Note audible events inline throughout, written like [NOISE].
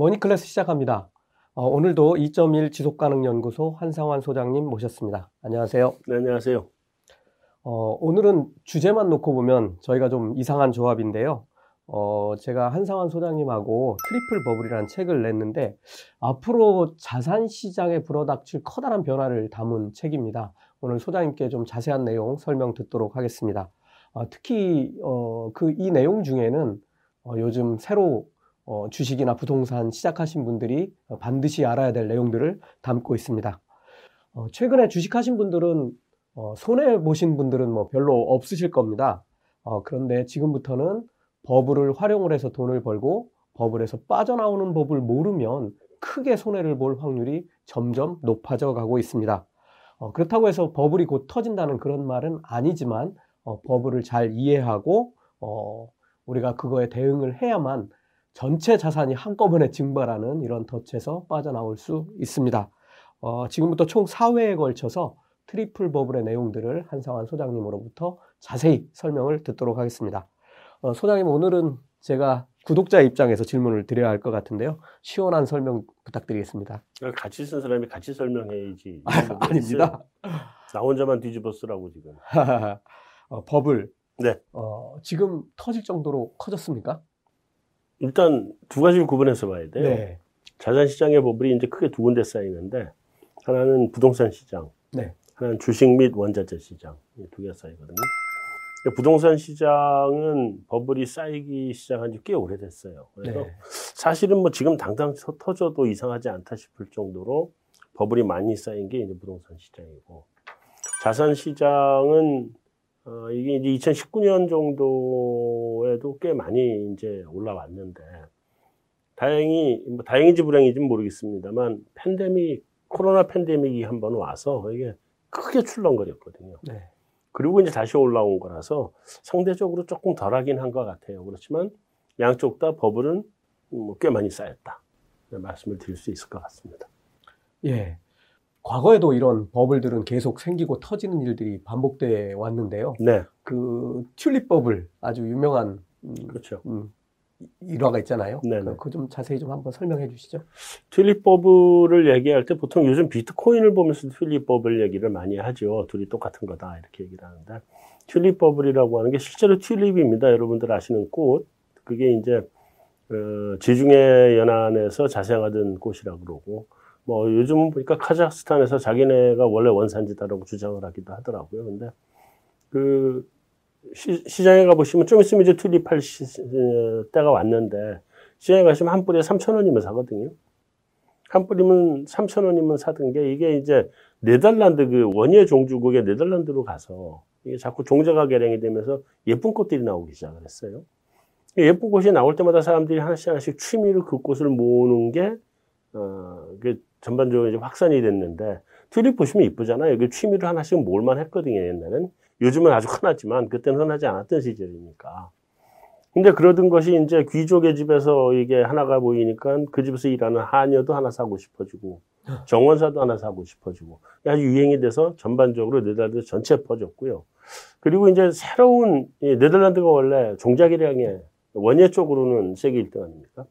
머니클래스 시작합니다. 어, 오늘도 2.1 지속가능연구소 한상완 소장님 모셨습니다. 안녕하세요. 네, 안녕하세요. 어, 오늘은 주제만 놓고 보면 저희가 좀 이상한 조합인데요. 어, 제가 한상완 소장님하고 트리플 버블이라는 책을 냈는데 앞으로 자산 시장에 불어닥칠 커다란 변화를 담은 책입니다. 오늘 소장님께 좀 자세한 내용 설명 듣도록 하겠습니다. 어, 특히 어, 그 이 내용 중에는 어, 요즘 새로 어, 주식이나 부동산 시작하신 분들이 반드시 알아야 될 내용들을 담고 있습니다. 어, 최근에 주식하신 분들은 어, 손해 보신 분들은 뭐 별로 없으실 겁니다. 어, 그런데 지금부터는 버블을 활용을 해서 돈을 벌고 버블에서 빠져나오는 법을 모르면 크게 손해를 볼 확률이 점점 높아져 가고 있습니다. 어, 그렇다고 해서 버블이 곧 터진다는 그런 말은 아니지만 어, 버블을 잘 이해하고 어, 우리가 그거에 대응을 해야만 전체 자산이 한꺼번에 증발하는 이런 덫에서 빠져나올 수 있습니다. 어, 지금부터 총 4회에 걸쳐서 트리플 버블의 내용들을 한상완 소장님으로부터 자세히 설명을 듣도록 하겠습니다. 어, 소장님 오늘은 제가 구독자 입장에서 질문을 드려야 할 것 같은데요. 시원한 설명 부탁드리겠습니다. 같이 쓴 사람이 같이 설명해야지. 아닙니다 나 혼자만 뒤집어 쓰라고 지금. [LAUGHS] 어, 버블. 네. 어, 지금 터질 정도로 커졌습니까? 일단 두 가지를 구분해서 봐야 돼요. 네. 자산 시장의 버블이 이제 크게 두 군데 쌓이는데 하나는 부동산 시장, 네. 하나는 주식 및 원자재 시장 두개 쌓이거든요. 부동산 시장은 버블이 쌓이기 시작한 지 꽤 오래됐어요. 그래서 네. 사실은 뭐 지금 당장 터져도 이상하지 않다 싶을 정도로 버블이 많이 쌓인 게 이제 부동산 시장이고 자산 시장은 어, 이게 이제 2019년 정도에도 꽤 많이 이제 올라왔는데, 다행히, 뭐 다행인지 불행인지 모르겠습니다만, 팬데믹, 코로나 팬데믹이 한 번 와서 이게 크게 출렁거렸거든요. 네. 그리고 이제 다시 올라온 거라서 상대적으로 조금 덜 하긴 한 것 같아요. 그렇지만 양쪽 다 버블은 뭐 꽤 많이 쌓였다. 말씀을 드릴 수 있을 것 같습니다. 예. 과거에도 이런 버블들은 계속 생기고 터지는 일들이 반복돼 왔는데요. 네. 그 튤립 버블 아주 유명한 음, 그렇죠. 음, 일화가 있잖아요. 네. 그좀 자세히 좀 한번 설명해 주시죠. 튤립 버블을 얘기할 때 보통 요즘 비트코인을 보면서 튤립 버블 얘기를 많이 하죠. 둘이 똑같은 거다 이렇게 얘기를 하는데 튤립 버블이라고 하는 게 실제로 튤립입니다. 여러분들 아시는 꽃. 그게 이제 어, 지중해 연안에서 자생하던 꽃이라고 그러고 뭐 요즘은 보니까 카자흐스탄에서 자기네가 원래 원산지다라고 주장을 하기도 하더라고요. 근데 그 시, 장에 가보시면 좀 있으면 이제 튤립할 시, 어, 때가 왔는데 시장에 가시면 한 뿌리에 3천원이면 사거든요. 한 뿌리면 3천원이면 사던 게 이게 이제 네덜란드 그 원예 종주국의 네덜란드로 가서 이게 자꾸 종자가 개량이 되면서 예쁜 꽃들이 나오기 시작을 했어요. 예쁜 꽃이 나올 때마다 사람들이 하나씩 하나씩 취미로 그 꽃을 모으는 게, 어, 그 전반적으로 이제 확산이 됐는데 튤립 보시면 이쁘잖아요. 여기 취미로 하나씩 모을만 했거든요, 옛날엔. 요즘은 아주 흔하지만 그때는 흔하지 않았던 시절이니까. 근데 그러던 것이 이제 귀족의 집에서 이게 하나가 보이니까 그 집에서 일하는 하녀도 하나 사고 싶어지고 정원사도 하나 사고 싶어지고 아주 유행이 돼서 전반적으로 네덜란드 전체에 퍼졌고요. 그리고 이제 새로운 네덜란드가 원래 종자 개량의 원예 쪽으로는 세계 1등 아닙니까?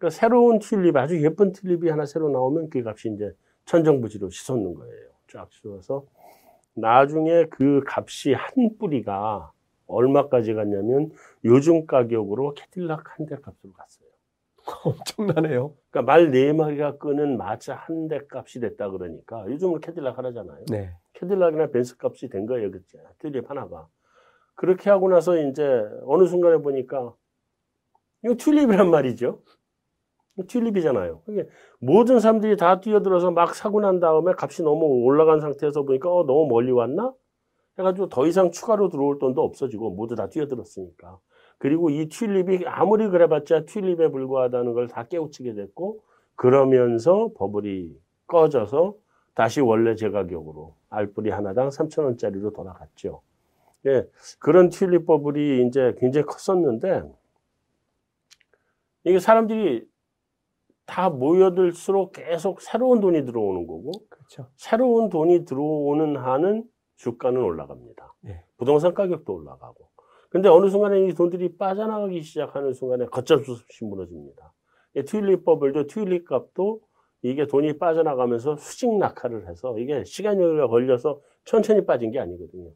그러니까 새로운 튤립, 아주 예쁜 튤립이 하나 새로 나오면 그 값이 이제 천정부지로 치솟는 거예요. 쫙 치솟아서 나중에 그 값이 한 뿌리가 얼마까지 갔냐면 요즘 가격으로 캐딜락 한 대 값으로 갔어요. [LAUGHS] 엄청나네요. 그러니까 말 네 마리가 끄는 마차 한 대 값이 됐다 그러니까 요즘은 캐딜락 하나잖아요. 네. 캐딜락이나 벤츠 값이 된 거예요, 그치? 튤립 하나가. 그렇게 하고 나서 이제 어느 순간에 보니까 이거 튤립이란 말이죠. 튤립이잖아요. 그게 모든 사람들이 다 뛰어들어서 막 사고 난 다음에 값이 너무 올라간 상태에서 보니까 어, 너무 멀리 왔나? 해가지고 더 이상 추가로 들어올 돈도 없어지고 모두 다 뛰어들었으니까. 그리고 이 튤립이 아무리 그래봤자 튤립에 불과하다는 걸 다 깨우치게 됐고 그러면서 버블이 꺼져서 다시 원래 제 가격으로 알뿌리 하나당 3천원짜리로 돌아갔죠. 예, 그런 튤립 버블이 이제 굉장히 컸었는데 이게 사람들이 다 모여들수록 계속 새로운 돈이 들어오는 거고 그렇죠. 새로운 돈이 들어오는 한은 주가는 올라갑니다. 네. 부동산 가격도 올라가고. 근데 어느 순간에 이 돈들이 빠져나가기 시작하는 순간에 걷잡 수 없이 무너집니다. 튤립 버블도 튤립 값도 이게 돈이 빠져나가면서 수직 낙하를 해서 이게 시간이 걸려서 천천히 빠진 게 아니거든요.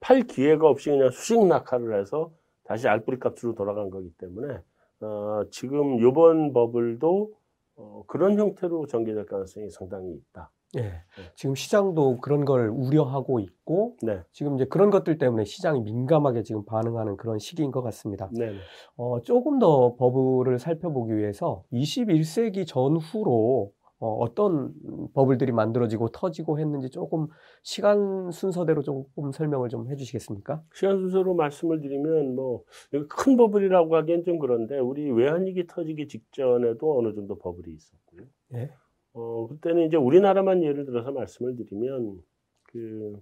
팔 기회가 없이 그냥 수직 낙하를 해서 다시 알뿌리 값으로 돌아간 거기 때문에 어, 지금 요번 버블도 어, 그런 형태로 전개될 가능성이 상당히 있다. 예. 지금 시장도 그런 걸 우려하고 있고 네. 지금 이제 그런 것들 때문에 시장이 민감하게 지금 반응하는 그런 시기인 것 같습니다. 네. 어, 조금 더 버블을 살펴보기 위해서 21세기 전후로 어, 어떤 버블들이 만들어지고 터지고 했는지 조금 시간 순서대로 조금 설명을 좀 해주시겠습니까? 시간 순서로 말씀을 드리면 뭐 큰 버블이라고 하기엔 좀 그런데 우리 외환위기 터지기 직전에도 어느 정도 버블이 있었고요. 예. 어 그때는 이제 우리나라만 예를 들어서 말씀을 드리면 그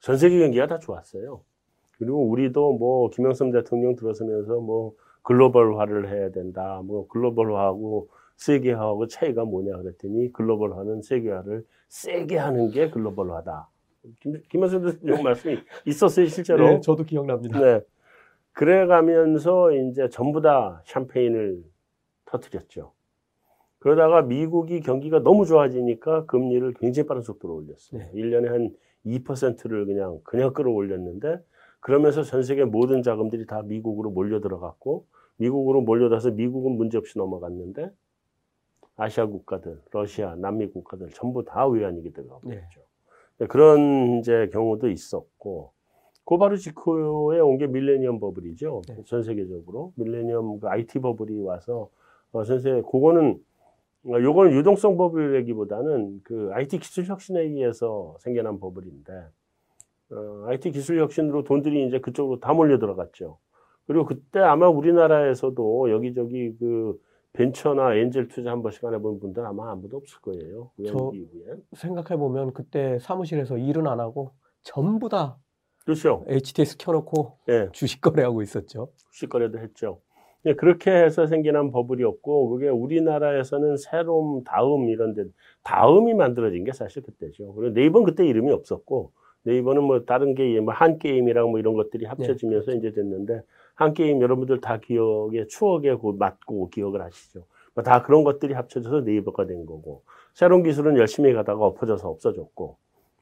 전 세계 경기가 다 좋았어요. 그리고 우리도 뭐 김영삼 대통령 들어서면서 뭐 글로벌화를 해야 된다. 뭐 글로벌화하고 세계화하고 차이가 뭐냐 그랬더니 글로벌화는 세계화를 세게 하는 게 글로벌화다. 김, 김현수 대통령 말씀이 있었어요, 실제로. 네, 저도 기억납니다. 네. 그래 가면서 이제 전부 다 샴페인을 터뜨렸죠. 그러다가 미국이 경기가 너무 좋아지니까 금리를 굉장히 빠른 속도로 올렸어요. 네. 1년에 한 2%를 그냥 그냥 끌어올렸는데 그러면서 전 세계 모든 자금들이 다 미국으로 몰려 들어갔고 미국으로 몰려들어서 미국은 문제없이 넘어갔는데 아시아 국가들, 러시아, 남미 국가들 전부 다 외환위기 들어가고 네. 있죠. 네, 그런 이제 경우도 있었고 그 바로 직후에 온 게 밀레니엄 버블이죠. 네. 전 세계적으로 밀레니엄 그 IT 버블이 와서 어, 전 세계 그거는 어, 요거는 유동성 버블이기보다는 그 IT 기술 혁신에 의해서 생겨난 버블인데 어, IT 기술 혁신으로 돈들이 이제 그쪽으로 다 몰려 들어갔죠. 그리고 그때 아마 우리나라에서도 여기저기 그 벤처나 엔젤 투자 한 번씩 안 해본 분들 아마 아무도 없을 거예요. 저-. 생각해 보면 그때 사무실에서 일은 안 하고 전부 다 그렇죠. HTS 켜놓고 예, 주식 거래하고 있었죠. 주식 거래도 했죠. 예, 그렇게 해서 생겨난 버블이었고, 그게 우리나라에서는 새로움, 다음 이런 데, 다음이 만들어진 게 사실 그때죠. 그리고 네이버는 그때 이름이 없었고, 네이버는 뭐 다른 게임, 뭐 한 게임이랑 뭐 이런 것들이 합쳐지면서 이제 됐는데, 한 게임 여러분들 다 기억에, 추억에 그 맞고 기억을 하시죠. 뭐다 그런 것들이 합쳐져서 네이버가 된 거고, 새로운 기술은 열심히 가다가 엎어져서 없어졌고,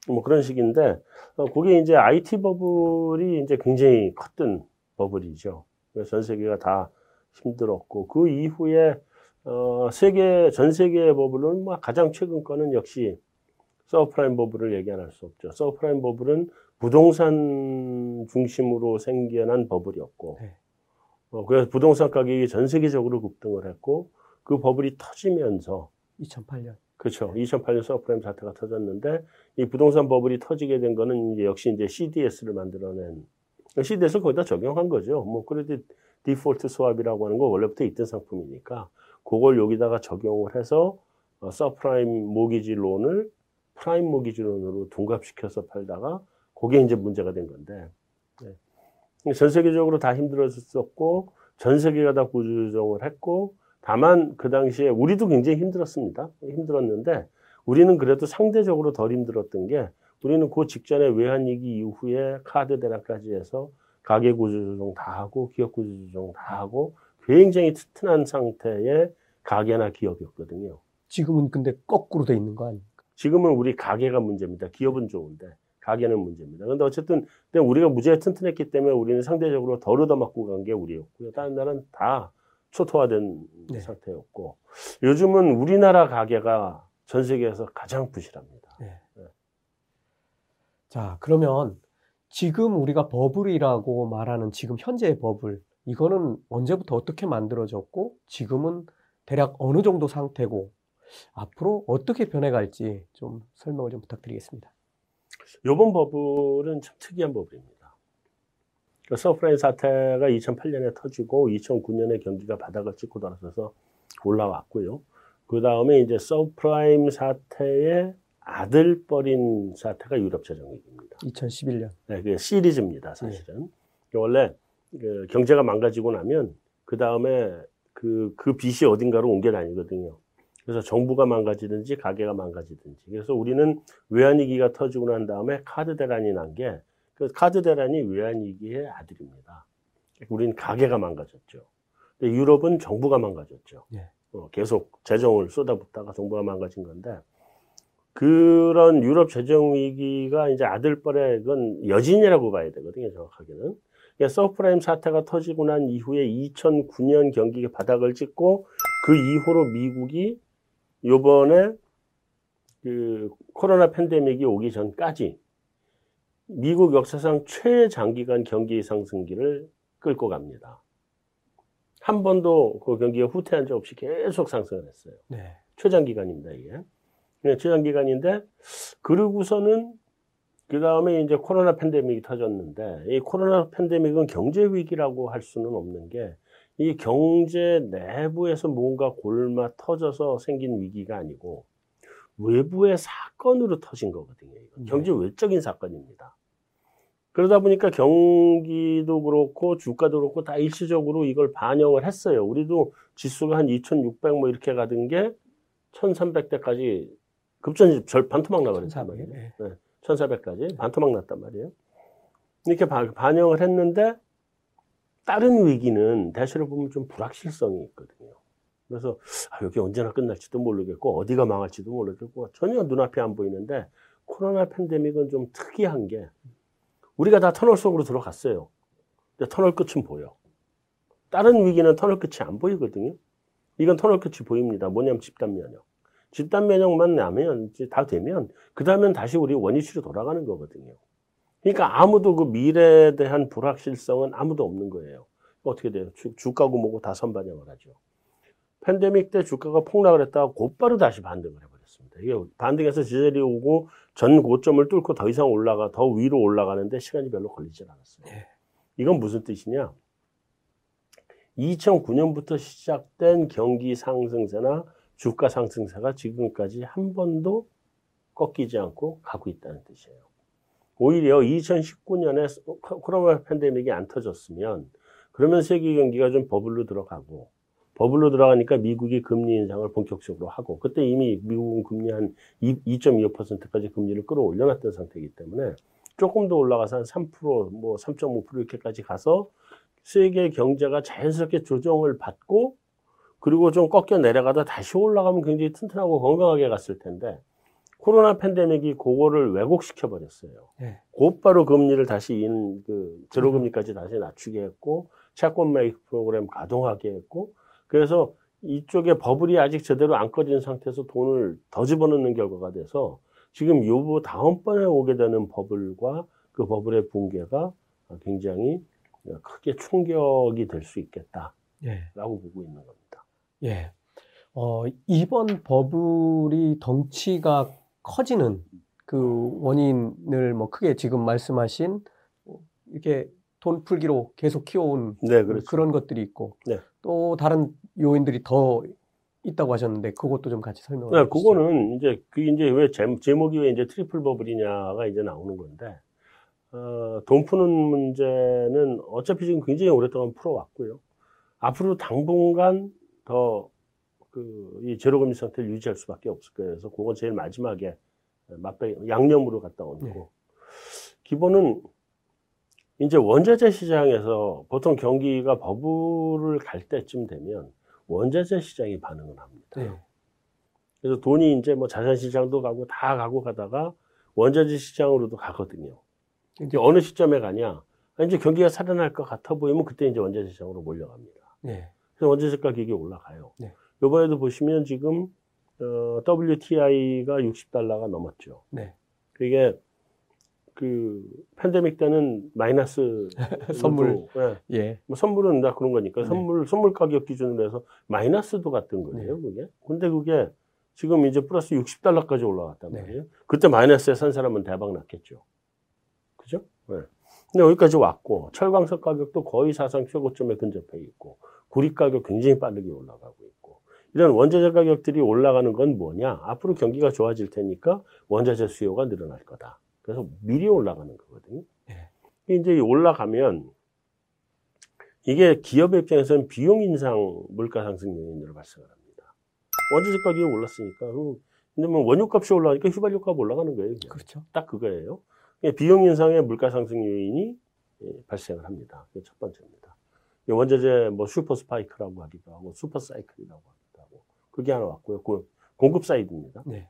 뭐 그런 식인데, 어, 그게 이제 IT 버블이 이제 굉장히 컸던 버블이죠. 전 세계가 다 힘들었고, 그 이후에, 어, 세계, 전 세계의 버블은 뭐 가장 최근 거는 역시 서브프라임 버블을 얘기 안 할 수 없죠. 서브프라임 버블은 부동산 중심으로 생겨난 버블이었고, 네. 어, 그래서 부동산 가격이 전 세계적으로 급등을 했고, 그 버블이 터지면서, 2008년. 그렇죠. 2008년 서브프라임 사태가 터졌는데 이 부동산 버블이 터지게 된 거는 이제 역시 이제 CDS를 만들어낸 CDS를 거기다 적용한 거죠. 뭐 credit default swap이라고 하는 거 원래부터 있던 상품이니까 그걸 여기다가 적용을 해서 어, 서브프라임 모기지 론을 프라임 모기지 론으로 둔갑시켜서 팔다가 그게 이제 문제가 된 건데 네. 전 세계적으로 다 힘들었었고 전 세계가 다 구조조정을 했고 다만 그 당시에 우리도 굉장히 힘들었습니다. 힘들었는데 우리는 그래도 상대적으로 덜 힘들었던 게 우리는 그 직전에 외환위기 이후에 카드 대란까지 해서 가계 구조조정 다 하고 기업 구조조정 다 하고 굉장히 튼튼한 상태의 가계나 기업이었거든요. 지금은 근데 거꾸로 돼 있는 거 아닙니까? 지금은 우리 가계가 문제입니다. 기업은 좋은데 가계는 문제입니다. 근데 어쨌든 우리가 무지하게 튼튼했기 때문에 우리는 상대적으로 덜 얻어맞고 간 게 우리였고요. 다른 나라는 다 초토화된 네. 상태였고 요즘은 우리나라 가계가 전 세계에서 가장 부실합니다. 자, 그러면 지금 우리가 버블이라고 말하는 지금 현재의 버블, 이거는 언제부터 어떻게 만들어졌고, 지금은 대략 어느 정도 상태고, 앞으로 어떻게 변해갈지 좀 설명을 좀 부탁드리겠습니다. 요번 버블은 참 특이한 버블입니다. 그 서브프라임 사태가 2008년에 터지고 2009년에 경기가 바닥을 찍고 돌아서서 올라왔고요. 그 다음에 이제 서브프라임 사태의 아들뻘인 사태가 유럽 자정위기입니다. 2011년. 네, 그 시리즈입니다, 사실은. 원래 그 경제가 망가지고 나면 그 다음에 그, 그 빚이 어딘가로 옮겨 다니거든요. 그래서 정부가 망가지든지 가게가 망가지든지. 그래서 우리는 외환위기가 터지고 난 다음에 카드 대란이 난 게, 그 카드 대란이 외환위기의 아들입니다. 우리는 가게가 망가졌죠. 근데 유럽은 정부가 망가졌죠. 예. 어, 계속 재정을 쏟아붓다가 정부가 망가진 건데 그런 유럽 재정 위기가 이제 아들뻘의 그건 여진이라고 봐야 되거든요, 정확하게는. 그러니까 서브프라임 사태가 터지고 난 이후에 2009년 경기 바닥을 찍고 그 이후로 미국이 요번에 그 코로나 팬데믹이 오기 전까지 미국 역사상 최장기간 경기 상승기를 끌고 갑니다. 한 번도 그 경기가 후퇴한 적 없이 계속 상승을 했어요. 네. 최장기간입니다, 이게. 네, 최장기간인데, 그러고서는, 그 다음에 이제 코로나 팬데믹이 터졌는데, 이 코로나 팬데믹은 경제 위기라고 할 수는 없는 게, 이 경제 내부에서 뭔가 골마 터져서 생긴 위기가 아니고, 외부의 사건으로 터진 거거든요. 이건. 경제 외적인 사건입니다. 그러다 보니까 경기도 그렇고 주가도 그렇고 다 일시적으로 이걸 반영을 했어요. 우리도 지수가 한 2,600 뭐 이렇게 가던 게 1,300대까지 급전 절 반토막 나버렸단 말이에요. 네. 네. 1,400까지 반토막 났단 말이에요. 이렇게 바, 반영을 했는데 다른 위기는 대체로 보면 좀 불확실성이 있거든요. 그래서 아, 여기 언제나 끝날지도 모르겠고 어디가 망할지도 모르겠고 전혀 눈앞에 안 보이는데 코로나 팬데믹은 좀 특이한 게 우리가 다 터널 속으로 들어갔어요. 근데 터널 끝은 보여. 다른 위기는 터널 끝이 안 보이거든요. 이건 터널 끝이 보입니다. 뭐냐면 집단 면역. 집단 면역만 나면 다 되면 그 다음엔 다시 우리 원위치로 돌아가는 거거든요. 그러니까 아무도 그 미래에 대한 불확실성은 아무도 없는 거예요. 어떻게 돼요? 주, 주가고 뭐고 다 선반영을 하죠. 팬데믹 때 주가가 폭락을 했다가 곧바로 다시 반등을 해버렸습니다. 이게 반등해서 지젤이 오고 전 고점을 뚫고 더 이상 올라가, 더 위로 올라가는데 시간이 별로 걸리질 않았어요. 네. 이건 무슨 뜻이냐? 2009년부터 시작된 경기 상승세나 주가 상승세가 지금까지 한 번도 꺾이지 않고 가고 있다는 뜻이에요. 오히려 2019년에 코로나 팬데믹이 안 터졌으면 그러면 세계 경기가 좀 버블로 들어가고 버블로 들어가니까 미국이 금리 인상을 본격적으로 하고 그때 이미 미국은 금리 한 2.25%까지 금리를 끌어올려놨던 상태이기 때문에 조금 더 올라가서 한 3%, 뭐 3.5% 이렇게까지 가서 세계 경제가 자연스럽게 조정을 받고 그리고 좀 꺾여 내려가다 다시 올라가면 굉장히 튼튼하고 건강하게 갔을 텐데 코로나 팬데믹이 그거를 왜곡시켜 버렸어요. 네. 곧바로 금리를 다시 인, 그, 제로금리까지 다시 낮추게 했고, 채권 매입 프로그램 가동하게 했고, 그래서 이쪽에 버블이 아직 제대로 안 꺼진 상태에서 돈을 더 집어넣는 결과가 돼서 지금 요부 다음번에 오게 되는 버블과 그 버블의 붕괴가 굉장히 크게 충격이 될 수 있겠다라고 예. 보고 있는 겁니다. 예. 어, 이번 버블이 덩치가 커지는 그 원인을 뭐 크게 지금 말씀하신 이렇게 돈 풀기로 계속 키워온 네, 그렇죠. 그런 것들이 있고 네. 또 다른 요인들이 더 있다고 하셨는데 그것도 좀 같이 설명을 네, 해주시죠. 그거는 이제 그 이제 왜 제목이 왜 이제 트리플 버블이냐가 이제 나오는 건데 어, 돈 푸는 문제는 어차피 지금 굉장히 오랫동안 풀어왔고요. 앞으로 당분간 더 그 이 제로금리 상태를 유지할 수밖에 없을 거예요. 그래서 그건 제일 마지막에 맛배 양념으로 갔다 오는 네. 거. 기본은 이제 원자재 시장에서 보통 경기가 버블을 갈 때쯤 되면 원자재 시장이 반응을 합니다. 네. 그래서 돈이 이제 뭐 자산 시장도 가고 다 가고 가다가 원자재 시장으로도 가거든요. 이제 어느 시점에 가냐? 이제 경기가 살아날 것 같아 보이면 그때 이제 원자재 시장으로 몰려갑니다. 네. 원자재 가 격이 올라가요. 네. 이번에도 보시면 지금 어, WTI가 60달러가 넘었죠. 네. 그게 그 팬데믹 때는 마이너스 [LAUGHS] 선물 예. 예. 뭐 선물은 다 그런 거니까 네. 선물 선물 가격 기준으로 해서 마이너스도 같은 거예요, 네. 그게. 근데 그게 지금 이제 플러스 60달러까지 올라갔단 네. 말이에요. 네. 그때 마이너스에 산 사람은 대박 났겠죠. 그죠? 네. 근데 여기까지 왔고 철광석 가격도 거의 사상 최고점에 근접해 있고 구리 가격 굉장히 빠르게 올라가고 있고 이런 원자재 가격들이 올라가는 건 뭐냐? 앞으로 경기가 좋아질 테니까 원자재 수요가 늘어날 거다. 그래서 미리 올라가는 거거든요. 네. 이제 올라가면 이게 기업의 입장에서는 비용 인상 물가 상승 요인으로 발생을 합니다. 원자재 가격이 올랐으니까 근데 뭐 원유값이 올라가니까 휘발유 값 올라가는 거예요. 그냥. 그렇죠. 딱 그거예요. 비용 인상의 물가 상승 요인이 예, 발생을 합니다. 첫 번째입니다. 원자재 뭐 super spike라고 하기도 하고 super cycle이라고 하고 그게 하나 왔고요. 그 공급 사이드입니다. 네.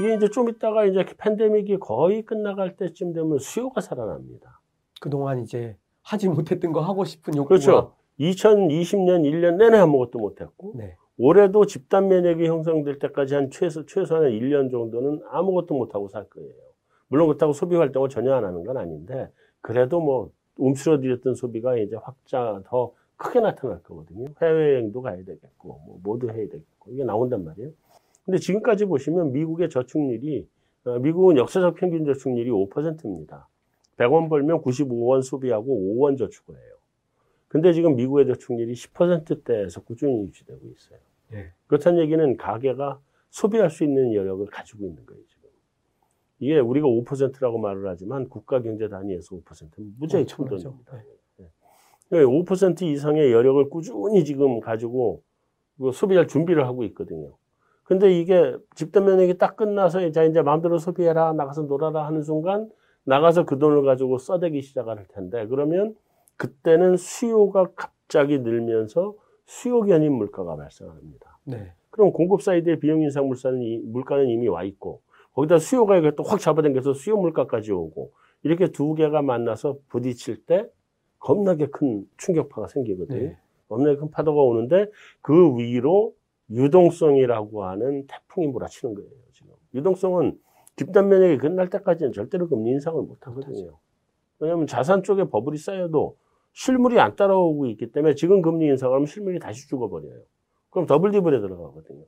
이게 이제 좀 있다가 이제 팬데믹이 거의 끝나갈 때쯤 되면 수요가 살아납니다. 그동안 이제 하지 못했던 거 하고 싶은 욕구가 그렇죠. 2020년 1년 내내 아무것도 못했고 네. 올해도 집단 면역이 형성될 때까지 한 최소 최소한 1년 정도는 아무것도 못하고 살 거예요. 물론 그렇다고 소비 활동을 전혀 안 하는 건 아닌데 그래도 뭐 움츠러들었던 소비가 이제 확자 더 크게 나타날 거거든요. 해외여행도 가야 되겠고 뭐 모두 해야 되겠고 이게 나온단 말이에요. 근데 지금까지 보시면 미국의 저축률이 어, 미국은 역사적 평균 저축률이 5%입니다. 100원 벌면 95원 소비하고 5원 저축을 해요. 근데 지금 미국의 저축률이 10%대에서 꾸준히 유지되고 있어요. 예. 그렇다는 얘기는 가게가 소비할 수 있는 여력을 가지고 있는 거예요, 지금. 이게 우리가 5%라고 말을 하지만 국가 경제 단위에서 5%는 무지하게 큰 엄청나죠. 돈입니다. 네. 5% 이상의 여력을 꾸준히 지금 가지고 그 소비할 준비를 하고 있거든요. 근데 이게 집단 면역이 딱 끝나서 이제 이제 마음대로 소비해라, 나가서 놀아라 하는 순간 나가서 그 돈을 가지고 써대기 시작할 텐데 그러면 그때는 수요가 갑자기 늘면서 수요 견인 물가가 발생합니다. 네. 그럼 공급 사이드의 비용 인상 물가는, 이- 물가는 이미 와 있고 거기다 수요가 이게 또 확 잡아당겨서 수요 물가까지 오고 이렇게 두 개가 만나서 부딪힐 때 겁나게 큰 충격파가 생기거든요. 네. 겁나게 큰 파도가 오는데 그 위로 유동성이라고 하는 태풍이 몰아치는 거예요. 지금 유동성은 집단 면역이 끝날 때까지는 절대로 금리 인상을 못 하거든요. 왜냐하면 자산 쪽에 버블이 쌓여도 실물이 안 따라오고 있기 때문에 지금 금리 인상을 하면 실물이 다시 죽어버려요. 그럼 더블딥에 들어가거든요.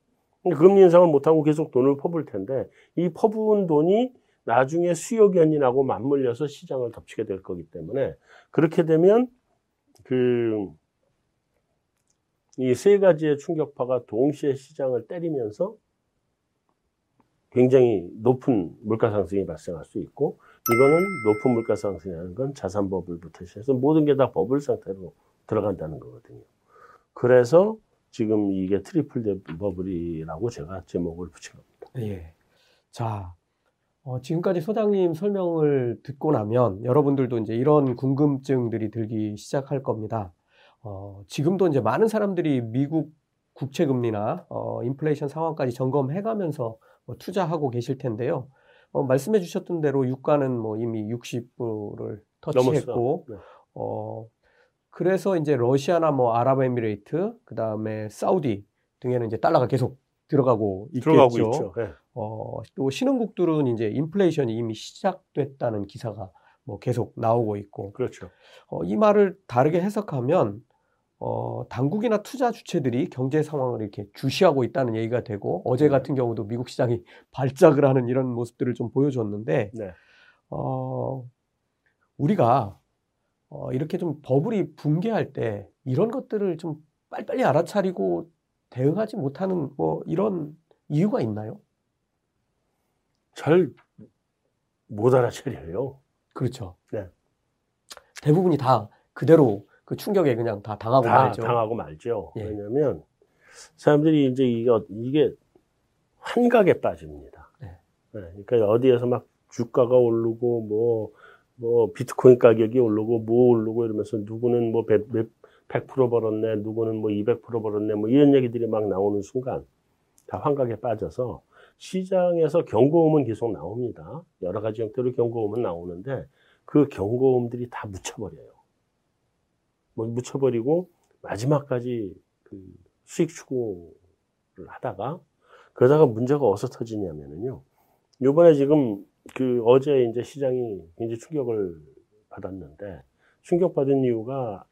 금리 인상을 못하고 계속 돈을 퍼부을 텐데 이 퍼부은 돈이 나중에 수요 견인하고 맞물려서 시장을 덮치게 될 거기 때문에 그렇게 되면 그 이 세 가지의 충격파가 동시에 시장을 때리면서 굉장히 높은 물가 상승이 발생할 수 있고 이거는 높은 물가 상승이라는 건 자산 버블부터 시작해서 모든 게 다 버블 상태로 들어간다는 거거든요. 그래서 지금 이게 트리플 버블이라고 제가 제목을 붙인 겁니다. 예. 자, 어, 지금까지 소장님 설명을 듣고 나면 여러분들도 이제 이런 궁금증들이 들기 시작할 겁니다. 어, 지금도 이제 많은 사람들이 미국 국채 금리나 어, 인플레이션 상황까지 점검해-가면서 뭐 투자하고 계실 텐데요. 어, 말씀해 주셨던 대로 유가는 뭐 이미 60불을 터치했고, 네. 어, 그래서 이제 러시아나 뭐 아랍에미레이트, 그 다음에 사우디 등에는 이제 달러가 계속 들어가고 있겠죠. 들어가고 있죠. 네. 어, 또 신흥국들은 이제 인플레이션이 이미 시작됐다는 기사가 뭐 계속 나오고 있고, 그렇죠. 어, 이 말을 다르게 해석하면, 어, 당국이나 투자 주체들이 경제 상황을 이렇게 주시하고 있다는 얘기가 되고, 어제 네. 같은 경우도 미국 시장이 [LAUGHS] 발작을 하는 이런 모습들을 좀 보여줬는데, 네. 어, 우리가 어, 이렇게 좀 버블이 붕괴할 때 이런 것들을 좀 빨리빨리 알아차리고 대응하지 못하는 뭐 이런 이유가 있나요? 잘 못 알아차려요. 그렇죠. 네. 대부분이 다 그대로 그 충격에 그냥 다 당하고 다 말죠. 당하고 말죠. 예. 왜냐하면 사람들이 이제 이게, 이게 환각에 빠집니다. 네. 네, 그러니까 어디에서 막 주가가 오르고 뭐, 뭐 비트코인 가격이 오르고 뭐 오르고 이러면서 누구는 뭐 100, 100% 벌었네, 누구는 뭐 200% 벌었네, 뭐 이런 얘기들이 막 나오는 순간 다 환각에 빠져서 시장에서 경고음은 계속 나옵니다. 여러 가지 형태로 경고음은 나오는데 그 경고음들이 다 묻혀버려요. 뭐 묻혀버리고 마지막까지 그 수익 추구를 하다가 그러다가 문제가 어디서 터지냐면은요. 요번에 지금 그 어제 이제 시장이 굉장히 충격을 받았는데 충격받은 이유가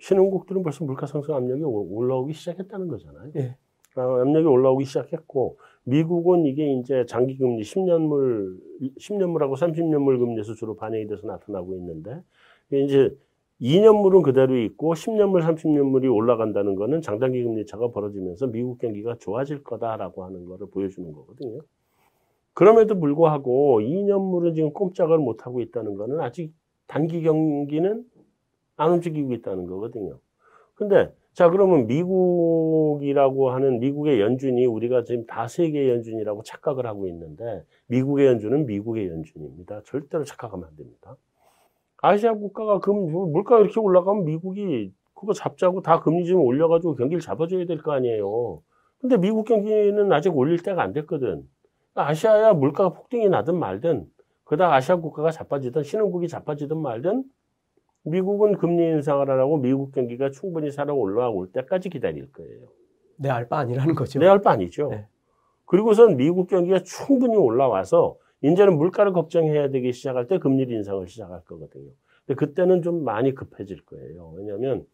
신흥국들은 벌써 물가 상승 압력이 오- 올라오기 시작했다는 거잖아요. 예. 아, 압력이 올라오기 시작했고 미국은 이게 이제 장기 금리 10년물 10년물하고 30년물 금리에서 주로 반영이 돼서 나타나고 있는데 이제 2년물은 그대로 있고 10년물, 30년물이 올라간다는 거는 장단기 금리 차가 벌어지면서 미국 경기가 좋아질 거다라고 하는 거를 보여주는 거거든요. 그럼에도 불구하고 2년물은 지금 꼼짝을 못 하고 있다는 거는 아직 단기 경기는 안 움직이고 있다는 거거든요. 근데 자 그러면 미국이라고 하는 미국의 연준이 우리가 지금 다 세계 연준이라고 착각을 하고 있는데 미국의 연준은 미국의 연준입니다. 절대로 착각하면 안 됩니다. 아시아 국가가 금 물가가 이렇게 올라가면 미국이 그거 잡자고 다 금리 좀 올려가지고 경기를 잡아줘야 될 거 아니에요. 근데 미국 경기는 아직 올릴 때가 안 됐거든. 아시아야 물가가 폭등이 나든 말든 그다 음 아시아 국가가 자빠지든 신흥국이 자빠지든 말든 미국은 금리 인상을 안 하고 미국 경기가 충분히 살아 올라올 때까지 기다릴 거예요. 내 알 바 아니라는 거죠. 내 알 바 아니죠. 네. 그리고선 미국 경기가 충분히 올라와서 이제는 물가를 걱정해야 되기 시작할 때 금리 인상을 시작할 거거든요. 근데 그때는 좀 많이 급해질 거예요. 왜냐하면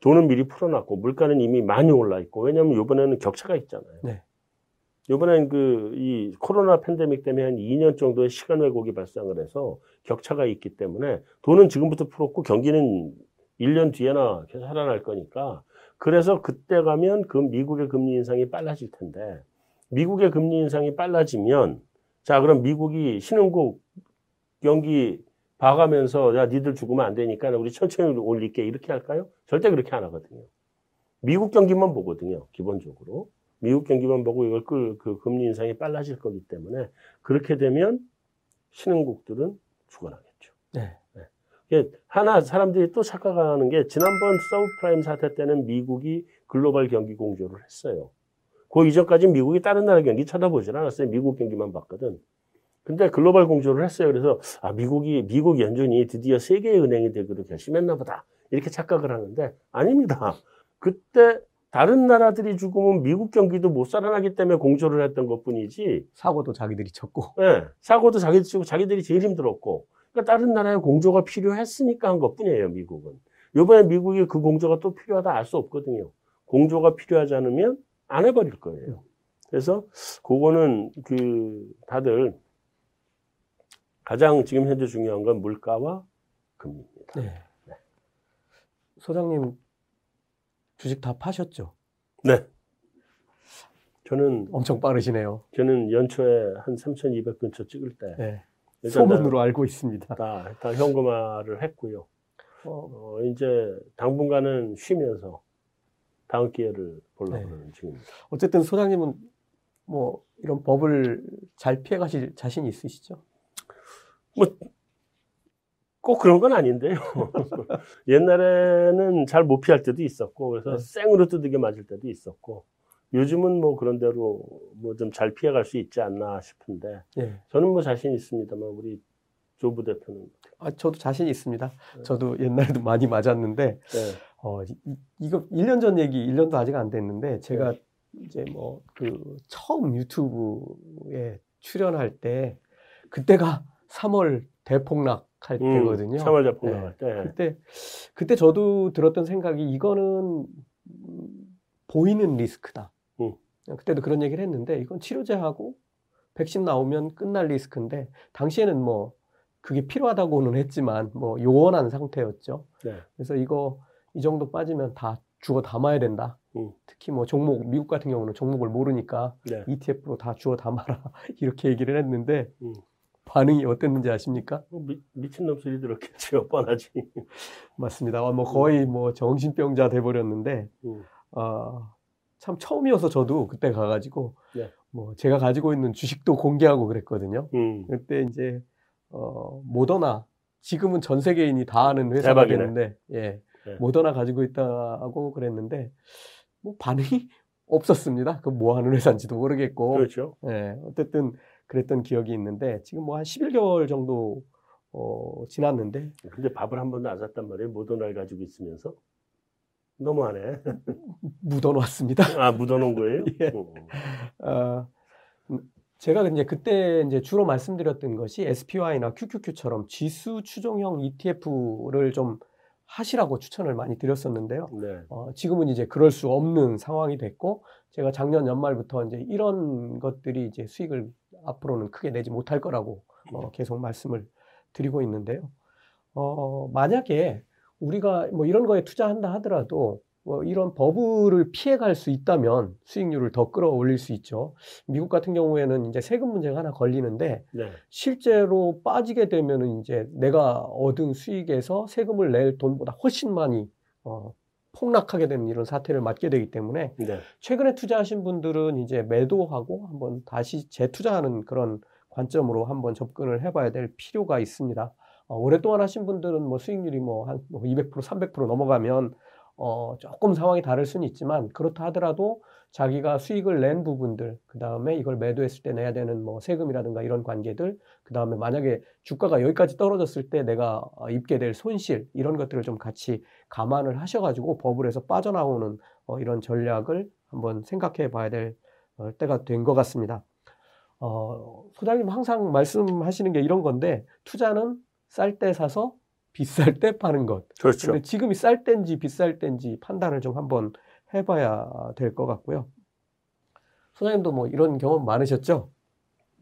돈은 미리 풀어놨고 물가는 이미 많이 올라 있고 왜냐하면 이번에는 격차가 있잖아요. 네. 이번엔 그 이 코로나 팬데믹 때문에 한 2년 정도의 시간 왜곡이 발생을 해서 격차가 있기 때문에 돈은 지금부터 풀었고 경기는 1년 뒤에나 계속 살아날 거니까 그래서 그때 가면 그 미국의 금리 인상이 빨라질 텐데 미국의 금리 인상이 빨라지면 자 그럼 미국이 신흥국 경기 봐가면서 야 니들 죽으면 안 되니까 우리 천천히 올릴게 이렇게 할까요? 절대 그렇게 안 하거든요. 미국 경기만 보거든요. 기본적으로. 미국 경기만 보고 이걸 끌, 그 금리 인상이 빨라질 거기 때문에 그렇게 되면 신흥국들은 죽어나겠죠. 네. 네. 하나 사람들이 또 착각하는 게 지난번 서브프라임 사태 때는 미국이 글로벌 경기 공조를 했어요. 그 이전까지 미국이 다른 나라 경기 쳐다보질 않았어요. 미국 경기만 봤거든. 근데 글로벌 공조를 했어요. 그래서 아 미국이 미국 연준이 드디어 세계의 은행이 되기로 결심했나 보다. 이렇게 착각을 하는데 아닙니다. 그때 다른 나라들이 죽으면 미국 경기도 못 살아나기 때문에 공조를 했던 것 뿐이지. 사고도 자기들이 쳤고. 네, 사고도 자기들이 치고 자기들이 제일 힘들었고. 그러니까 다른 나라의 공조가 필요했으니까 한 것 뿐이에요, 미국은. 요번에 미국이 그 공조가 또 필요하다 알 수 없거든요. 공조가 필요하지 않으면 안 해버릴 거예요. 그래서 그거는 그 다들 가장 지금 현재 중요한 건 물가와 금리입니다. 네. 네. 소장님 주식 다 파셨죠? 네. 저는 엄청 빠르시네요. 저는 연초에 한 3,200 근처 찍을 때 네. 소문으로 다, 알고 있습니다. 다, 다 현금화를 했고요. 어, 어, 이제 당분간은 쉬면서 다음 기회를 보려고 네. 하는 중입니다. 어쨌든 소장님은 뭐 이런 법을 잘 피해 가실 자신 있으시죠? 뭐, 꼭 그런 건 아닌데요. [LAUGHS] 옛날에는 잘 못 피할 때도 있었고, 그래서 네. 생으로 두들겨 맞을 때도 있었고, 요즘은 뭐 그런 대로 뭐 좀 잘 피해갈 수 있지 않나 싶은데, 네. 저는 뭐 자신 있습니다만, 우리 조부 대표는. 아, 저도 자신 있습니다. 네. 저도 옛날에도 많이 맞았는데, 네. 어, 이, 이거 1년 전 얘기, 1년도 아직 안 됐는데, 제가 네. 이제 뭐 그 처음 유튜브에 출연할 때, 그때가 3월 대폭락 할 음, 때거든요. 3월 대폭락할 네. 때. 그때 그때 저도 들었던 생각이 이거는 보이는 리스크다. 음. 그때도 그런 얘기를 했는데 이건 치료제하고 백신 나오면 끝날 리스크인데 당시에는 뭐 그게 필요하다고는 했지만 뭐 요원한 상태였죠. 네. 그래서 이거 이 정도 빠지면 다 주워 담아야 된다. 음. 특히 뭐 종목 미국 같은 경우는 종목을 모르니까 네. ETF로 다 주워 담아라 [LAUGHS] 이렇게 얘기를 했는데 음. 반응이 어땠는지 아십니까? 뭐 미, 미친놈 소리 들었겠죠, 뻔하지. 맞습니다. 뭐 거의 뭐 정신병자 돼버렸는데, 음. 어, 참 처음이어서 저도 그때 가가지고, 네. 뭐 제가 가지고 있는 주식도 공개하고 그랬거든요. 음. 그때 이제, 어, 모더나, 지금은 전 세계인이 다 아는 회사가 대박이네. 되는데, 예. 네. 모더나 가지고 있다고 그랬는데, 뭐 반응이 없었습니다. 그 뭐 하는 회사인지도 모르겠고. 그렇죠. 예. 어쨌든, 그랬던 기억이 있는데 지금 뭐 한 11개월 정도 어, 지났는데. 근데 밥을 한 번도 안 샀단 말이에요. 모더나를 가지고 있으면서. 너무하네. [LAUGHS] 묻어놨습니다. 아, 묻어놓은 거예요? [LAUGHS] 예. 어, 제가 이제 그때 이제 주로 말씀드렸던 것이 SPY나 QQQ처럼 지수 추종형 ETF를 좀 하시라고 추천을 많이 드렸었는데요. 네. 어, 지금은 이제 그럴 수 없는 상황이 됐고, 제가 작년 연말부터 이제 이런 것들이 이제 수익을 앞으로는 크게 내지 못할 거라고 어, 계속 말씀을 드리고 있는데요. 어, 만약에 우리가 뭐 이런 거에 투자한다 하더라도 뭐 이런 버블을 피해갈 수 있다면 수익률을 더 끌어올릴 수 있죠. 미국 같은 경우에는 이제 세금 문제가 하나 걸리는데 네. 실제로 빠지게 되면은 이제 내가 얻은 수익에서 세금을 낼 돈보다 훨씬 많이 어, 폭락하게 되는 이런 사태를 맞게 되기 때문에 네. 최근에 투자하신 분들은 이제 매도하고 한번 다시 재투자하는 그런 관점으로 한번 접근을 해봐야 될 필요가 있습니다. 어, 오랫동안 하신 분들은 뭐 수익률이 뭐 한 200%뭐300% 넘어가면 어, 조금 상황이 다를 수는 있지만 그렇다 하더라도 자기가 수익을 낸 부분들, 그 다음에 이걸 매도했을 때 내야 되는 뭐 세금이라든가 이런 관계들, 그 다음에 만약에 주가가 여기까지 떨어졌을 때 내가 입게 될 손실, 이런 것들을 좀 같이 감안을 하셔가지고 버블에서 빠져나오는 어, 이런 전략을 한번 생각해 봐야 될 어, 때가 된 것 같습니다. 어, 소장님 항상 말씀하시는 게 이런 건데, 투자는 쌀 때 사서 비쌀 때 파는 것. 그렇죠. 근데 지금이 쌀 때인지 비쌀 때인지 판단을 좀 한번 해봐야 될 것 같고요. 소장님도 뭐 이런 경험 많으셨죠?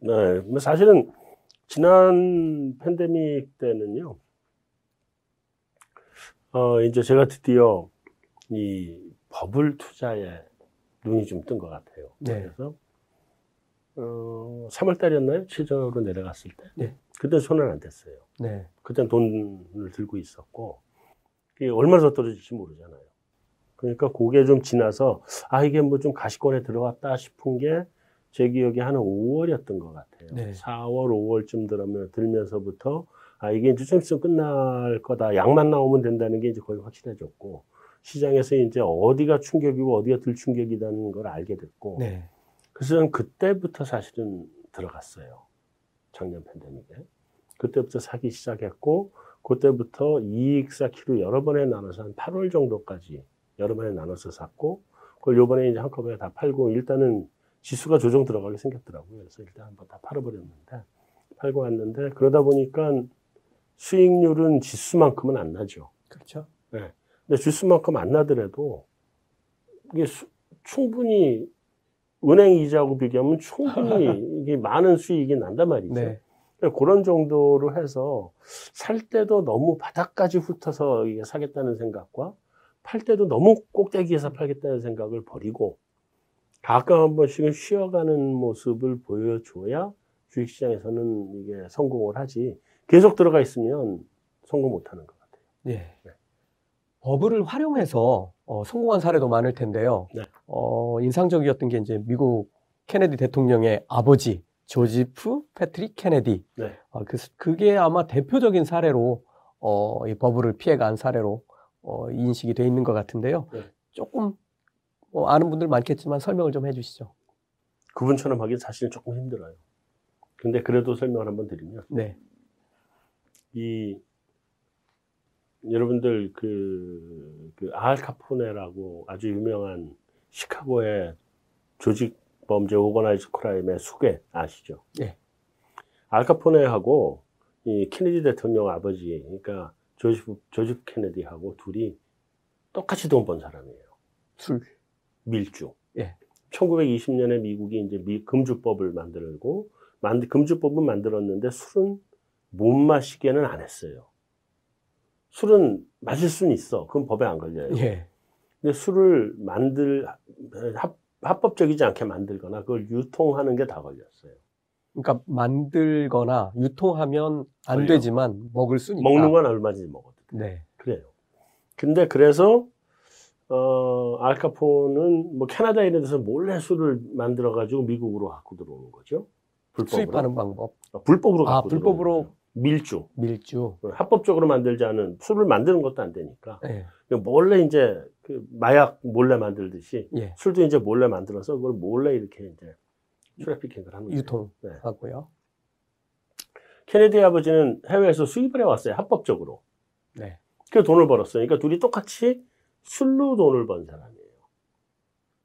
네, 뭐 사실은 지난 팬데믹 때는요, 어, 이제 제가 드디어 이 버블 투자에 눈이 좀 뜬 것 같아요. 네. 그래서, 어, 3월 달이었나요? 최저로 내려갔을 때. 네. 그때 손은 안 댔어요. 네. 그땐 돈을 들고 있었고, 이게 얼마나 더 떨어질지 모르잖아요. 그러니까 그게 좀 지나서, 아, 이게 뭐 좀 가시권에 들어갔다 싶은 게 제 기억에 한 5월이었던 것 같아요. 네. 4월, 5월쯤 들으면, 들면서부터, 아, 이게 이제 좀 있으면 끝날 거다. 약만 나오면 된다는 게 이제 거의 확실해졌고, 시장에서 이제 어디가 충격이고 어디가 덜 충격이라는 걸 알게 됐고, 네. 그래서 저는 그때부터 사실은 들어갔어요. 작년 팬데믹에. 그때부터 사기 시작했고, 그때부터 이익 쌓기로 여러 번에 나눠서 한 8월 정도까지 여러 번에 나눠서 샀고, 그걸 요번에 이제 한꺼번에 다 팔고, 일단은 지수가 조정 들어가게 생겼더라고요. 그래서 일단 한번 다 팔아버렸는데, 팔고 왔는데, 그러다 보니까 수익률은 지수만큼은 안 나죠. 그렇죠. 근데 지수만큼 안 나더라도, 이게 수- 충분히 은행 이자하고 비교하면 충분히 [LAUGHS] 이게 많은 수익이 난단 말이죠. 네. 그런 정도로 해서 살 때도 너무 바닥까지 훑어서 이게 사겠다는 생각과 팔 때도 너무 꼭대기에서 팔겠다는 생각을 버리고 가끔 한 번씩은 쉬어가는 모습을 보여줘야 주식시장에서는 이게 성공을 하지 계속 들어가 있으면 성공 못하는 것 같아요. 네. 네. 버블을 활용해서 어, 성공한 사례도 많을 텐데요. 네. 어, 인상적이었던 게 이제 미국 케네디 대통령의 아버지 조지프 패트릭 케네디. 네. 어, 그, 그게 아마 대표적인 사례로 어, 이 버블을 피해간 사례로 어, 인식이 돼 있는 것 같은데요. 네. 조금 뭐 아는 분들 많겠지만 설명을 좀 해주시죠. 그분처럼 하기 사실 조금 힘들어요. 근데 그래도 설명을 한번 드리면 네. 이 여러분들 그, 그 알카포네라고 아주 유명한 시카고의 조직 범죄 오거나이즈 크라임의 수괴 아시죠? 네. 알카포네하고 이 케네디 대통령 아버지 그러니까 조지프 조지프 케네디하고 둘이 똑같이 돈 번 사람이에요. 술. 밀주. 예. 1920년에 미국이 이제 미, 금주법을 만들고 만, 금주법은 만들었는데 술은 못 마시게는 안 했어요. 술은 마실 수는 있어. 그건 법에 안 걸려요. 예. 근데 술을 만들 합, 합법적이지 않게 만들거나 그걸 유통하는 게 다 걸렸어요. 그러니까 만들거나 유통하면 안 걸려. 되지만 먹을 수는 먹는 있다. 건 얼마든지 먹어도 돼. 네. 그래요. 근데 그래서 어 알카포는 뭐 캐나다 이런 데서 몰래 술을 만들어 가지고 미국으로 갖고 들어오는 거죠. 불법으로. 수입하는 방법. 어, 불법으로 아, 갖고 불법으로 들어오는 거죠. 밀주. 밀주. 합법적으로 만들지 않은 술을 만드는 것도 안 되니까 네. 몰래 이제 그 마약 몰래 만들듯이 예. 술도 이제 몰래 만들어서 그걸 몰래 이렇게 이제 트래피킹을 거예요. 유통하고요. 네. 케네디 아버지는 해외에서 수입을 해왔어요. 합법적으로. 네. 그 돈을 벌었어요. 그러니까 둘이 똑같이 술로 돈을 번 사람이에요.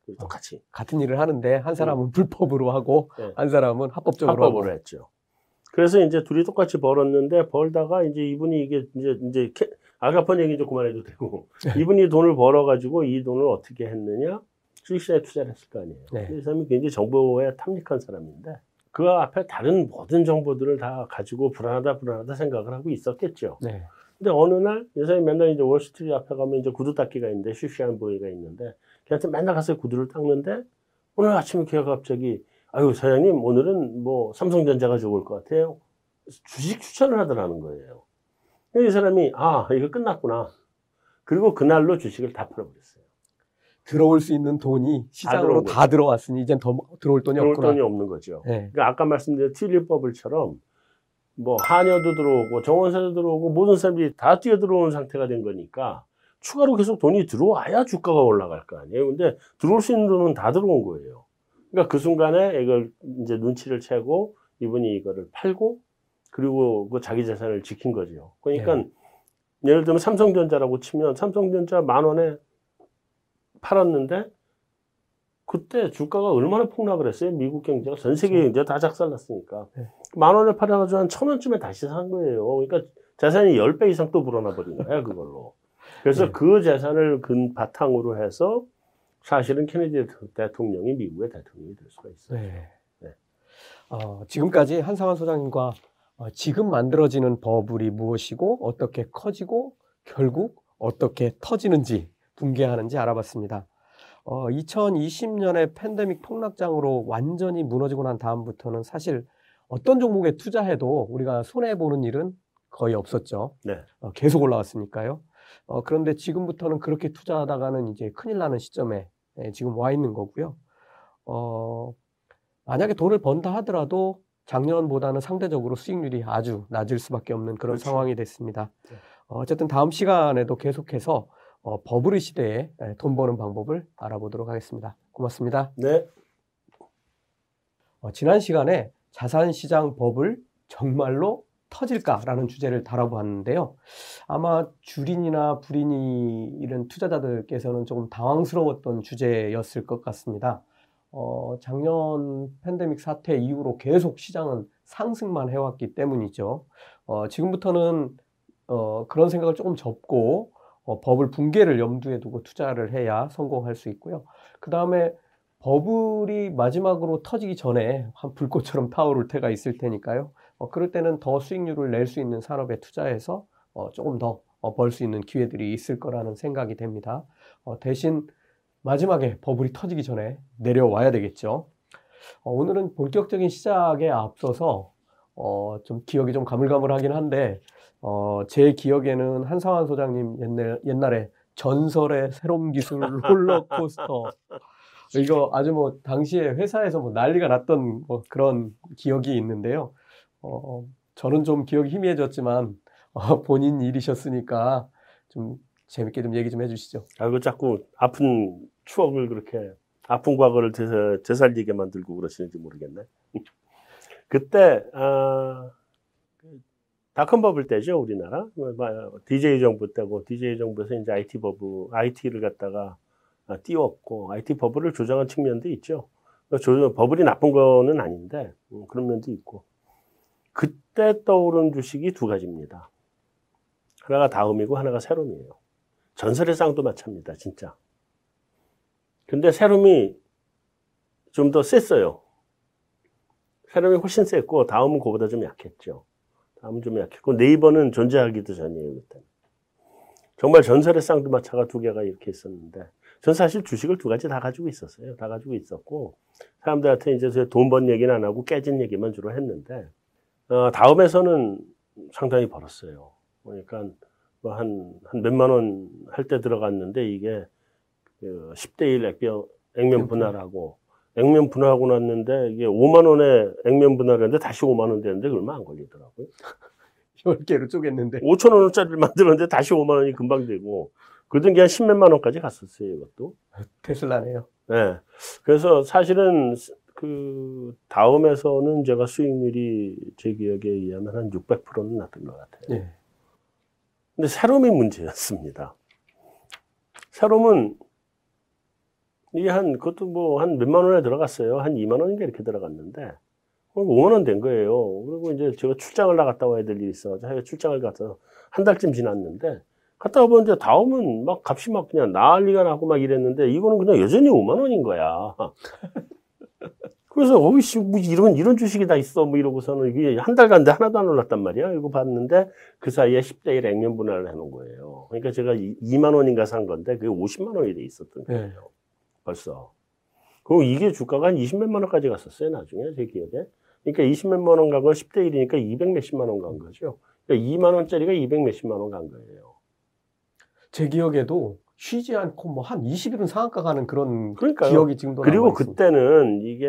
둘이 똑같이. 같은 일을 하는데 한 사람은 불법으로 하고 네. 한 사람은 합법적으로 합법으로 하고. 했죠. 그래서 이제 둘이 똑같이 벌었는데 벌다가 이제 이분이 이게 이제 이제 캐- 아가폰 얘기 좀 그만해도 되고 네. [LAUGHS] 이분이 돈을 벌어가지고 이 돈을 어떻게 했느냐 주식시장에 투자를 했을 거 아니에요. 네. 이 사람이 굉장히 정보에 탐닉한 사람인데 그 앞에 다른 모든 정보들을 다 가지고 불안하다 불안하다 생각을 하고 있었겠죠. 네. 근데 어느 날, 이 사람이 맨날 이제 월스트리트 앞에 가면 이제 구두 닦기가 있는데, 쉬쉬한 보이가 있는데, 걔한테 맨날 가서 구두를 닦는데, 오늘 아침에 걔가 갑자기, 아유, 사장님, 오늘은 뭐 삼성전자가 좋을 것 같아요. 주식 추천을 하더라는 거예요. 이 사람이, 아, 이거 끝났구나. 그리고 그날로 주식을 다 팔아버렸어요. 들어올 수 있는 돈이 시장으로 들어온 다 들어왔으니 이젠 더 들어올 돈이 들어올 없구나. 돈이 없는 거죠. 네. 그러니까 아까 말씀드린 튤립버블처럼 뭐 한여도 들어오고 정원사도 들어오고 모든 사람들이 다 뛰어 들어오는 상태가 된 거니까 추가로 계속 돈이 들어와야 주가가 올라갈 거 아니에요. 근데 들어올 수 있는 돈은 다 들어온 거예요. 그러니까 그 순간에 이걸 이제 눈치를 채고 이분이 이거를 팔고 그리고 그 자기 재산을 지킨 거죠. 그러니까 네. 예를 들면 삼성전자라고 치면 삼성전자 만 원에 팔았는데 그때 주가가 얼마나 폭락을 했어요? 미국 경제가 전 세계 그렇죠. 경제가 다 작살났으니까 네. 만 원에 팔아가지고 한 천 원쯤에 다시 산 거예요. 그러니까 재산이 열 배 이상 또 불어나 버린 거야 그걸로. 그래서 네. 그 재산을 근 바탕으로 해서 사실은 케네디 대통령이 미국의 대통령이 될 수가 있어요. 네. 네. 어, 지금까지 한상환 소장님과 어, 지금 만들어지는 버블이 무엇이고 어떻게 커지고 결국 어떻게 터지는지 붕괴하는지 알아봤습니다. 어, 2020년에 팬데믹 폭락장으로 완전히 무너지고 난 다음부터는 사실 어떤 종목에 투자해도 우리가 손해 보는 일은 거의 없었죠. 네. 어, 계속 올라왔으니까요. 어, 그런데 지금부터는 그렇게 투자하다가는 이제 큰일 나는 시점에 예, 지금 와 있는 거고요. 어, 만약에 돈을 번다 하더라도 작년보다는 상대적으로 수익률이 아주 낮을 수밖에 없는 그런 그렇죠. 상황이 됐습니다. 네. 어, 어쨌든 다음 시간에도 계속해서 어, 버블의 시대에 예, 돈 버는 방법을 알아보도록 하겠습니다. 고맙습니다. 네. 어, 지난 시간에 자산시장 버블 정말로 터질까라는 주제를 다뤄보았는데요. 아마 주린이나 불인이 이런 투자자들께서는 조금 당황스러웠던 주제였을 것 같습니다. 어, 작년 팬데믹 사태 이후로 계속 시장은 상승만 해왔기 때문이죠. 어, 지금부터는 어, 그런 생각을 조금 접고 어, 버블 붕괴를 염두에 두고 투자를 해야 성공할 수 있고요. 그 다음에 버블이 마지막으로 터지기 전에 한 불꽃처럼 타오를 때가 있을 테니까요. 어, 그럴 때는 더 수익률을 낼 수 있는 산업에 투자해서 어, 조금 더 벌수 어, 있는 기회들이 있을 거라는 생각이 됩니다. 어, 대신 마지막에 버블이 터지기 전에 내려와야 되겠죠. 어, 오늘은 본격적인 시작에 앞서서 좀 기억이 좀 가물가물하긴 한데 제 기억에는 한상환 소장님 옛날, 옛날에 전설의 새로운 기술 [LAUGHS] 롤러코스터 이거 아주 뭐 당시에 회사에서 뭐 난리가 났던 뭐 그런 기억이 있는데요. 어, 저는 좀 기억이 희미해졌지만 어, 본인 일이셨으니까 좀 재밌게 좀 얘기 좀 해주시죠. 아, 그 자꾸 아픈 추억을 그렇게 아픈 과거를 되살, 되살리게 만들고 그러시는지 모르겠네. [LAUGHS] 그때 아, 닷컴 버블 때죠 우리나라 DJ 정부 때고 DJ 정부에서 이제 IT 버블 IT를 갖다가 아, 띄웠고 IT 버블을 조장한 측면도 있죠. 조, 버블이 나쁜 거는 아닌데 음, 그런 면도 있고 그때 떠오른 주식이 두 가지입니다. 하나가 다음이고 하나가 세롬이에요. 전설의 쌍도 마찬입니다, 진짜. 근데 세롬이 좀 더 셌어요. 세롬이 훨씬 셌고 다음은 그보다 좀 약했죠. 다음은 좀 약했고 네이버는 존재하기도 전이에요, 그때. 정말 전설의 쌍두마차가 두 개가 이렇게 있었는데 전 사실 주식을 두 가지 다 가지고 있었어요. 다 가지고 있었고 사람들한테 이제 돈 번 얘기는 안 하고 깨진 얘기만 주로 했는데 어, 다음에서는 상당히 벌었어요. 그러니까 뭐 한, 한 몇만 원 할 때 들어갔는데 이게 그 10대 1 액면, 액면 분할하고 액면 분할하고 났는데 이게 5만 원에 액면 분할했는데 다시 5만 원 되는데 얼마 안 걸리더라고요. [LAUGHS] 10개로 쪼갰는데. 5천 원짜리를 만들었는데 다시 5만 원이 금방 되고 그러던 게 한 10몇만 원까지 갔었어요, 이것도. [LAUGHS] 테슬라네요. 네. 그래서 사실은 그 다음에서는 제가 수익률이 제 기억에 의하면 한 600%는 났던 것 같아요. 네. 근데 새롬이 문제였습니다. 새롬은 이게 한 그것도 뭐 한 몇만 원에 들어갔어요. 한 2만 원인가 이렇게 들어갔는데 5만 원 된 거예요. 그리고 이제 제가 출장을 나갔다 와야 될 일이 있어서 해외 출장을 가서 한 달쯤 지났는데 갔다 와보는데 다음은 막 값이 막 그냥 난리가 나고 막 이랬는데 이거는 그냥 여전히 5만 원인 거야. 그래서 어이씨 뭐 이런 이런 주식이 다 있어 뭐 이러고서는 이게 한 달간 데 하나도 안 올랐단 말이야. 이거 봤는데 그 사이에 10대 1 액면 분할을 해놓은 거예요. 그러니까 제가 2만 원인가 산 건데 그게 50만 원이 돼 있었던 네. 거예요. 네. 벌써. 그리고 이게 주가가 한 20몇만 원까지 갔었어요. 나중에 제 기억에. 그러니까 20몇만 원간거 10대 1이니까 200 몇십만 원 간 거죠. 그러니까 2만 원짜리가 200 몇십만 원 간 거예요. 제 기억에도 쉬지 않고 뭐 한 20일은 상한가 가는 그런 그러니까요. 기억이 지금도 그리고 그때는 이게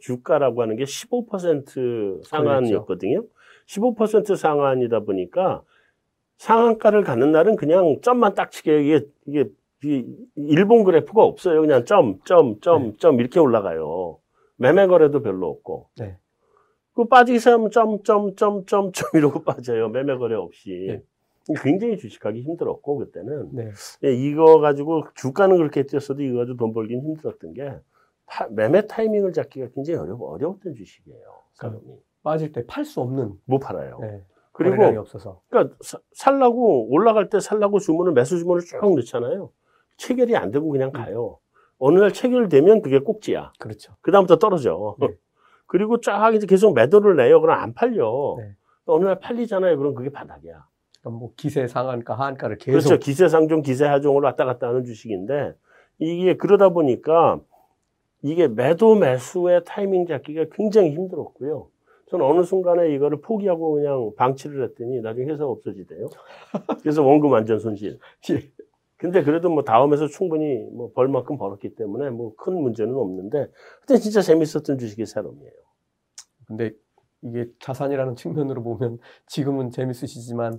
주가라고 하는 게 15% 상한이었거든요. 15% 상한이다 보니까 상한가를 가는 날은 그냥 점만 딱 치게 이게 이게 일본 그래프가 없어요. 그냥 점, 점, 점, 네. 점 이렇게 올라가요. 매매 거래도 별로 없고. 네. 그 빠지기 시작하면 점, 점, 점, 점, 점 이러고 빠져요. 매매 거래 없이. 네. 굉장히 주식하기 힘들었고 그때는 네. 예, 이거 가지고 주가는 그렇게 뛰었어도 이거 가지고 돈 벌기는 힘들었던 게 파, 매매 타이밍을 잡기가 굉장히 어려, 어려웠던 주식이에요. 사람이. 빠질 때 팔 수 없는. 못 팔아요. 네. 그리고 없어서. 그러니까 사, 살라고 올라갈 때 살라고 주문을 매수 주문을 쭉 넣잖아요. 체결이 안 되고 그냥 음. 가요. 어느 날 체결되면 그게 꼭지야. 그렇죠. 그다음부터 떨어져. 네. 그리고 쫙 이제 계속 매도를 내요. 그럼 안 팔려. 네. 어느 날 팔리잖아요. 그럼 그게 바닥이야. 그러니까 뭐 기세 상한가 하한가를 계속 그렇죠. 기세 상종, 기세 하종을 왔다 갔다 하는 주식인데 이게 그러다 보니까 이게 매도 매수의 타이밍 잡기가 굉장히 힘들었고요. 저는 어느 순간에 이거를 포기하고 그냥 방치를 했더니 나중에 회사가 없어지대요. 그래서 원금 완전 손실. [LAUGHS] 예. 근데 그래도 뭐 다음에서 충분히 뭐 벌만큼 벌었기 때문에 뭐 큰 문제는 없는데 그때 진짜 재밌었던 주식이 세롬이에요. 근데 이게 자산이라는 측면으로 보면 지금은 재밌으시지만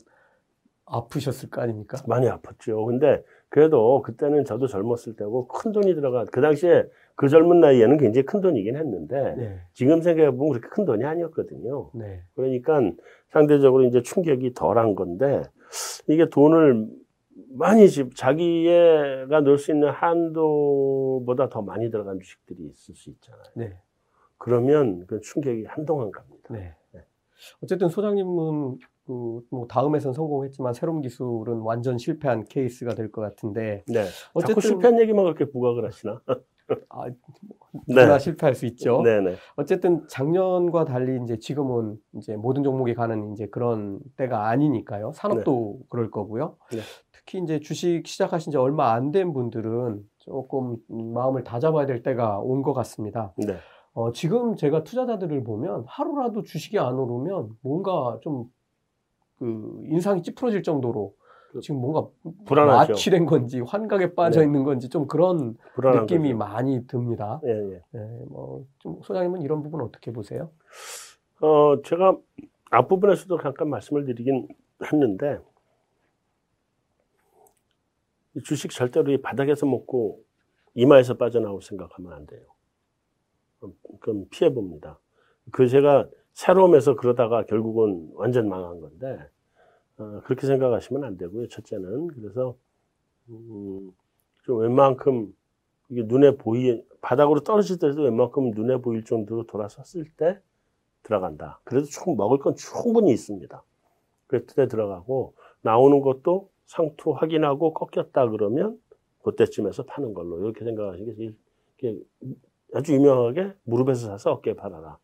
아프셨을 거 아닙니까? 많이 아팠죠. 근데 그래도 그때는 저도 젊었을 때고 큰 돈이 들어가 그 당시에 그 젊은 나이에는 굉장히 큰 돈이긴 했는데 네. 지금 생각해 보면 그렇게 큰 돈이 아니었거든요. 네. 그러니까 상대적으로 이제 충격이 덜한 건데 이게 돈을 많이 집 자기가 넣을 수 있는 한도보다 더 많이 들어간 주식들이 있을 수 있잖아요. 네. 그러면 그 충격이 한동안 갑니다. 네. 네. 어쨌든 소장님은 그 뭐 다음에선 성공했지만 새로운 기술은 완전 실패한 케이스가 될 것 같은데. 네. 어쨌든 실패한 얘기만 그렇게 부각을 하시나? [LAUGHS] 아, 누구나 네. 실패할 수 있죠. 네네. 네. 어쨌든 작년과 달리 이제 지금은 이제 모든 종목이 가는 이제 그런 때가 아니니까요. 산업도 네. 그럴 거고요. 네. 특히 이제 주식 시작하신 지 얼마 안 된 분들은 조금 마음을 다잡아야 될 때가 온 것 같습니다. 네. 어, 지금 제가 투자자들을 보면 하루라도 주식이 안 오르면 뭔가 좀 그 인상이 찌푸러질 정도로 그 지금 뭔가 불안하죠. 마취된 건지 환각에 빠져 네. 있는 건지 좀 그런 느낌이 거죠. 많이 듭니다. 예, 예. 네, 뭐좀 소장님은 이런 부분 어떻게 보세요? 어, 제가 앞부분에서도 잠깐 말씀을 드리긴 했는데 주식 절대로 이 바닥에서 먹고 이마에서 빠져나올 생각하면 안 돼요. 그럼 피해 봅니다. 그 제가 새로움에서 그러다가 결국은 완전 망한 건데 어, 그렇게 생각하시면 안 되고요. 첫째는 그래서 음, 좀 웬만큼 이게 눈에 보이 바닥으로 떨어질 때도 웬만큼 눈에 보일 정도로 돌아섰을 때 들어간다. 그래도 충 먹을 건 충분히 있습니다. 그때 들어가고 나오는 것도 상투 확인하고 꺾였다 그러면 그때쯤에서 파는 걸로 이렇게 생각하시는 게 아주 유명하게 무릎에서 사서 어깨에 팔아라.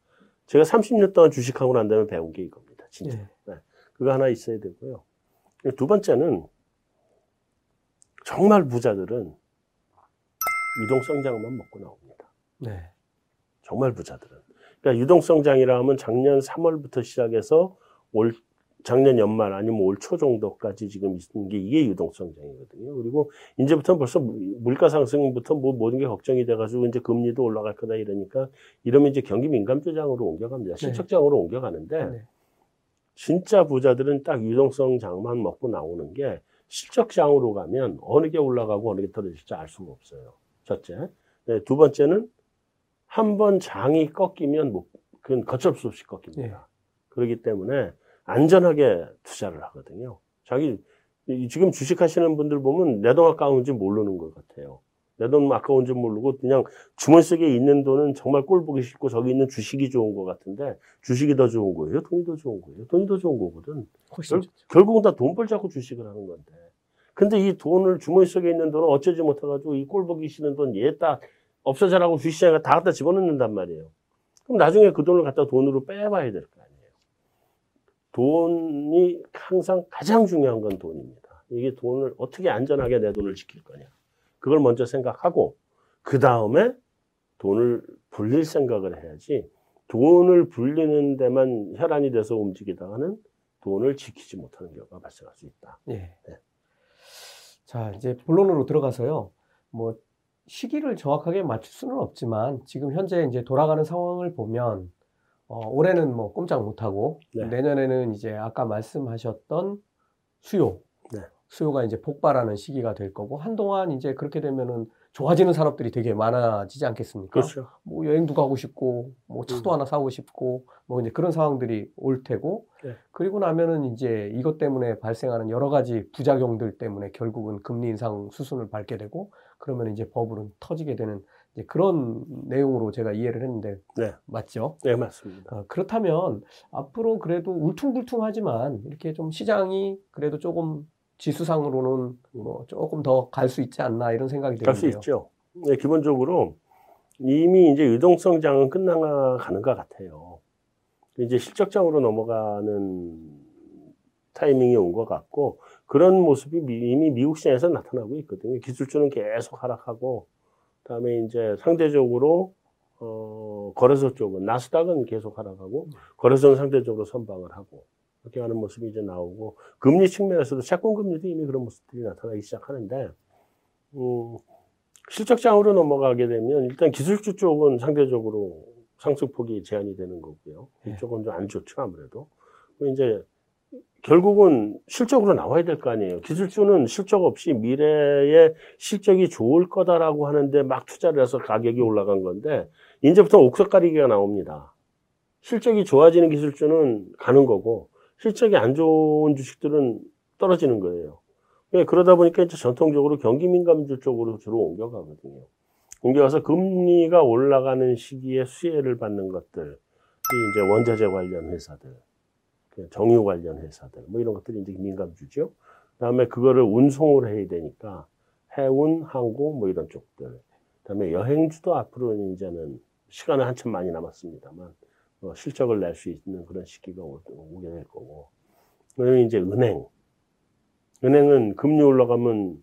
제가 30년 동안 주식하고 난 다음에 배운 게 이겁니다. 진짜. 네. 네. 그거 하나 있어야 되고요. 두 번째는 정말 부자들은 유동성장만 먹고 나옵니다. 네. 정말 부자들은. 그러니까 유동성장이라 하면 작년 3월부터 시작해서 올 작년 연말 아니면 올 초 정도까지 지금 있는 게 이게 유동성장이거든요. 그리고 이제부터 벌써 물가 상승부터 뭐 모든 게 걱정이 돼가지고 이제 금리도 올라갈 거다 이러니까 이러면 이제 경기 민감조장으로 옮겨갑니다. 네. 실적장으로 네. 옮겨가는데 네. 진짜 부자들은 딱 유동성장만 먹고 나오는 게 실적장으로 가면 어느 게 올라가고 어느 게 떨어질지 알 수가 없어요. 첫째. 네, 두 번째는 한 번 장이 꺾이면 뭐 그건 걷잡 수 없이 꺾입니다. 네. 그렇기 때문에 안전하게 투자를 하거든요. 자기 지금 주식하시는 분들 보면 내 돈 아까운지 모르는 것 같아요. 내 돈 아까운지 모르고 그냥 주머니 속에 있는 돈은 정말 꼴 보기 싫고 저기 있는 주식이 좋은 것 같은데 주식이 더 좋은 거예요? 돈이 더 좋은 거예요? 돈이 더 좋은 거거든. 결, 결국은 다 돈 벌자고 주식을 하는 건데. 근데 이 돈을 주머니 속에 있는 돈을 어쩌지 못해가지고 이 꼴 보기 싫은 돈 얘 딱 없어져라고 주식시장에 다 갖다 집어넣는단 말이에요. 그럼 나중에 그 돈을 갖다 돈으로 빼봐야 될 거야. 돈이 항상 가장 중요한 건 돈입니다. 이게 돈을 어떻게 안전하게 내 돈을 지킬 거냐. 그걸 먼저 생각하고 그 다음에 돈을 불릴 생각을 해야지 돈을 불리는 데만 혈안이 돼서 움직이다가는 돈을 지키지 못하는 경우가 발생할 수 있다. 예. 네. 자, 이제 본론으로 들어가서요. 뭐 시기를 정확하게 맞출 수는 없지만 지금 현재 이제 돌아가는 상황을 보면 어, 올해는 뭐 꼼짝 못하고 네. 내년에는 이제 아까 말씀하셨던 수요. 네. 수요가 이제 폭발하는 시기가 될 거고 한동안 이제 그렇게 되면은 좋아지는 산업들이 되게 많아지지 않겠습니까? 그렇죠. 뭐 여행도 가고 싶고 뭐 차도 음. 하나 사고 싶고 뭐 이제 그런 상황들이 올 테고 네. 그리고 나면은 이제 이것 때문에 발생하는 여러 가지 부작용들 때문에 결국은 금리 인상 수순을 밟게 되고 그러면 이제 버블은 터지게 되는 그런 내용으로 제가 이해를 했는데 네. 맞죠? 네, 맞습니다. 어, 그렇다면 앞으로 그래도 울퉁불퉁하지만 이렇게 좀 시장이 그래도 조금 지수상으로는 뭐 조금 더 갈 수 있지 않나 이런 생각이 갈수 드는데요. 있죠. 네, 기본적으로 이미 이제 유동성 장은 끝나가는 것 같아요. 이제 실적장으로 넘어가는 타이밍이 온 것 같고 그런 모습이 미- 이미 미국 시장에서 나타나고 있거든요. 기술주는 계속 하락하고 그다음에 이제 상대적으로 어, 거래소 쪽은 나스닥은 계속 하락하고 거래소는 상대적으로 선방을 하고 이렇게 하는 모습이 이제 나오고 금리 측면에서도 채권 금리도 이미 그런 모습들이 나타나기 시작하는데 음, 실적장으로 넘어가게 되면 일단 기술주 쪽은 상대적으로 상승폭이 제한이 되는 거고요. 네. 이쪽은 좀 안 좋죠 아무래도. 이제 결국은 실적으로 나와야 될 거 아니에요. 기술주는 실적 없이 미래에 실적이 좋을 거다라고 하는데 막 투자를 해서 가격이 올라간 건데 이제부터 옥석 가리기가 나옵니다. 실적이 좋아지는 기술주는 가는 거고 실적이 안 좋은 주식들은 떨어지는 거예요. 예, 그러다 보니까 이제 전통적으로 경기 민감주 쪽으로 주로 옮겨가거든요. 옮겨가서 금리가 올라가는 시기에 수혜를 받는 것들 이 이제 원자재 관련 회사들, 그 정유 관련 회사들, 뭐 이런 것들이 이제 민감주죠. 그다음에 그거를 운송을 해야 되니까 해운, 항공 뭐 이런 쪽들. 그다음에 여행주도 앞으로는 이제는 시간은 한참 많이 남았습니다만 어, 실적을 낼 수 있는 그런 시기가 오- 오게 될 거고. 그다음에 이제 은행. 은행은 금리 올라가면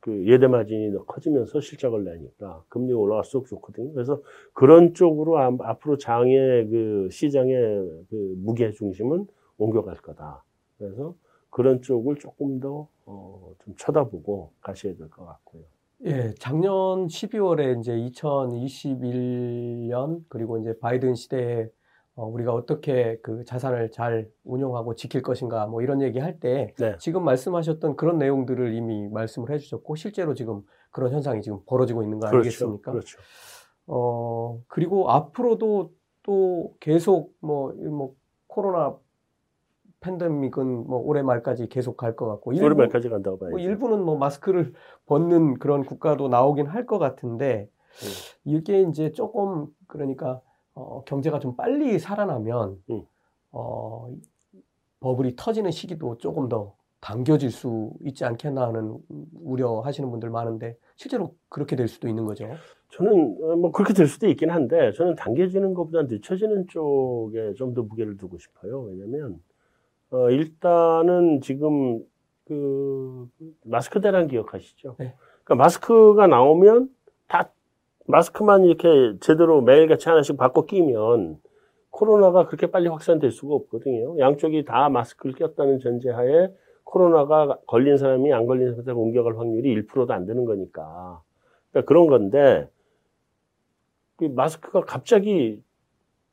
그 예대 마진이 더 커지면서 실적을 내니까 금리 올라갈수록 좋거든요. 그래서 그런 쪽으로 암- 앞으로 장의 그 시장의 그 무게 중심은 옮겨갈 거다. 그래서 그런 쪽을 조금 더, 어, 좀 쳐다보고 가셔야 될 것 같고요. 예, 작년 12월에 이제 2021년 그리고 이제 바이든 시대에 어, 우리가 어떻게 그 자산을 잘 운용하고 지킬 것인가 뭐 이런 얘기 할때 네. 지금 말씀하셨던 그런 내용들을 이미 말씀을 해주셨고 실제로 지금 그런 현상이 지금 벌어지고 있는 거 아니겠습니까? 그렇죠. 어, 그리고 앞으로도 또 계속 뭐, 이 뭐, 코로나 팬데믹은 뭐 올해 말까지 계속 갈 것 같고, 올해 일부, 말까지 간다고 봐야죠. 뭐 일부는 뭐 마스크를 벗는 그런 국가도 나오긴 할 것 같은데, 이게 이제 조금, 그러니까, 어, 경제가 좀 빨리 살아나면, 음. 어, 버블이 터지는 시기도 조금 더 당겨질 수 있지 않겠나 하는 우려하시는 분들 많은데, 실제로 그렇게 될 수도 있는 거죠. 저는 어, 뭐 그렇게 될 수도 있긴 한데 저는 당겨지는 것보다 늦춰지는 쪽에 좀 더 무게를 두고 싶어요. 왜냐면 어, 일단은 지금 그 마스크 대란 기억하시죠? 네. 그러니까 마스크가 나오면 다 마스크만 이렇게 제대로 매일같이 하나씩 바꿔 끼면 코로나가 그렇게 빨리 확산될 수가 없거든요. 양쪽이 다 마스크를 꼈다는 전제하에 코로나가 걸린 사람이 안 걸린 사람한테 옮겨갈 확률이 1%도 안 되는 거니까. 그러니까 그런 건데 그 마스크가 갑자기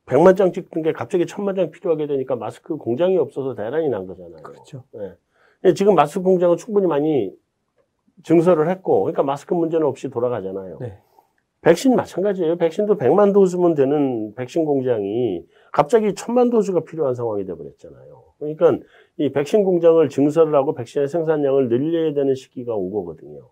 100만 장 찍던 게 갑자기 1000만 장 필요하게 되니까 마스크 공장이 없어서 대란이 난 거잖아요. 그렇죠. 예, 지금 마스크 공장은 충분히 많이 증설을 했고, 그러니까 마스크 문제는 없이 돌아가잖아요. 네. 백신 마찬가지예요. 백신도 100만 도즈면 되는 백신 공장이 갑자기 1000만 도즈가 필요한 상황이 돼버렸잖아요. 그러니까 이 백신 공장을 증설을 하고 백신의 생산량을 늘려야 되는 시기가 온 거거든요.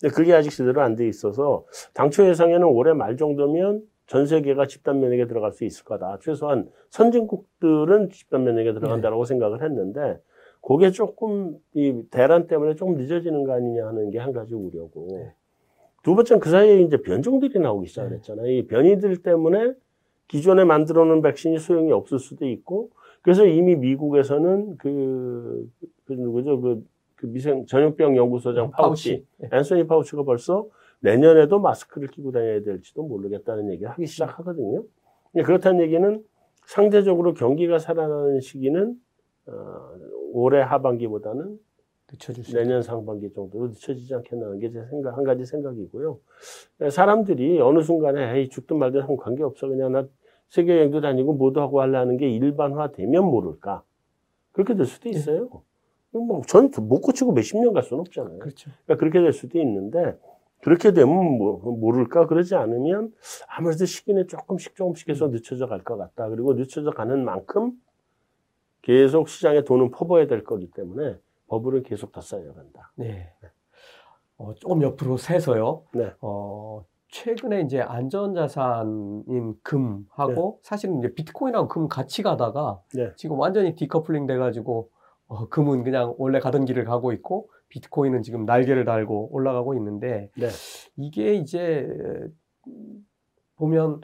근데 그게 아직 제대로 안 돼 있어서 당초 예상에는 올해 말 정도면 전 세계가 집단 면역에 들어갈 수 있을 거다. 최소한 선진국들은 집단 면역에 들어간다라고 생각을 했는데 그게 조금 이 대란 때문에 조금 늦어지는 거 아니냐 하는 게 한 가지 우려고. 네. 두 번째는 그 사이에 이제 변종들이 나오기 시작했잖아요. 이 변이들 때문에 기존에 만들어 놓은 백신이 소용이 없을 수도 있고, 그래서 이미 미국에서는 그, 그 누구죠? 그, 그 미생, 전염병 연구소장 파우치, 네. 앤소니 파우치가 벌써 내년에도 마스크를 끼고 다녀야 될지도 모르겠다는 얘기를 하기 시작하거든요. 근데 그렇다는 얘기는 상대적으로 경기가 살아나는 시기는 어, 올해 하반기보다는 내년 상반기 정도로 늦춰지지 않겠나는 게 제 생각, 한 가지 생각이고요. 사람들이 어느 순간에 에이, 죽든 말든 한 관계 없어. 그냥 나 세계 여행도 다니고 뭐도 하고 하려는 게 일반화되면 모를까. 그렇게 될 수도 있어요. 뭐전못 고치고 몇십 년 갈 수는 없잖아요. 그렇죠. 그러니까 그렇게 될 수도 있는데 그렇게 되면 뭐, 모를까 그러지 않으면 아무래도 시기는 조금씩 조금씩 해서 늦춰져 갈 것 같다. 그리고 늦춰져 가는 만큼 계속 시장에 돈은 퍼부어야 될 거기 때문에 버블은 계속 더 쌓여간다. 네. 어, 조금 옆으로 세서요. 네. 어, 최근에 이제 안전자산인 금하고 사실은 이제 비트코인하고 금 같이 가다가 네. 지금 완전히 디커플링 돼가지고 어, 금은 그냥 원래 가던 길을 가고 있고 비트코인은 지금 날개를 달고 올라가고 있는데 네. 이게 이제 보면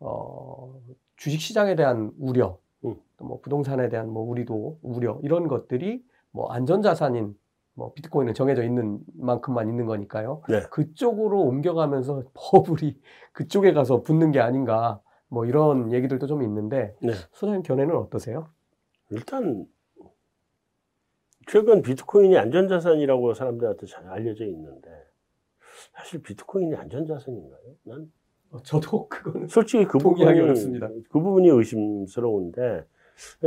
어, 주식 시장에 대한 우려, 음. 또뭐 부동산에 대한 뭐 우리도 우려 이런 것들이 뭐 안전 자산인 뭐 비트코인은 정해져 있는 만큼만 있는 거니까요. 네. 그쪽으로 옮겨가면서 [LAUGHS] 버블이 그쪽에 가서 붙는 게 아닌가 뭐 이런 얘기들도 좀 있는데 네. 소장님 견해는 어떠세요? 일단 최근 비트코인이 안전자산이라고 사람들한테 잘 알려져 있는데 사실 비트코인이 안전자산인가요? 난 어, 저도 [LAUGHS] 그거는 솔직히 그 부분이 어렵습니다. 그 부분이 의심스러운데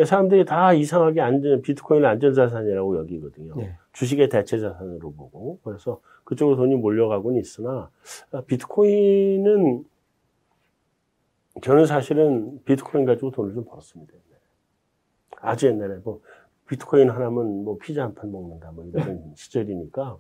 사람들이 다 이상하게 안전 비트코인을 안전자산이라고 여기거든요. 네. 주식의 대체 자산으로 보고 그래서 그쪽으로 돈이 몰려가고는 있으나 아, 비트코인은 저는 사실은 비트코인 가지고 돈을 좀 벌었습니다. 아주 옛날에 뭐 비트코인 하나면 뭐 피자 한 판 먹는다 뭐 이런 시절이니까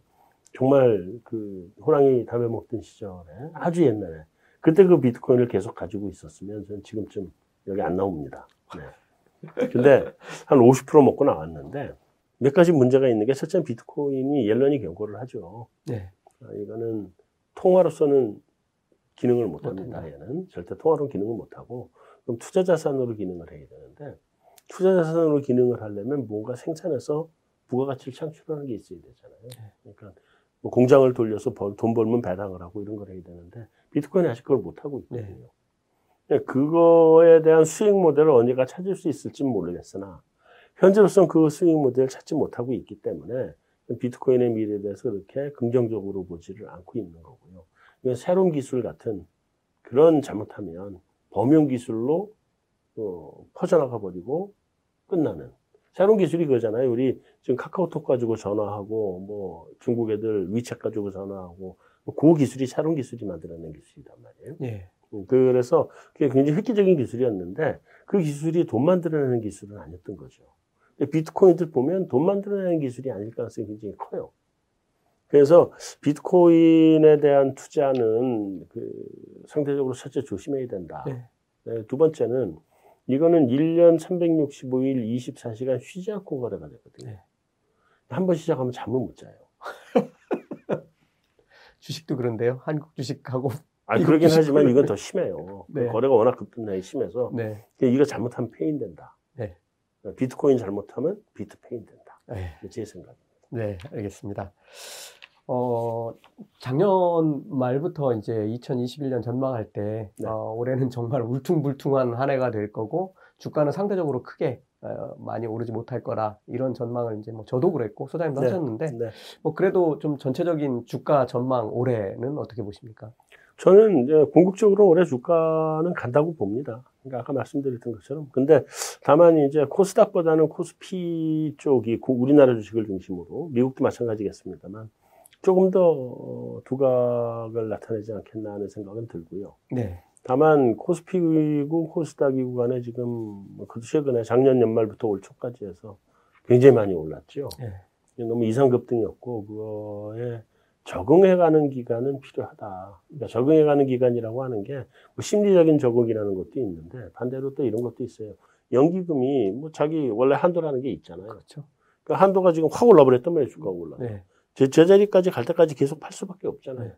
정말 그 호랑이 담배 먹던 시절에 아주 옛날에 그때 그 비트코인을 계속 가지고 있었으면 저는 지금쯤 여기 안 나옵니다. 네. 근데 한 50% 먹고 나왔는데 몇 가지 문제가 있는 게 첫째는 비트코인이 옐런이 경고를 하죠. 네. 아, 이거는 통화로서는 기능을 못 합니다. 얘는 절대 통화로 기능을 못 하고 그럼 투자 자산으로 기능을 해야 되는데 투자 자산으로 기능을 하려면 뭔가 생산해서 부가가치를 창출하는 게 있어야 되잖아요. 그러니까 뭐 공장을 돌려서 벌- 돈 벌면 배당을 하고 이런 걸 해야 되는데 비트코인이 아직 그걸 못 하고 있거든요. 네, 그거에 대한 수익 모델을 언제가 찾을 수 있을지는 모르겠으나 현재로서는 그 수익 모델을 찾지 못하고 있기 때문에 비트코인의 미래에 대해서 그렇게 긍정적으로 보지를 않고 있는 거고요. 이건 새로운 기술 같은 그런 잘못하면 범용 기술로 어, 퍼져나가 버리고 끝나는 새로운 기술이 그거잖아요. 우리 지금 카카오톡 가지고 전화하고 뭐 중국 애들 위챗 가지고 전화하고 뭐그 기술이 새로운 기술이 만들어낸 기술이란 말이에요. 예. 음, 그래서 그게 굉장히 획기적인 기술이었는데 그 기술이 돈 만들어내는 기술은 아니었던 거죠. 근데 비트코인들 보면 돈 만들어내는 기술이 아닐 가능성이 굉장히 커요. 그래서 비트코인에 대한 투자는 그 상대적으로 첫째 조심해야 된다. 네. 네, 두 번째는 이거는 1년 365일 24시간 쉬지 않고 거래가 되거든요. 네. 한 번 시작하면 잠을 못 자요. [LAUGHS] 주식도 그런데요. 한국 주식하고 [LAUGHS] 아, 그러긴 하지만 이건 더 심해요. [LAUGHS] 네. 거래가 워낙 급등하기 심해서 네. 이거 잘못하면 폐인 된다. 네. 비트코인 잘못하면 비트 폐인 된다. 네. 제 생각입니다. 네, 알겠습니다. 어, 작년 말부터 이제 2021년 전망할 때, 네. 어, 올해는 정말 울퉁불퉁한 한 해가 될 거고, 주가는 상대적으로 크게, 어, 많이 오르지 못할 거라, 이런 전망을 이제 뭐 저도 그랬고, 소장님도 네. 하셨는데, 네. 뭐 그래도 좀 전체적인 주가 전망 올해는 어떻게 보십니까? 저는 이제 궁극적으로 올해 주가는 간다고 봅니다. 그러니까 아까 말씀드렸던 것처럼. 근데 다만 이제 코스닥보다는 코스피 쪽이 고- 우리나라 주식을 중심으로 미국도 마찬가지겠습니다만 조금 더 어, 두각을 나타내지 않겠나 하는 생각은 들고요. 네. 다만 코스피이고 코스닥이고 간에 지금 뭐 그도 최근에 작년 연말부터 올 초까지 해서 굉장히 많이 올랐죠. 네. 너무 이상 급등이었고 그거에 적응해가는 기간은 필요하다. 그러니까 적응해가는 기간이라고 하는 게 뭐 심리적인 적응이라는 것도 있는데 반대로 또 이런 것도 있어요. 연기금이 뭐 자기 원래 한도라는 게 있잖아요. 그렇죠. 그 한도가 지금 확 올라버렸단 말이에요. 주가가 올라. 네. 제, 저 자리까지 갈 때까지 계속 팔 수밖에 없잖아요. 네.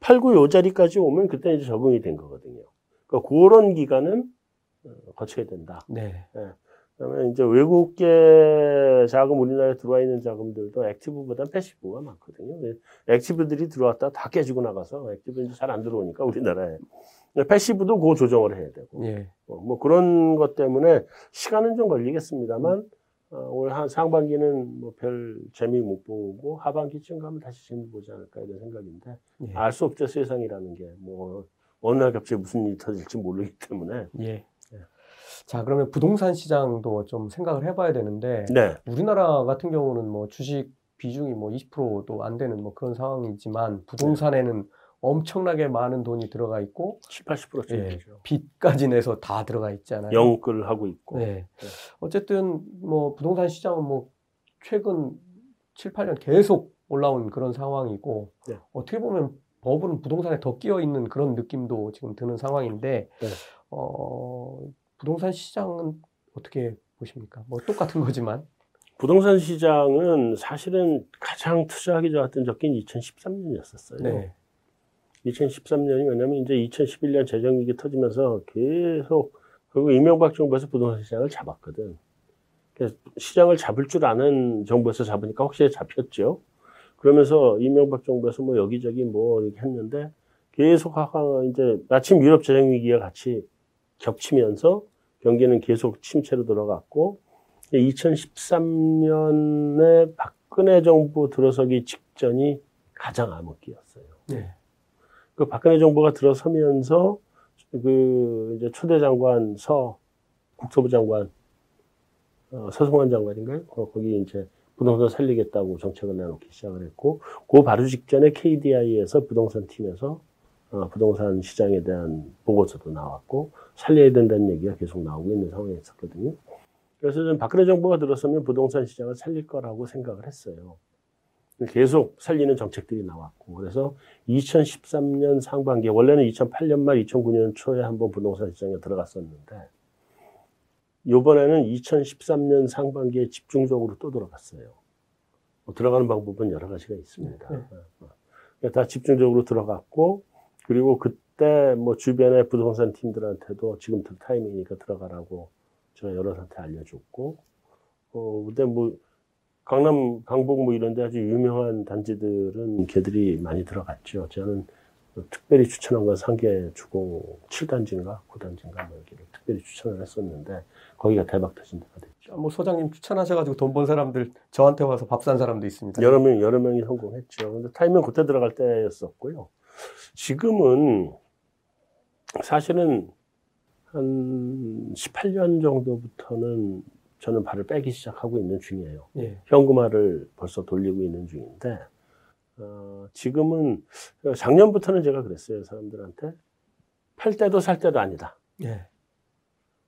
팔고 요 자리까지 오면 그때 이제 적응이 된 거거든요. 그러니까 그런 기간은 어, 거쳐야 된다. 네. 그다음에 이제 외국계 자금 우리나라에 들어와 있는 자금들도 액티브보다 패시브가 많거든요. active들이 들어왔다 다 깨지고 나가서 active 이제 잘안 들어오니까 우리나라에 passive도 그 조정을 해야 되고 예. 어, 뭐 그런 것 때문에 시간은 좀 걸리겠습니다만 어, 올 한 상반기는 뭐 별 재미 못 보고 하반기쯤 가면 다시 재미 보지 않을까 이런 생각인데 예. 알수 없죠 세상이라는 게 뭐 어느 날 갑자기 무슨 일이 터질지 모르기 때문에 예. 자, 그러면 부동산 시장도 좀 생각을 해봐야 되는데, 네. 우리나라 같은 경우는 뭐 주식 비중이 뭐 20%도 안 되는 뭐 그런 상황이지만, 부동산에는 엄청나게 많은 돈이 들어가 있고, 7, 80%쯤 예. 빚까지 내서 다 들어가 있잖아요. 영끌 하고 있고. 네. 어쨌든 뭐 부동산 시장은 뭐 최근 7, 8년 계속 올라온 그런 상황이고 네. 어떻게 보면 법은 부동산에 더 끼어 있는 그런 느낌도 지금 드는 상황인데 네. 어, 부동산 시장은 어떻게 보십니까? 뭐 똑같은 거지만 부동산 시장은 사실은 가장 투자하기 좋았던 적긴 2013년이었었어요. 네. 2013년이 왜냐면 이제 2011년 재정위기 터지면서 계속 그리고 이명박 정부에서 부동산 시장을 잡았거든. 그래서 시장을 잡을 줄 아는 정부에서 잡으니까 확실히 잡혔죠. 그러면서 이명박 정부에서 뭐 여기저기 뭐 이렇게 했는데 계속 하가 이제 마침 유럽 재정 위기가 같이 겹치면서 경기는 계속 침체로 들어갔고 2013년에 박근혜 정부 들어서기 직전이 가장 암흑기였어요. 네. 그 박근혜 정부가 들어서면서 그 이제 초대 장관 서 국토부 장관 어, 서승환 장관인가요? 어, 거기 이제 부동산 살리겠다고 정책을 내놓기 시작을 했고 그 바로 직전에 KDI에서 부동산 팀에서 어, 부동산 시장에 대한 보고서도 나왔고 살려야 된다는 얘기가 계속 나오고 있는 상황이었거든요. 그래서 저는 박근혜 정부가 들어서면 부동산 시장을 살릴 거라고 생각을 했어요. 계속 살리는 정책들이 나왔고 그래서 2013년 상반기 원래는 2008년 말 2009년 초에 한번 부동산 시장에 들어갔었는데 이번에는 2013년 상반기에 집중적으로 또 들어갔어요. 뭐 들어가는 방법은 여러 가지가 있습니다. 네. 어. 다 집중적으로 들어갔고 그리고 그때 뭐 주변의 부동산 팀들한테도 지금부터 타이밍이니까 들어가라고 제가 여러한테 알려줬고 어 근데 뭐 강남, 강북 뭐 이런 데 아주 유명한 단지들은 걔들이 많이 들어갔죠. 저는 특별히 추천한 건 상계 주공 7단지인가 9단지인가 뭐 여기를 특별히 추천을 했었는데 거기가 대박 터진 데가 됐죠. 뭐 소장님 추천하셔가지고 돈 번 사람들 저한테 와서 밥 산 사람도 있습니다. 여러 명, 여러 명이 성공했죠. 근데 타이밍 그때 들어갈 때였었고요. 지금은 사실은 한 18년 정도부터는 저는 발을 빼기 시작하고 있는 중이에요. 예. 현금화를 벌써 돌리고 있는 중인데, 어, 지금은, 작년부터는 제가 그랬어요, 사람들한테. 팔 때도 살 때도 아니다. 예.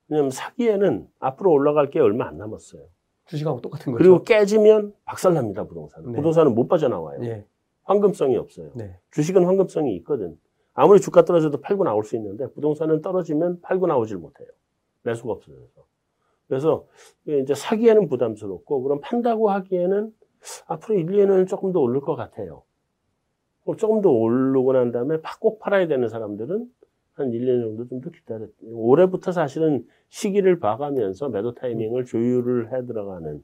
왜냐면 사기에는 앞으로 올라갈 게 얼마 안 남았어요. 주식하고 똑같은 거죠. 그리고 깨지면 박살납니다, 부동산은. 네. 부동산은 못 빠져나와요. 예. 황금성이 없어요. 네. 주식은 황금성이 있거든. 아무리 주가 떨어져도 팔고 나올 수 있는데 부동산은 떨어지면 팔고 나오질 못해요. 매수가 없어져서. 그래서 이제 사기에는 부담스럽고 그럼 판다고 하기에는 앞으로 1, 2년은 조금 더 오를 것 같아요. 조금 더 오르고 난 다음에 꼭 팔아야 되는 사람들은 한 1년 정도 좀 더 기다려. 올해부터 사실은 시기를 봐가면서 매도 타이밍을 조율을 해 들어가는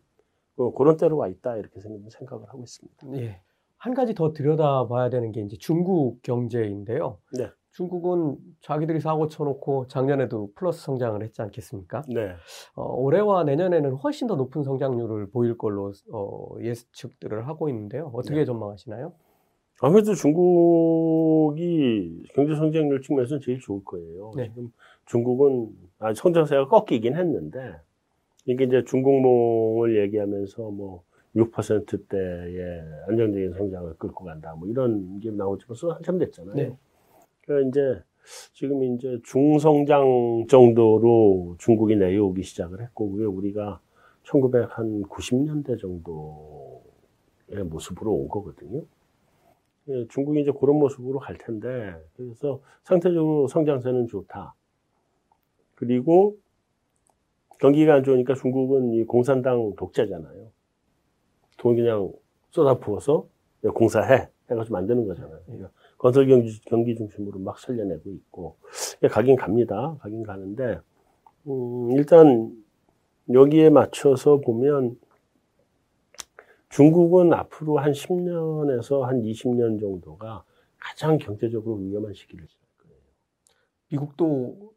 그- 그런 때로 와 있다 이렇게 생각- 생각을 하고 있습니다. 예. 한 가지 더 들여다봐야 되는 게 이제 중국 경제인데요. 네. 중국은 자기들이 사고 쳐놓고 작년에도 플러스 성장을 했지 않겠습니까? 네. 어, 올해와 내년에는 훨씬 더 높은 성장률을 보일 걸로 어, 예측들을 하고 있는데요. 어떻게 네. 전망하시나요? 아무래도 중국이 경제 성장률 측면에서는 제일 좋을 거예요. 네. 지금 중국은 아, 성장세가 꺾이긴 했는데 이게 이제 중국몽을 얘기하면서 뭐 6%대의 안정적인 성장을 끌고 간다. 뭐 이런 게 나오지 벌써 한참 됐잖아요. 네. 그러니까 이제 지금 이제 중성장 정도로 중국이 내려오기 시작을 했고 그게 우리가 1990년대 정도의 모습으로 온 거거든요. 예, 중국이 이제 그런 모습으로 갈 텐데 그래서 상태적으로 성장세는 좋다. 그리고 경기가 안 좋으니까 중국은 이 공산당 독재잖아요. 돈 그냥 쏟아부어서 공사해 해가지고 만드는 거잖아요. 그러니까 건설 경기, 경기 중심으로 막 살려내고 있고 예, 가긴 갑니다. 가긴 가는데 음, 일단 여기에 맞춰서 보면 중국은 앞으로 한 10년에서 한 20년 정도가 가장 경제적으로 위험한 시기를 지날 거예요. 미국도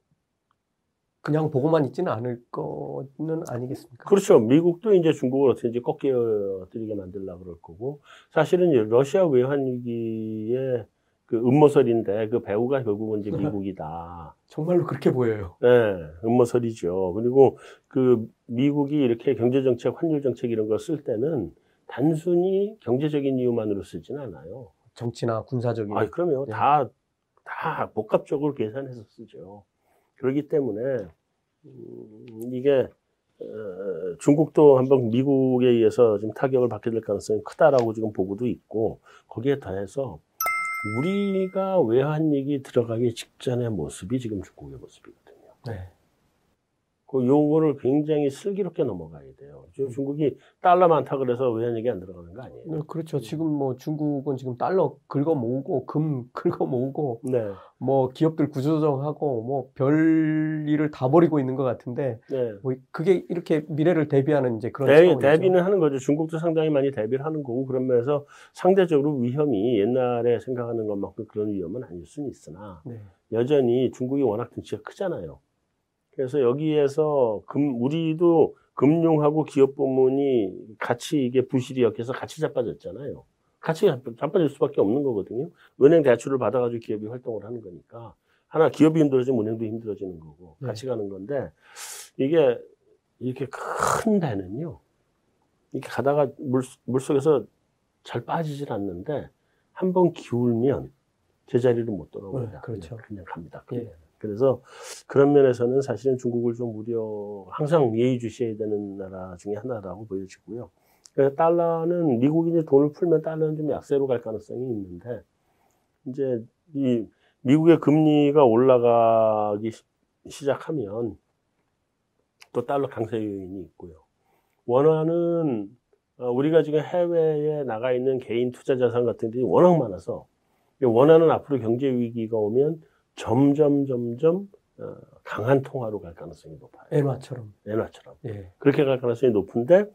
그냥 보고만 있지는 않을 거는 아니겠습니까? 그렇죠. 미국도 이제 중국을 어떻게든지 꺾여뜨리게 만들려고 그럴 거고, 사실은 러시아 외환 위기에 그 음모설인데 그 배우가 결국은 이제 [LAUGHS] 미국이다. 정말로 그렇게 보여요. 네, 음모설이죠. 그리고 그 미국이 이렇게 경제 정책, 환율 정책 이런 걸 쓸 때는 단순히 경제적인 이유만으로 쓰진 않아요. 정치나 군사적인. 아, 그러면 네. 다, 다 복합적으로 계산해서 쓰죠. 그렇기 때문에, 음, 이게, 어, 중국도 한번 미국에 의해서 지금 타격을 받게 될 가능성이 크다라고 지금 보고도 있고, 거기에 더해서 우리가 외환위기 들어가기 직전의 모습이 지금 중국의 모습이거든요. 네. 그 요거를 굉장히 슬기롭게 넘어가야 돼요. 지금 중국이 달러 많다 그래서 외환위기 안 들어가는 거 아니에요. 네, 그렇죠. 지금 뭐 중국은 지금 달러 긁어 모으고 금 [LAUGHS] 긁어 모으고 네. 뭐 기업들 구조조정하고 뭐 별 일을 다 벌이고 있는 것 같은데 네. 뭐 그게 이렇게 미래를 대비하는 이제 그런 대, 차원이죠. 대비는 하는 거죠. 중국도 상당히 많이 대비를 하는 거고 그런 면에서 상대적으로 위험이 옛날에 생각하는 것만큼 그런 위험은 아닐 수는 있으나 네. 여전히 중국이 워낙 등치가 크잖아요. 그래서 여기에서 금 우리도 금융하고 기업 부문이 같이 이게 부실이 엮여서 같이 자빠졌잖아요. 같이 자빠- 자빠질 수밖에 없는 거거든요. 은행 대출을 받아가지고 기업이 활동을 하는 거니까 하나 기업이 힘들어지면 은행도 힘들어지는 거고 네. 같이 가는 건데 이게 이렇게 큰 배는요. 이렇게 가다가 물, 물 속에서 잘 빠지질 않는데 한 번 기울면 제자리로 못 돌아옵니다. 네, 그렇죠. 그냥, 그냥 갑니다. 예. 그냥. 그래서 그런 면에서는 사실은 중국을 좀 우려, 항상 예의주시해야 되는 나라 중에 하나라고 보여지고요. 그래서 달러는 미국이 이제 돈을 풀면 달러는 좀 약세로 갈 가능성이 있는데 이제 이 미국의 금리가 올라가기 시- 시작하면 또 달러 강세 요인이 있고요. 원화는 어, 우리가 지금 해외에 나가 있는 개인 투자 자산 같은 게 워낙 많아서 이 원화는 앞으로 경제 위기가 오면 점점 점점 어, 강한 통화로 갈 가능성이 높아요. 엔화처럼. 엔화처럼 예. 그렇게 갈 가능성이 높은데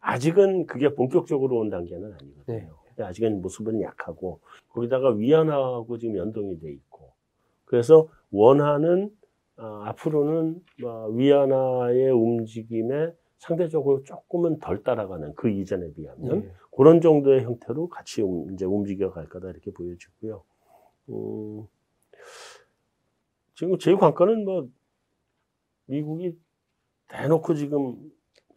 아직은 그게 본격적으로 온 단계는 아니거든요. 네. 아직은 모습은 약하고 거기다가 위안화하고 지금 연동이 돼 있고 그래서 원화는 어, 앞으로는 뭐 위안화의 움직임에 상대적으로 조금은 덜 따라가는 그 이전에 비하면 예. 그런 정도의 형태로 같이 움- 이제 움직여 갈 거다 이렇게 보여지고요. 음, 지금 제 관건은 뭐 미국이 대놓고 지금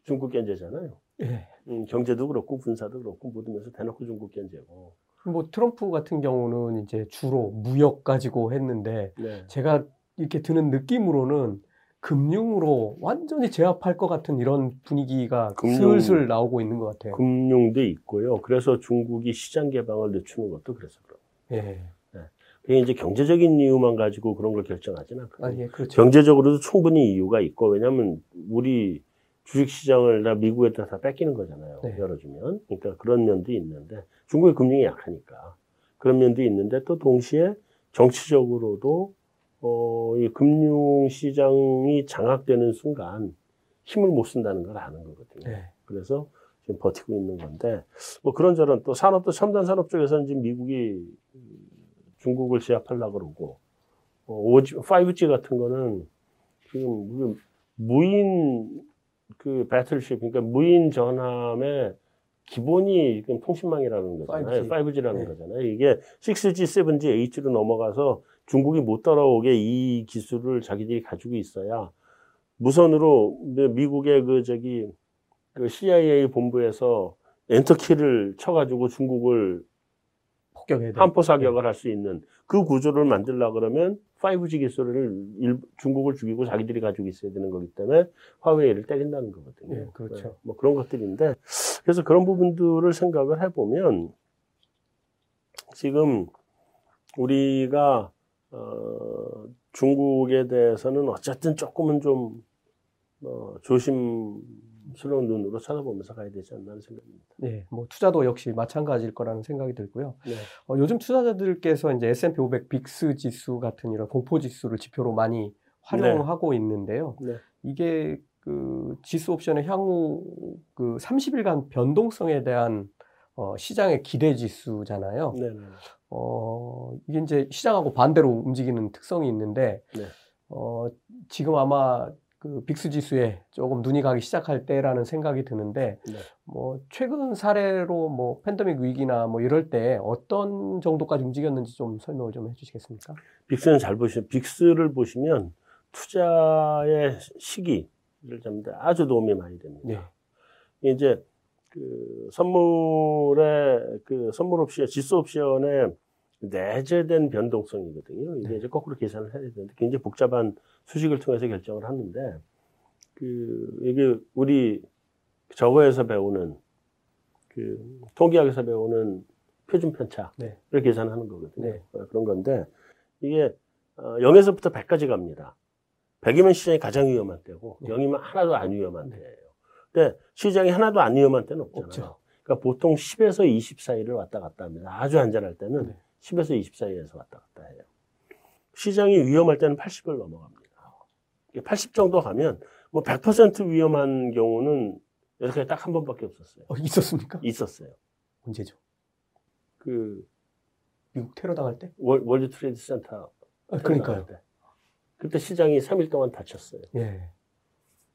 중국 견제잖아요. 예. 음, 경제도 그렇고 군사도 그렇고 모든 면에서 대놓고 중국 견제고. 뭐 트럼프 같은 경우는 이제 주로 무역 가지고 했는데 네. 제가 이렇게 드는 느낌으로는 금융으로 완전히 제압할 것 같은 이런 분위기가 금융- 슬슬 나오고 있는 것 같아요. 금융도 있고요. 그래서 중국이 시장 개방을 늦추는 것도 그래서 그래요. 예. 그게 이제 경제적인 이유만 가지고 그런 걸 결정하지는 않거든요. 아, 예, 그렇죠. 경제적으로도 충분히 이유가 있고 왜냐하면 우리 주식시장을 다 미국에다 다 뺏기는 거잖아요. 네. 열어주면. 그러니까 그런 면도 있는데 중국의 금융이 약하니까 그런 면도 있는데 또 동시에 정치적으로도 어, 이 금융시장이 장악되는 순간 힘을 못 쓴다는 걸 아는 거거든요. 예. 그래서 지금 버티고 있는 건데 뭐 그런저런 또 산업도 첨단 산업 쪽에서는 지금 미국이 중국을 제압하려고 그러고 어, 5G, 5G 같은 거는 지금 그 무인 그 배틀십 그러니까 무인 전함의 기본이 지금 통신망이라는 거잖아요. 5G. 5G라는 네. 거잖아요. 이게 6G, 7G, 8G로 넘어가서 중국이 못 따라오게 이 기술을 자기들이 가지고 있어야 무선으로 미국의 그 저기 그 CIA 본부에서 엔터키를 쳐가지고 중국을 돼. 한포 사격을 할 수 있는 그 구조를 만들려 그러면 5G 기술을 일- 중국을 죽이고 자기들이 가지고 있어야 되는 거기 때문에 화웨이를 때린다는 거거든요. 예, 그렇죠. 네, 뭐 그런 것들인데 그래서 그런 부분들을 생각을 해보면 지금 우리가 어, 중국에 대해서는 어쨌든 조금은 좀 어, 조심 스러운 눈으로 쳐다보면서 가야 되지 않나 하는 생각입니다. 예, 뭐 투자도 역시 마찬가지일 거라는 생각이 들고요. 네. 어, 요즘 투자자들께서 이제 S&P 500 빅스 지수 같은 이런 공포 지수를 지표로 많이 활용하고 있는데요. 네. 이게 그 지수 옵션의 향후 그 30일간 변동성에 대한 어, 시장의 기대 지수잖아요. 네, 네. 어, 이게 이제 시장하고 반대로 움직이는 특성이 있는데, 네. 어, 지금 아마 그 빅스 지수에 조금 눈이 가기 시작할 때라는 생각이 드는데 네. 뭐 최근 사례로 뭐 팬데믹 위기나 뭐 이럴 때 어떤 정도까지 움직였는지 좀 설명을 좀 해주시겠습니까? 빅스는 잘 보시면 빅스를 보시면 투자의 시기를 잡는데 아주 도움이 많이 됩니다. 네. 이제 그 선물의 그 선물 옵션, 지수 옵션의 내재된 변동성이거든요. 이게 네. 이제 거꾸로 계산을 해야 되는데 굉장히 복잡한 수식을 통해서 결정을 하는데 그 이게 우리 저거에서 배우는 그 통계학에서 배우는 표준 편차를 네. 계산하는 거거든요. 네. 어, 그런 건데 이게 어, 0에서부터 100까지 갑니다. 100이면 시장이 가장 위험한 때고 네. 0이면 하나도 안 위험한 때예요. 근데 시장이 하나도 안 위험한 때는 없잖아요. 없죠. 그러니까 보통 10에서 20 사이를 왔다 갔다 합니다. 아주 안전할 때는 네. 10에서 20 사이에서 왔다 갔다 해요. 시장이 위험할 때는 80을 넘어갑니다. 80 정도 가면 뭐 100% 위험한 경우는 여태까지 딱한 번밖에 없었어요. 어, 있었습니까? 있었어요. 언제죠? 그 미국 테러 당할 때? 월- World Trade Center 아, 그러니까요. 때. 그때 시장이 3일 동안 닫혔어요. 예.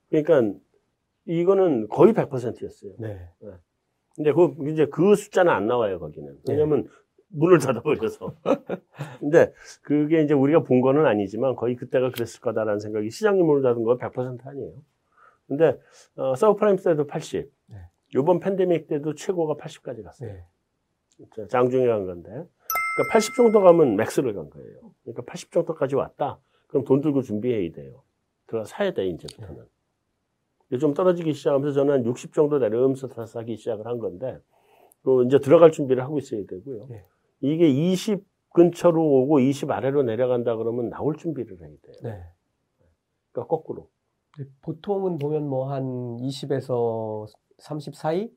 그러니까 이거는 거의 100%였어요. 네. 근데 그 이제 그 숫자는 안 나와요 거기는. 왜냐면 문을 닫아버려서. [LAUGHS] 근데 그게 이제 우리가 본 거는 아니지만 거의 그때가 그랬을 거다라는 생각이 시장이 문을 닫은 건100% 아니에요. 근데 어, 서브프라임 때도 80. 네. 이번 팬데믹 때도 최고가 80까지 갔어요. 네. 자, 장중에 간 건데. 그러니까 80 정도 가면 맥스를 간 거예요. 그러니까 80 정도까지 왔다. 그럼 돈 들고 준비해야 돼요. 들어가 사야 돼, 이제부터는. 이제 좀 떨어지기 시작하면서 저는 한 60 정도 내려오면서 다 사기 시작을 한 건데, 그 이제 들어갈 준비를 하고 있어야 되고요. 네. 이게 20 근처로 오고 20 아래로 내려간다 그러면 나올 준비를 해야 돼요. 네. 그러니까 거꾸로. 보통은 보면 뭐 한 20에서 30 사이?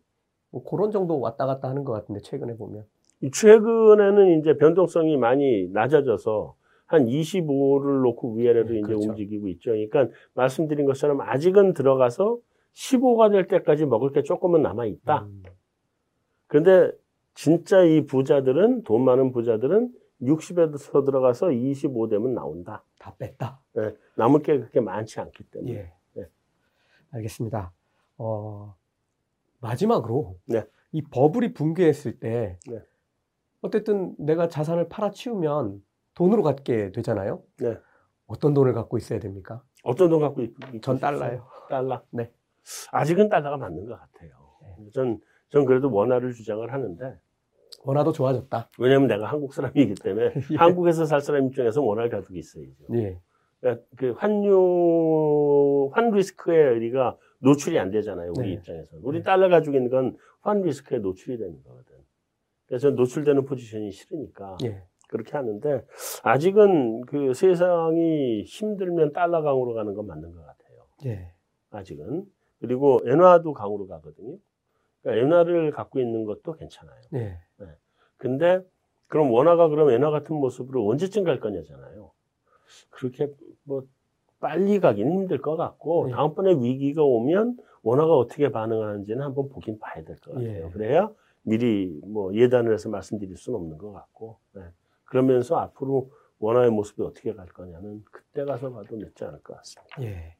뭐 그런 정도 왔다 갔다 하는 것 같은데, 최근에 보면. 최근에는 이제 변동성이 많이 낮아져서 한 25를 놓고 위아래로 네, 이제 그렇죠. 움직이고 있죠. 그러니까 말씀드린 것처럼 아직은 들어가서 15가 될 때까지 먹을 게 조금은 남아 있다. 음, 그런데 진짜 이 부자들은 돈 많은 부자들은 60에서 들어가서 25 되면 나온다. 다 뺐다. 예, 남을 게 그렇게 많지 않기 때문에. 예. 네. 알겠습니다. 어, 마지막으로 네. 이 버블이 붕괴했을 때 네. 어쨌든 내가 자산을 팔아치우면 돈으로 갖게 되잖아요. 네. 어떤 돈을 갖고 있어야 됩니까? 어떤 돈 갖고 있, 전 달러요. 달러. 네. 아직은 달러가 맞는 것 같아요. 전, 전 그래도 원화를 주장을 하는데 원화도 좋아졌다. 왜냐면 내가 한국 사람이기 때문에 [LAUGHS] 예. 한국에서 살 사람 입장에서 원화를 가지고 있어야죠. 예. 그러니까 그 환유 환 리스크에 우리가 노출이 안 되잖아요. 우리 네. 입장에서. 우리 네. 달러 가지고 있는 건 환 리스크에 노출이 되는 거거든. 그래서 노출되는 포지션이 싫으니까 예. 그렇게 하는데 아직은 그 세상이 힘들면 달러 강으로 가는 건 맞는 것 같아요. 예. 아직은. 그리고 엔화도 강으로 가거든요. 그러니까 엔화를 갖고 있는 것도 괜찮아요. 예. 근데 그럼 원화가 그럼 엔화 같은 모습으로 언제쯤 갈 거냐잖아요. 그렇게 뭐 빨리 가기는 힘들 것 같고 네. 다음번에 위기가 오면 원화가 어떻게 반응하는지는 한번 보긴 봐야 될 것 같아요. 예. 그래야 미리 뭐 예단을 해서 말씀드릴 수는 없는 것 같고 네. 그러면서 앞으로 원화의 모습이 어떻게 갈 거냐는 그때 가서 봐도 늦지 않을 것 같습니다. 예.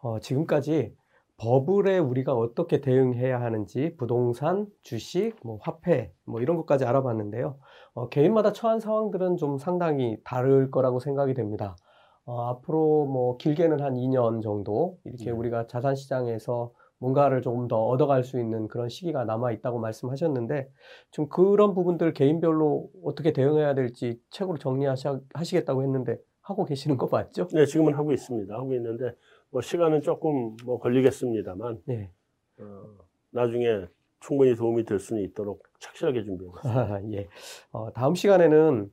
어, 지금까지 버블에 우리가 어떻게 대응해야 하는지 부동산, 주식, 뭐 화폐, 뭐 이런 것까지 알아봤는데요. 어, 개인마다 처한 상황들은 좀 상당히 다를 거라고 생각이 됩니다. 어, 앞으로 뭐 길게는 한 2년 정도 이렇게 네. 우리가 자산 시장에서 뭔가를 조금 더 얻어갈 수 있는 그런 시기가 남아 있다고 말씀하셨는데 좀 그런 부분들 개인별로 어떻게 대응해야 될지 책으로 정리하시겠다고 했는데 하고 계시는 거 맞죠? 네, 지금은 하고 있습니다. 하고 있는데 뭐 시간은 조금 뭐 걸리겠습니다만 네. 어, 나중에 충분히 도움이 될 수는 있도록 착실하게 준비해봤습니다. [LAUGHS] 아, 예. 어, 다음 시간에는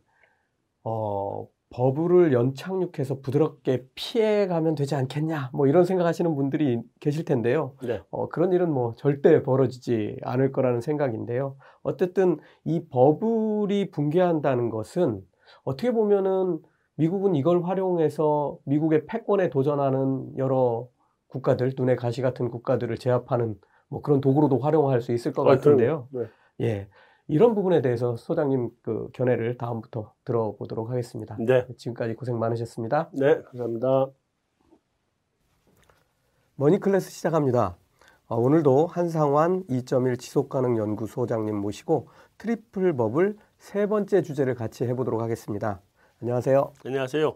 어, 버블을 연착륙해서 부드럽게 피해가면 되지 않겠냐, 뭐 이런 생각하시는 분들이 계실 텐데요. 네. 어, 그런 일은 뭐 절대 벌어지지 않을 거라는 생각인데요. 어쨌든 이 버블이 붕괴한다는 것은 어떻게 보면은 미국은 이걸 활용해서 미국의 패권에 도전하는 여러 국가들, 눈에 가시 같은 국가들을 제압하는 뭐 그런 도구로도 활용할 수 있을 것 아, 같은데요. 네. 예. 이런 부분에 대해서 소장님 그 견해를 다음부터 들어보도록 하겠습니다. 네. 지금까지 고생 많으셨습니다. 네, 감사합니다. 머니클래스 시작합니다. 어, 오늘도 한상완 2.1 지속가능 연구소장님 모시고 트리플 버블 세 번째 주제를 같이 해보도록 하겠습니다. 안녕하세요. 안녕하세요.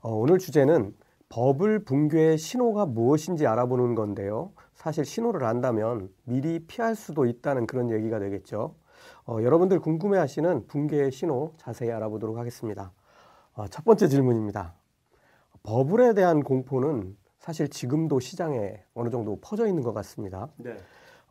어, 오늘 주제는 버블 붕괴의 신호가 무엇인지 알아보는 건데요. 사실 신호를 안다면 미리 피할 수도 있다는 그런 얘기가 되겠죠. 어, 여러분들 궁금해하시는 붕괴의 신호 자세히 알아보도록 하겠습니다. 어, 첫 번째 질문입니다. 버블에 대한 공포는 사실 지금도 시장에 어느 정도 퍼져 있는 것 같습니다. 네.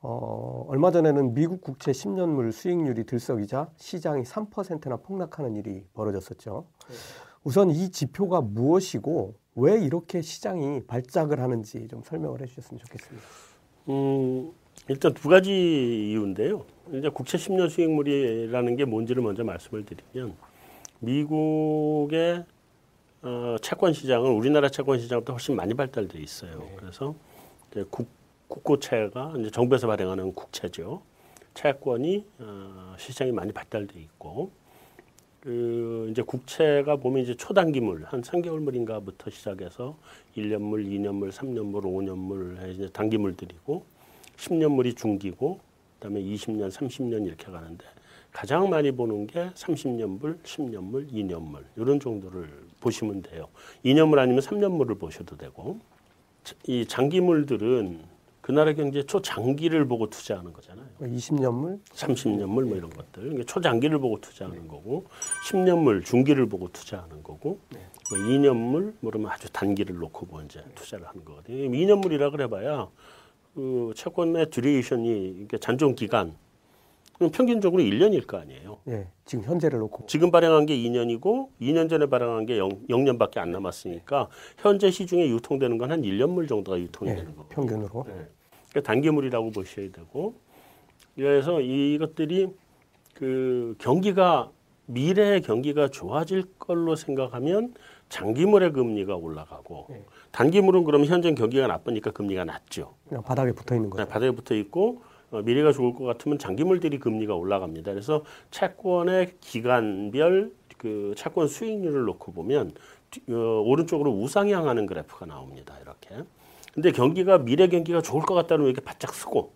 어, 얼마 전에는 미국 국채 10년물 수익률이 들썩이자 시장이 3%나 폭락하는 일이 벌어졌었죠. 네. 우선 이 지표가 무엇이고 왜 이렇게 시장이 발작을 하는지 좀 설명을 해주셨으면 좋겠습니다. 음, 일단 두 가지 이유인데요. 이제 국채 10년 수익물이라는 게 뭔지를 먼저 말씀을 드리면 미국의 어, 채권 시장은 우리나라 채권 시장보다 훨씬 많이 발달돼 있어요. 네. 그래서 이제 국, 국고채가 이제 정부에서 발행하는 국채죠. 채권이 어, 시장이 많이 발달돼 있고 그 이제 국채가 보면 이제 초단기물 한 3개월물인가부터 시작해서 1년물, 2년물, 3년물, 5년물 이제 단기물들이고 10년물이 중기고 그다음에 20년, 30년 이렇게 가는데 가장 많이 보는 게 30년물, 10년물, 2년물 이런 정도를 보시면 돼요. 2년물 아니면 3년물을 보셔도 되고 이 장기물들은 그 나라 경제 초장기를 보고 투자하는 거잖아요. 20년물? 30년물 뭐 이런 것들. 그러니까 초장기를 보고 투자하는 거고 10년물 중기를 보고 투자하는 거고 뭐 2년물 뭐 그러면 아주 단기를 놓고 뭐 이제 투자를 하는 거거든요. 2년물이라 그래봐야 그 채권의 듀레이션이 이게 잔존 기간 그럼 평균적으로 1년일 거 아니에요. 예, 지금 현재를 놓고. 지금 발행한 게 2년이고 2년 전에 발행한 게 0, 0년밖에 안 남았으니까 현재 시중에 유통되는 건 한 1년물 정도가 유통이 예, 되는 거고. 평균으로. 네. 그러니까 단기물이라고 보셔야 되고 그래서 이것들이 그 경기가 미래의 경기가 좋아질 걸로 생각하면 장기물의 금리가 올라가고 네. 단기물은 그러면 현재 경기가 나쁘니까 금리가 낮죠. 그냥 바닥에 붙어 있는 거죠. 바닥에 붙어 있고 어, 미래가 좋을 것 같으면 장기물들이 금리가 올라갑니다. 그래서 채권의 기간별 그 채권 수익률을 놓고 보면 뒤- 어, 오른쪽으로 우상향하는 그래프가 나옵니다. 이렇게. 근데 경기가 미래 경기가 좋을 것 같다면 이렇게 바짝 쓰고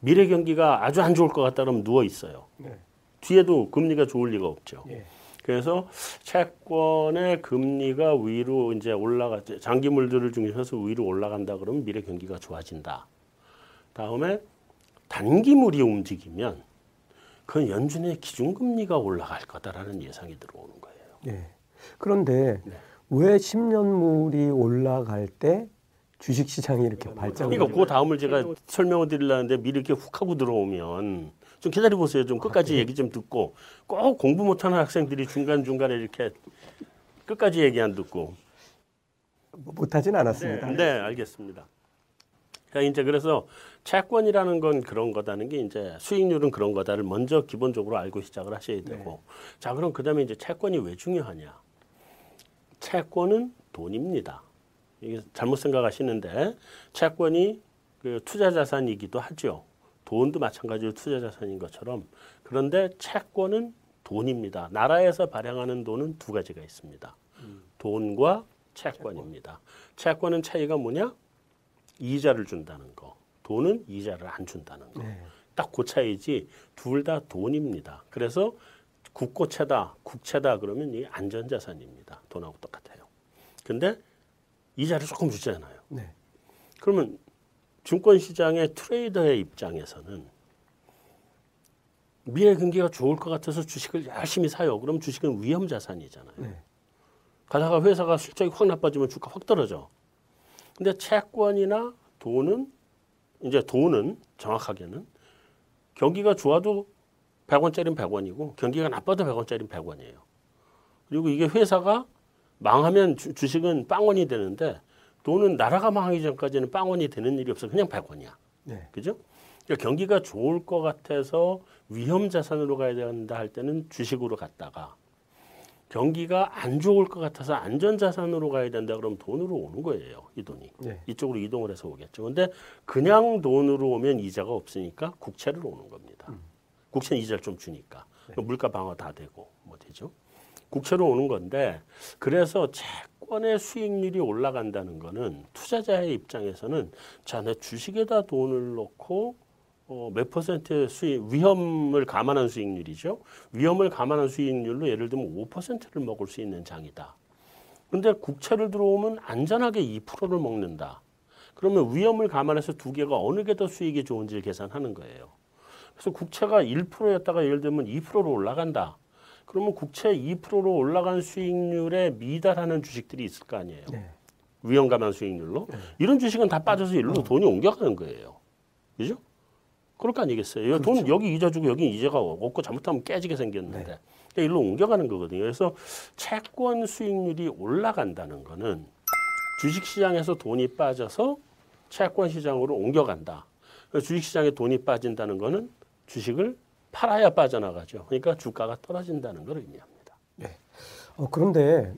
미래 경기가 아주 안 좋을 것 같다면 누워 있어요. 네. 뒤에도 금리가 좋을 리가 없죠. 예. 그래서 채권의 금리가 위로 이제 올라가 장기물들을 중심해서 위로 올라간다 그러면 미래 경기가 좋아진다. 다음에 단기물이 움직이면 그건 연준의 기준금리가 올라갈 거다라는 예상이 들어오는 거예요. 예. 그런데 네. 왜 10년물이 올라갈 때 주식 시장이 이렇게 발작을 그러니까 그 다음을 제가 설명을 드리려는데 미리 이렇게 훅 하고 들어오면 좀 기다려 보세요. 좀 끝까지 얘기 좀 듣고 꼭 공부 못하는 학생들이 중간 중간에 이렇게 끝까지 얘기 안 듣고 못하진 않았습니다. 네, 알겠습니다. 자, 이제 그래서 채권이라는 건 그런 거다는 게 이제 수익률은 그런 거다를 먼저 기본적으로 알고 시작을 하셔야 되고. 자, 그럼 그다음에 이제 채권이 왜 중요하냐? 채권은 돈입니다. 이게 잘못 생각하시는데 채권이 그 투자 자산이기도 하죠. 돈도 마찬가지로 투자 자산인 것처럼 그런데 채권은 돈입니다. 나라에서 발행하는 돈은 두 가지가 있습니다. 돈과 채권입니다. 채권 은 차이가 뭐냐? 이자를 준다는 거. 돈은 이자를 안 준다는 거. 네. 딱그 차이지 둘 다 돈입니다. 그래서 국고채다, 국채다 그러면 이게 안전자산입니다. 돈하고 똑같아요. 근데 이자를 조금 주잖아요. 네. 그러면 증권시장의 트레이더의 입장에서는 미래 경기가 좋을 것 같아서 주식을 열심히 사요. 그럼 주식은 위험 자산이잖아요. 네. 가다가 회사가 실적이 확 나빠지면 주가 확 떨어져. 근데 채권이나 돈은 이제 돈은 정확하게는 경기가 좋아도 100원짜리는 100원이고 경기가 나빠도 100원짜리는 100원이에요. 그리고 이게 회사가 망하면 주, 주식은 빵원이 되는데 돈은 나라가 망하기 전까지는 빵원이 되는 일이 없어 그냥 100원이야. 네. 그죠? 그러니까 경기가 좋을 것 같아서 위험 자산으로 가야 된다 할 때는 주식으로 갔다가 경기가 안 좋을 것 같아서 안전 자산으로 가야 된다 그러면 돈으로 오는 거예요. 이 돈이. 네. 이쪽으로 이동을 해서 오겠죠. 근데 그냥 돈으로 오면 이자가 없으니까 국채를 오는 겁니다. 국채는 이자를 좀 주니까 물가 방어 다 되고 뭐 되죠. 국채로 오는 건데 그래서 채권 채권의 수익률이 올라간다는 거는 투자자의 입장에서는 자, 내 주식에다 돈을 넣고 어, 몇 퍼센트의 수익, 위험을 감안한 수익률이죠. 위험을 감안한 수익률로 예를 들면 5%를 먹을 수 있는 장이다. 근데 국채를 들어오면 안전하게 2%를 먹는다. 그러면 위험을 감안해서 두 개가 어느 게 더 수익이 좋은지를 계산하는 거예요. 그래서 국채가 1%였다가 예를 들면 2%로 올라간다. 그러면 국채 2%로 올라간 수익률에 미달하는 주식들이 있을 거 아니에요. 네. 위험 감안 수익률로. 이런 주식은 다 빠져서 일로 돈이 옮겨가는 거예요. 그죠? 그럴 거 아니겠어요. 돈 여기 이자 주고 여기 이자가 없고 잘못하면 깨지게 생겼는데. 그러니까 일로 옮겨가는 거거든요. 그래서 채권 수익률이 올라간다는 거는 주식 시장에서 돈이 빠져서 채권 시장으로 옮겨간다. 주식 시장에 돈이 빠진다는 거는 주식을 팔아야 빠져나가죠. 그러니까 주가가 떨어진다는 걸 의미합니다. 어, 그런데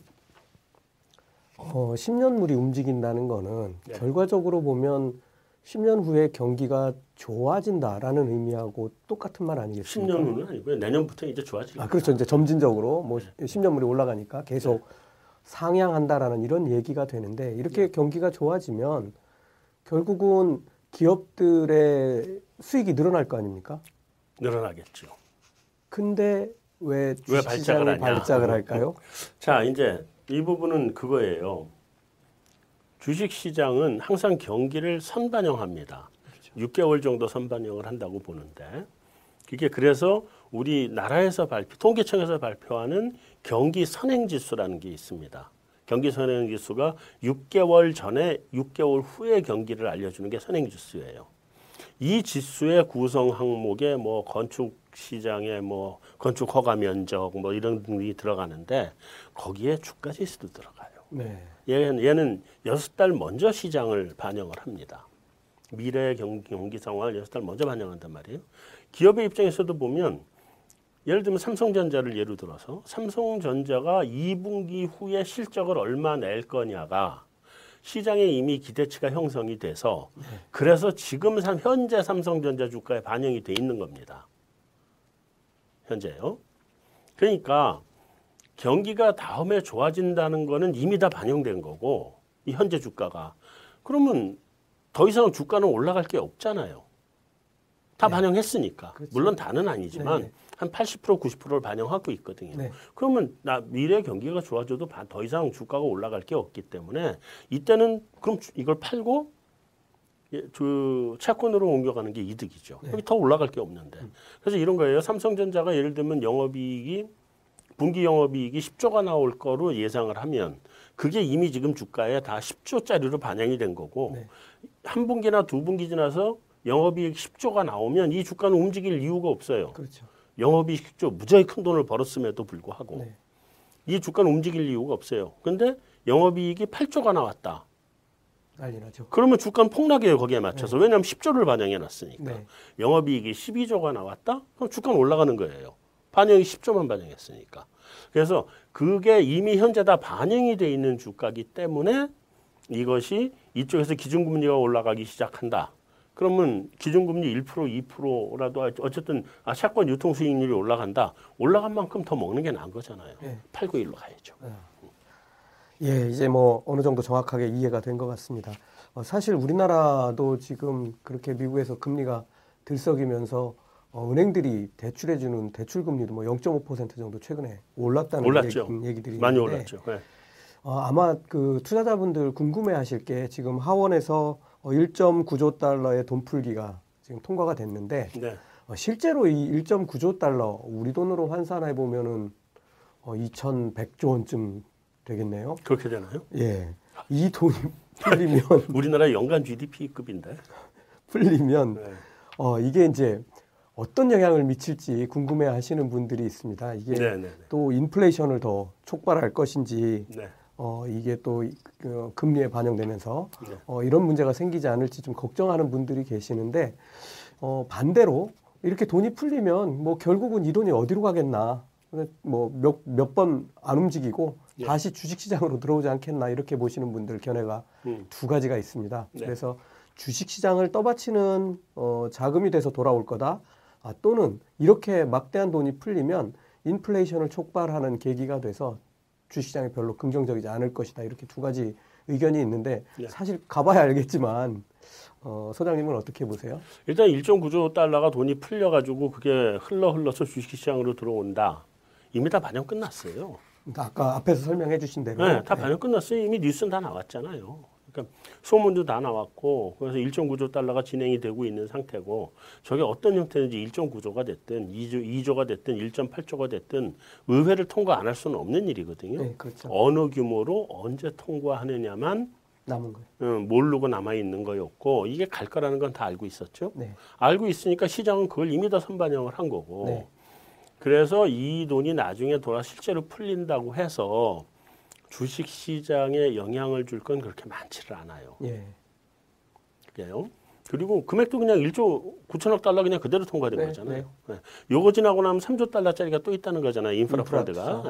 어, 10년물이 움직인다는 거는 네. 결과적으로 보면 10년 후에 경기가 좋아진다라는 의미하고 똑같은 말 아니겠습니까? 10년 후는 아니고요. 내년부터 이제 좋아질 아. 그렇죠. 이제 점진적으로 뭐 네. 10년물이 올라가니까 계속 상향한다라는 이런 얘기가 되는데 이렇게 네. 경기가 좋아지면 결국은 기업들의 수익이 늘어날 거 아닙니까? 늘어나겠죠. 근데 왜왜 주식 발작을? 발작을 할까요? 자, 이제 이 부분은 그거예요. 주식 시장은 항상 경기를 선반영합니다. 6개월 정도 선반영을 한다고 보는데 이게 그래서 우리 나라에서 발표, 통계청에서 발표하는 경기 선행 지수라는 게 있습니다. 경기 선행 지수가 6개월 전에 6개월 후의 경기를 알려주는 게 선행 지수예요. 이 지수의 구성 항목에 뭐 건축 시장에 뭐 건축 허가 면적 뭐 이런 등이 들어가는데 거기에 주가 지수도 들어가요. 네. 얘는 얘는 여섯 달 먼저 시장을 반영을 합니다. 미래 경기, 상황을 여섯 달 먼저 반영한단 말이에요. 기업의 입장에서도 보면 예를 들면 삼성전자를 예로 들어서 삼성전자가 2분기 후에 실적을 얼마 낼 거냐가 시장에 이미 기대치가 형성이 돼서 그래서 지금 삼- 현재 삼성전자 주가에 반영이 돼 있는 겁니다. 현재요. 그러니까 경기가 다음에 좋아진다는 거는 이미 다 반영된 거고 이 현재 주가가 그러면 더 이상 주가는 올라갈 게 없잖아요. 다 반영했으니까 그렇죠. 물론 다는 아니지만 네, 네. 한 80% 90%를 반영하고 있거든요. 네. 그러면 나 미래 경기가 좋아져도 바- 더 이상 주가가 올라갈 게 없기 때문에 이때는 그럼 주- 이걸 팔고 예, 그 채권으로 옮겨가는 게 이득이죠. 네. 여기 더 올라갈 게 없는데. 그래서 이런 거예요. 삼성전자가 예를 들면 영업이익이 분기 영업이익이 10조가 나올 거로 예상을 하면 그게 이미 지금 주가에 다 10조짜리로 반영이 된 거고 네. 한 분기나 두 분기 지나서 영업이익 10조가 나오면 이 주가는 움직일 이유가 없어요. 그렇죠. 영업이익 10조 무지하게 큰 돈을 벌었음에도 불구하고 네. 이 주가는 움직일 이유가 없어요. 근데 영업이익이 8조가 나왔다. 난리 나죠. 그러면 주가는 폭락해요 거기에 맞춰서 왜냐하면 10조를 반영해 놨으니까 네. 영업이익이 12조가 나왔다 그럼 주가는 올라가는 거예요 반영이 10조만 반영했으니까. 그래서 그게 이미 현재 다 반영이 돼 있는 주가기 때문에 이것이 이쪽에서 기준금리가 올라가기 시작한다. 그러면 기준금리 1% 2%라도 어쨌든 아 채권 유통 수익률이 올라간다. 올라간 만큼 더 먹는 게 나은 거잖아요. 네. 팔고 일로 가야죠. 예, 이제 뭐 어느 정도 정확하게 이해가 된 것 같습니다. 어, 사실 우리나라도 지금 그렇게 미국에서 금리가 들썩이면서 어, 은행들이 대출해주는 대출 금리도 뭐 0.5% 정도 최근에 올랐다는 올랐죠. 얘기, 얘기 들이 많이 올랐죠 네. 어, 아마 그 투자자분들 궁금해하실 게 지금 하원에서 어, 1.9조 달러의 돈 풀기가 지금 통과가 됐는데 네. 어, 실제로 이 1.9조 달러 우리 돈으로 환산해 보면은 어, 2,100조 원쯤 되겠네요. 그렇게 되나요? 예. 이 돈이 [LAUGHS] 풀리면 우리나라 연간 GDP급인데 풀리면 네. 어 이게 이제 어떤 영향을 미칠지 궁금해 하시는 분들이 있습니다. 이게 네, 네, 또 인플레이션을 더 촉발할 것인지 네. 어 이게 또 그, 금리에 반영되면서 네. 어 이런 문제가 생기지 않을지 좀 걱정하는 분들이 계시는데 어 반대로 이렇게 돈이 풀리면 뭐 결국은 이 돈이 어디로 가겠나 뭐 몇 몇 번 안 움직이고 예. 다시 주식 시장으로 들어오지 않겠나 이렇게 보시는 분들 견해가 음. 두 가지가 있습니다. 네. 그래서 주식 시장을 떠받치는 어, 자금이 돼서 돌아올 거다. 아, 또는 이렇게 막대한 돈이 풀리면 인플레이션을 촉발하는 계기가 돼서 주시장에 별로 긍정적이지 않을 것이다 이렇게 두 가지 의견이 있는데 네. 사실 가봐야 알겠지만 어, 소장님은 어떻게 보세요? 일단 1.9조 달러가 돈이 풀려가지고 그게 흘러 흘러서 주식시장으로 들어온다. 이미 다 반영 끝났어요. 그러니까 아까 앞에서 설명해 주신 대로 네, 다 반영 끝났어요. 이미 뉴스는 다 나왔잖아요. 그러니까 소문도 다 나왔고 그래서 1.9조 달러가 진행이 되고 있는 상태고 저게 어떤 형태인지 1.9조가 됐든 2조, 2조가 됐든 1.8조가 됐든 의회를 통과 안 할 수는 없는 일이거든요. 네, 그렇죠. 어느 규모로 언제 통과하느냐만 남은 거예요. 음, 모르고 남아 있는 거였고 이게 갈 거라는 건 다 알고 있었죠. 네. 알고 있으니까 시장은 그걸 이미 다 선반영을 한 거고. 네. 그래서 이 돈이 나중에 돌아 실제로 풀린다고 해서 주식 시장에 영향을 줄 건 그렇게 많지를 않아요. 예. 그게요. 그리고 금액도 그냥 1조 9천억 달러 그냥 그대로 통과된 네, 거잖아요. 네. 요거 지나고 나면 3조 달러짜리가 또 있다는 거잖아요. 인프라, 인프라 펀드가.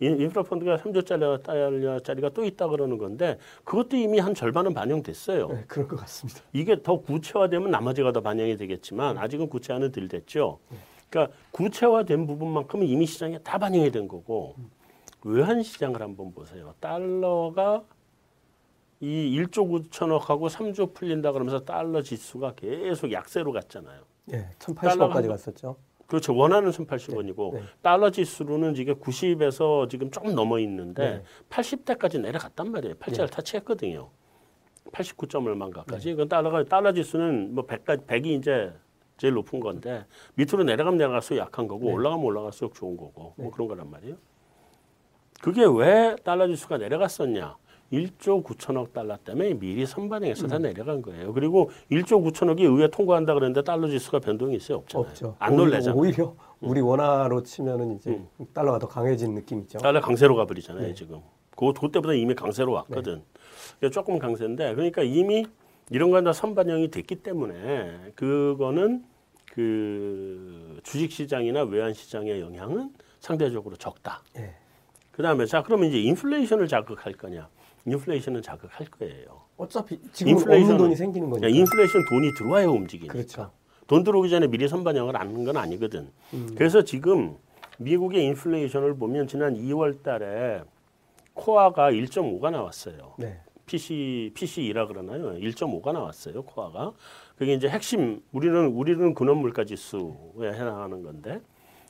예. 인- 인프라 펀드가 3조 달러짜리가 또 있다 그러는 건데 그것도 이미 한 절반은 반영됐어요. 네, 그럴 것 같습니다. 이게 더 구체화되면 나머지가 더 반영이 되겠지만 아직은 구체화는 덜 됐죠. 그러니까 구체화된 부분만큼은 이미 시장에 다 반영이 된 거고 외환 시장을 한번 보세요. 달러가 이 1조 9천억하고 3조 풀린다 그러면서 달러 지수가 계속 약세로 갔잖아요. 예, 달러가 1080원까지 한- 갔었죠. 그렇죠. 원하는 1,080원이고 네. 달러 지수로는 지금 90에서 지금 조금 넘어 있는데 네. 80대까지 내려갔단 말이에요. 80을 네. 타치했거든요. 89점 얼마인가까지. 그 달러가 달러 지수는 뭐 100까지 100이 이제 제일 높은 건데 밑으로 내려가면 내려갈수록 약한 거고 네. 올라가면 올라갈수록 좋은 거고 네. 뭐 그런 거란 말이에요. 그게 왜 달러 지수가 내려갔었냐? 1조 9천억 달러 때문에 미리 선반영해서 음. 다 내려간 거예요. 그리고 1조 9천억이 의회 통과한다 그랬는데 달러 지수가 변동이 있어요? 없잖아요. 없죠. 안 놀래잖아요. 오히려 우리 원화로 치면은 이제 음. 달러가 더 강해진 느낌이죠. 달러 강세로 가버리잖아요 네. 지금. 그 그때보다 이미 강세로 왔거든. 그러니까 조금 강세인데 그러니까 이미 이런 건 다 선반영이 됐기 때문에 그거는 그 주식 시장이나 외환 시장의 영향은 상대적으로 적다. 예. 그 다음에 자 그러면 이제 인플레이션을 자극할 거냐? 인플레이션은 자극할 거예요. 어차피 지금 없는 돈이 생기는 거니까. 인플레이션 돈이 들어와야 움직이니까. 그렇죠. 돈 들어오기 전에 미리 선반영을 하는 건 아니거든. 음. 그래서 지금 미국의 인플레이션을 보면 지난 2월 달에 코아가 1.5가 나왔어요. 네. PC PC이라 그러나요? 1.5가 나왔어요. 코아가. 그게 이제 핵심 우리는 우리는 근원 물가 지수에 해당하는 건데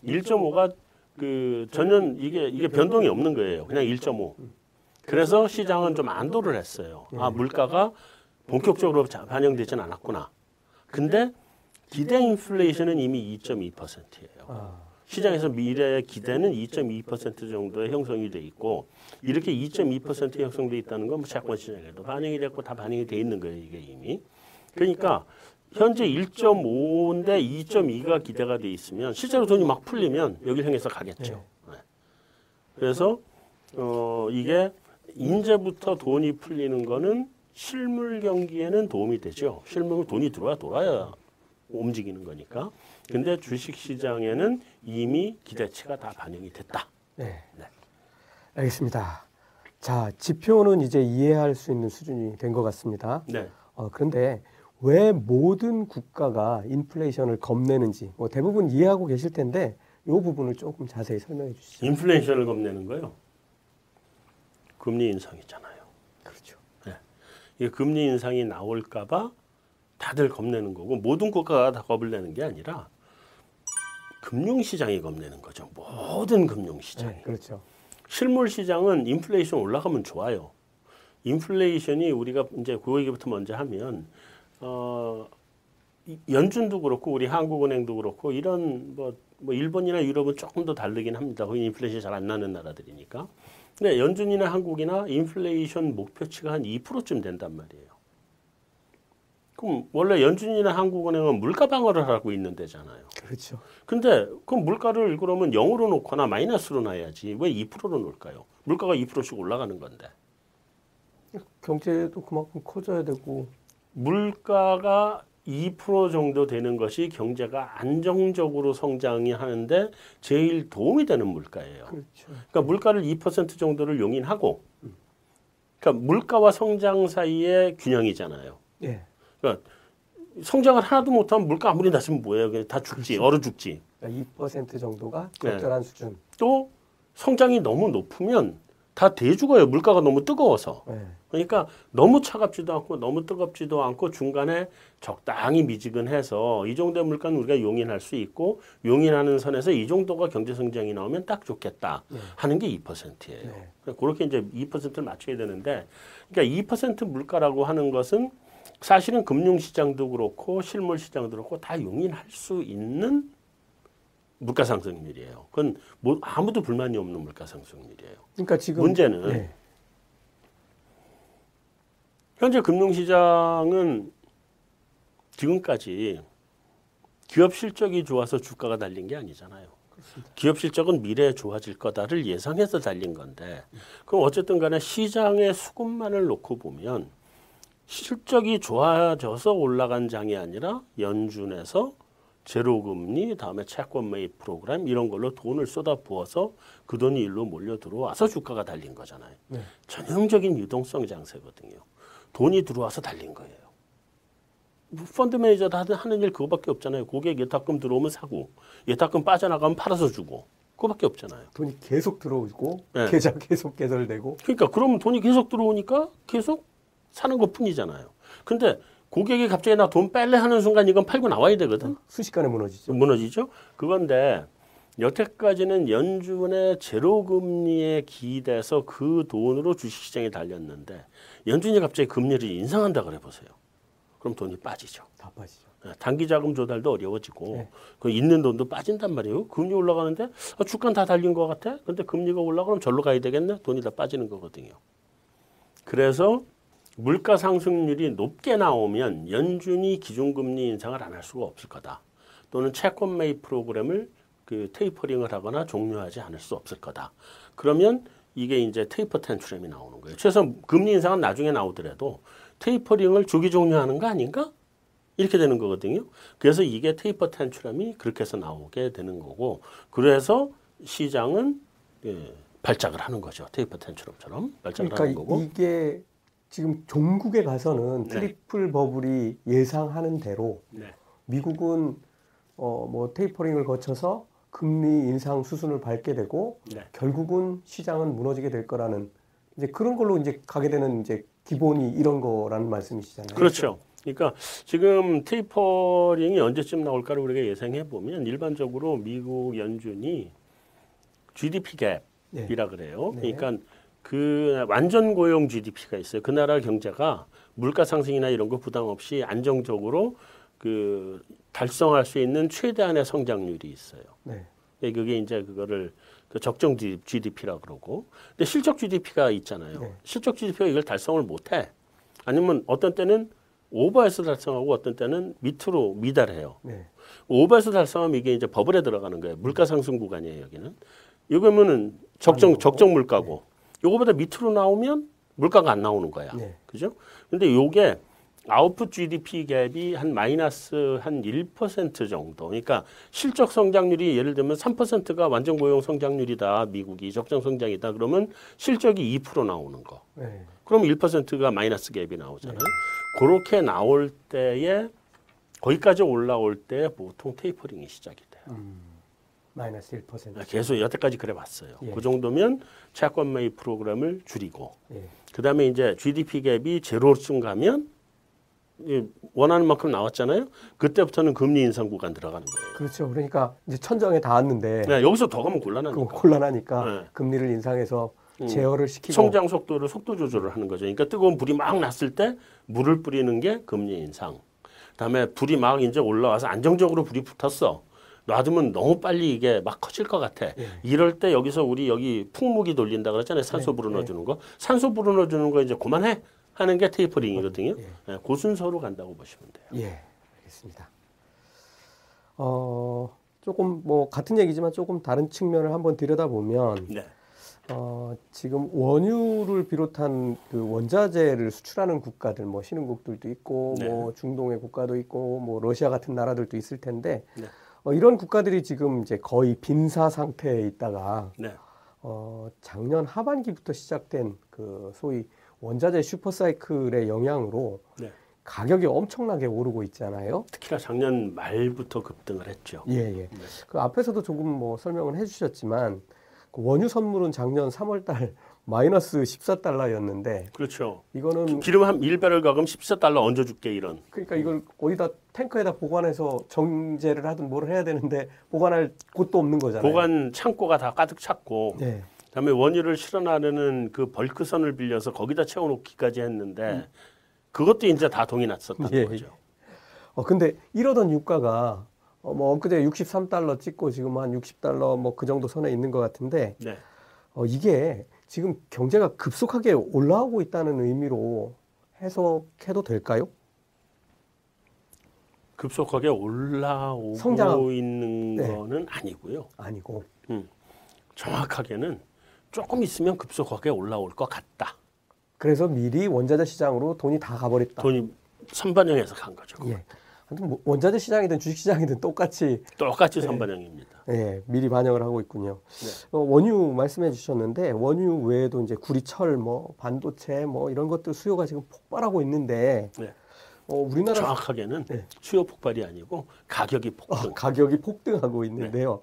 1.5가 그 전년 이게 이게 변동이 없는 거예요. 그냥 1.5. 그래서 시장은 좀 안도를 했어요. 아, 물가가 본격적으로 자- 반영되진 않았구나. 근데 기대 인플레이션은 이미 2.2%예요. 아, 시장에서 미래의 기대는 2.2% 정도의 형성이 돼 있고 이렇게 2.2% 형성돼 있다는 건 뭐 채권 시장에도 반영이 됐고 다 반영이 돼 있는 거예요 이게 이미 그러니까 현재 1.5인데 2.2가 기대가 돼 있으면 실제로 돈이 막 풀리면 여기를 향해서 가겠죠 네. 그래서 어 이게 이제부터 돈이 풀리는 거는 실물 경기에는 도움이 되죠 실물 돈이 들어와 돌아야 움직이는 거니까 근데 주식 시장에는 이미 기대치가 다 반영이 됐다. 네. 네. 알겠습니다. 자, 지표는 이제 이해할 수 있는 수준이 된 것 같습니다. 네. 어, 그런데 왜 모든 국가가 인플레이션을 겁내는지 뭐 대부분 이해하고 계실 텐데 이 부분을 조금 자세히 설명해 주시죠. 인플레이션을 겁내는 거요. 금리 인상이잖아요. 그렇죠. 이 금리 인상이 나올까봐 다들 겁내는 거고 모든 국가가 다 겁을 내는 게 아니라 금융시장이 겁내는 거죠. 모든 금융시장이. 네, 그렇죠. 실물 시장은 인플레이션 올라가면 좋아요. 인플레이션이 우리가 이제 그 얘기부터 먼저 하면 어 이- 연준도 그렇고 우리 한국은행도 그렇고 이런 뭐, 뭐 일본이나 유럽은 조금 더 다르긴 합니다. 거기 인플레이션이 잘 안 나는 나라들이니까. 근데 연준이나 한국이나 인플레이션 목표치가 한 2%쯤 된단 말이에요. 그럼 원래 연준이나 한국은행은 물가 방어를 하고 있는 데잖아요. 그렇죠. 근데 그럼 물가를 그러면 0으로 놓거나 마이너스로 놔야지 왜 2%로 놓을까요? 물가가 2%씩 올라가는 건데 경제도 그만큼 커져야 되고 물가가 2% 정도 되는 것이 경제가 안정적으로 성장이 하는데 제일 도움이 되는 물가예요. 그렇죠. 그러니까 물가를 2% 정도를 용인하고 그러니까 물가와 성장 사이의 균형이잖아요. 예. 그러니까 성장을 하나도 못하면 물가 아무리 낮으면 뭐예요? 그냥 다 죽지, 얼어 죽지. 그러니까 2% 정도가 네. 적절한 수준. 또 성장이 너무 높으면 다 대죽어요. 물가가 너무 뜨거워서. 네. 그러니까 너무 차갑지도 않고 너무 뜨겁지도 않고 중간에 적당히 미지근해서 이 정도의 물가는 우리가 용인할 수 있고 용인하는 선에서 이 정도가 경제 성장이 나오면 딱 좋겠다 하는 게 2%예요. 네. 그렇게 이제 2%를 맞춰야 되는데 그러니까 2% 물가라고 하는 것은 사실은 금융 시장도 그렇고 실물 시장도 그렇고 다 용인할 수 있는 물가 상승률이에요. 그건 뭐 아무도 불만이 없는 물가 상승률이에요. 그러니까 지금 문제는 네. 현재 금융시장은 지금까지 기업 실적이 좋아서 주가가 달린 게 아니잖아요. 기업 실적은 미래에 좋아질 거다를 예상해서 달린 건데 그럼 어쨌든 간에 시장의 수급만을 놓고 보면 실적이 좋아져서 올라간 장이 아니라 연준에서 제로금리 다음에 채권 매입 프로그램 이런 걸로 돈을 쏟아 부어서 그 돈이 일로 몰려 들어와서 주가가 달린 거잖아요. 네. 전형적인 유동성 장세거든요. 돈이 들어와서 달린 거예요. 뭐 펀드 매니저도 하는, 하는 일 그거밖에 없잖아요. 고객 예탁금 들어오면 사고 예탁금 빠져나가면 팔아서 주고 그거밖에 없잖아요. 돈이 계속 들어오고 네. 계좌 계속 개설되고 그러니까 그러면 돈이 계속 들어오니까 계속 사는 것 뿐이잖아요. 근데 고객이 갑자기 나 돈 뺄래 하는 순간 이건 팔고 나와야 되거든. 순식간에 무너지죠. 무너지죠. 그건데 여태까지는 연준의 제로 금리에 기대서 그 돈으로 주식시장에 달렸는데 연준이 갑자기 금리를 인상한다 그래 보세요. 그럼 돈이 빠지죠. 다 빠지죠. 예, 단기 자금 조달도 어려워지고 네. 그 있는 돈도 빠진단 말이에요. 금리 올라가는데 아, 주가는 다 달린 것 같아. 근데 금리가 올라가면 절로 가야 되겠네. 돈이 다 빠지는 거거든요. 그래서 물가 상승률이 높게 나오면 연준이 기준금리 인상을 안 할 수가 없을 거다. 또는 채권 매입 프로그램을 그 테이퍼링을 하거나 종료하지 않을 수 없을 거다. 그러면 이게 이제 테이퍼 텐트럼이 나오는 거예요. 최소한 금리 인상은 나중에 나오더라도 테이퍼링을 조기 종료하는 거 아닌가? 이렇게 되는 거거든요. 그래서 이게 taper tantrum이 그렇게 해서 나오게 되는 거고, 그래서 시장은 예, 발작을 하는 거죠. taper tantrum처럼 발작을 하는 그러니까 거고. 이게 지금 종국에 가서는 네. 트리플 버블이 예상하는 대로 네. 미국은 어 뭐 테이퍼링을 거쳐서 금리 인상 수순을 밟게 되고 네. 결국은 시장은 무너지게 될 거라는 이제 그런 걸로 이제 가게 되는 이제 기본이 이런 거라는 말씀이시잖아요. 그렇죠. 그러니까 지금 테이퍼링이 언제쯤 나올까를 우리가 예상해 보면 일반적으로 미국 연준이 GDP 네. 갭이라 그래요. 네. 그러니까 그 완전 고용 GDP가 있어요. 그 나라 경제가 물가 상승이나 이런 거 부담 없이 안정적으로 그 달성할 수 있는 최대한의 성장률이 있어요. 네. 예, 그게 이제 그거를 그 적정 GDP라 그러고, 근데 실적 GDP가 있잖아요. 네. 실적 GDP가 이걸 달성을 못 해. 아니면 어떤 때는 오버해서 달성하고 어떤 때는 밑으로 미달해요. 네. 오버해서 달성하면 이게 이제 버블에 들어가는 거예요. 물가 상승 구간이에요, 여기는. 이거면은 적정. 적정 물가고. 요거보다 밑으로 나오면 물가가 안 나오는 거야. 네. 그죠? 근데 요게 아웃풋 GDP 갭이 한 마이너스 한 1% 정도. 그러니까 실적 성장률이 예를 들면 3%가 완전 고용 성장률이다. 미국이 적정 성장이다. 그러면 실적이 2% 나오는 거. 네. 그럼 1%가 마이너스 갭이 나오잖아요. 그렇게 나올 때에 거기까지 올라올 때 보통 테이퍼링이 시작이 돼요. 음, 마이너스 1%. 계속 여태까지 그래 왔어요. 예. 그 정도면 채권 매입 프로그램을 줄이고 예. 그다음에 이제 GDP 갭이 제로쯤 가면 이 원하는 만큼 나왔잖아요. 그때부터는 금리 인상 구간 들어가는 거예요. 그렇죠. 그러니까 이제 천정에 닿았는데 네, 여기서 더 가면 그 곤란하니까. 곤란하니까 네. 금리를 인상해서 음. 제어를 시키고 성장 속도를 속도 조절을 하는 거죠. 그러니까 뜨거운 불이 막 났을 때 물을 뿌리는 게 금리 인상. 그다음에 불이 막 이제 올라와서 안정적으로 불이 붙었어. 놔두면 너무 빨리 이게 막 커질 것 같아. 예. 이럴 때 여기서 우리 여기 풍무기 돌린다 그랬잖아요. 산소 네, 불어넣어 주는 거. 산소 불어넣어 주는 거 이제 그만해 하는 게 테이퍼링이거든요. 예. 네, 그 순서로 간다고 보시면 돼요. 예, 알겠습니다. 어, 조금 뭐 같은 얘기지만 조금 다른 측면을 한번 들여다보면 네. 어, 지금 원유를 비롯한 그 원자재를 수출하는 국가들, 뭐 신흥국들도 있고, 네. 뭐 중동의 국가도 있고, 뭐 러시아 같은 나라들도 있을 텐데, 네. 어, 이런 국가들이 지금 이제 거의 빈사 상태에 있다가 네. 어, 작년 하반기부터 시작된 그 소위 원자재 슈퍼사이클의 영향으로 네. 가격이 엄청나게 오르고 있잖아요. 특히나 작년 말부터 급등을 했죠. 예, 예. 그 앞에서도 조금 뭐 설명을 해주셨지만 그 원유 선물은 작년 3월달 마이너스 14달러였는데 그렇죠. 이거는 기름 한 1배럴 가금 14달러 얹어 줄게 이런. 그러니까 이걸 어디다 탱커에다 보관해서 정제를 하든 뭘 해야 되는데 보관할 곳도 없는 거잖아요. 보관 창고가 다 가득 찼고 네. 그다음에 원유를 실어나르는 그 벌크선을 빌려서 거기다 채워 놓기까지 했는데 그것도 이제 다 동이 났었다는 예, 거죠. 어 근데 이러던 유가가 어, 뭐 엊그제 63달러 찍고 지금 한 60달러 뭐 그 정도 선에 있는 것 같은데 네. 어 이게 지금 경제가 급속하게 올라오고 있다는 의미로 해석해도 될까요? 급속하게 올라오고 성장- 있는 네. 거는 아니고요. 아니고 정확하게는 조금 있으면 급속하게 올라올 것 같다. 그래서 미리 원자재 시장으로 돈이 다 가버렸다. 돈이 선반영해서 간 거죠. 예. 뭐 원자재 시장이든 주식 시장이든 똑같이 똑같이 네. 선반영입니다. 예, 미리 반영을 하고 있군요. 네. 어, 원유 말씀해 주셨는데 원유 외에도 이제 구리철 뭐 반도체 뭐 이런 것들 수요가 지금 폭발하고 있는데 네. 어, 우리나라 정확하게는 네. 수요 폭발이 아니고 가격이 어, 폭등. 가격이 폭등하고 있는데요.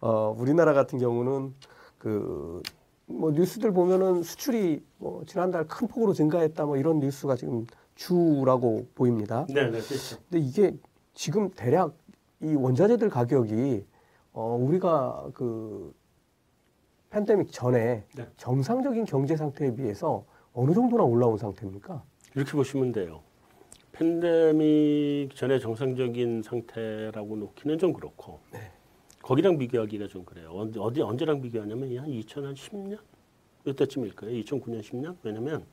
어, 우리나라 같은 경우는 그 뭐 뉴스들 보면은 수출이 뭐 지난달 큰 폭으로 증가했다 뭐 이런 뉴스가 지금 주라고 보입니다. 네, 네, 그렇죠. 근데 이게 지금 대략 이 원자재들 가격이 어 우리가 그 팬데믹 전에 네. 정상적인 경제 상태에 비해서 어느 정도나 올라온 상태입니까? 이렇게 보시면 돼요. 팬데믹 전에 정상적인 상태라고 놓기는 좀 그렇고 네. 거기랑 비교하기가 좀 그래요. 언제 어디 언제랑 비교하냐면 한 2010년 이때쯤일 거예요. 2009년 10년 왜냐면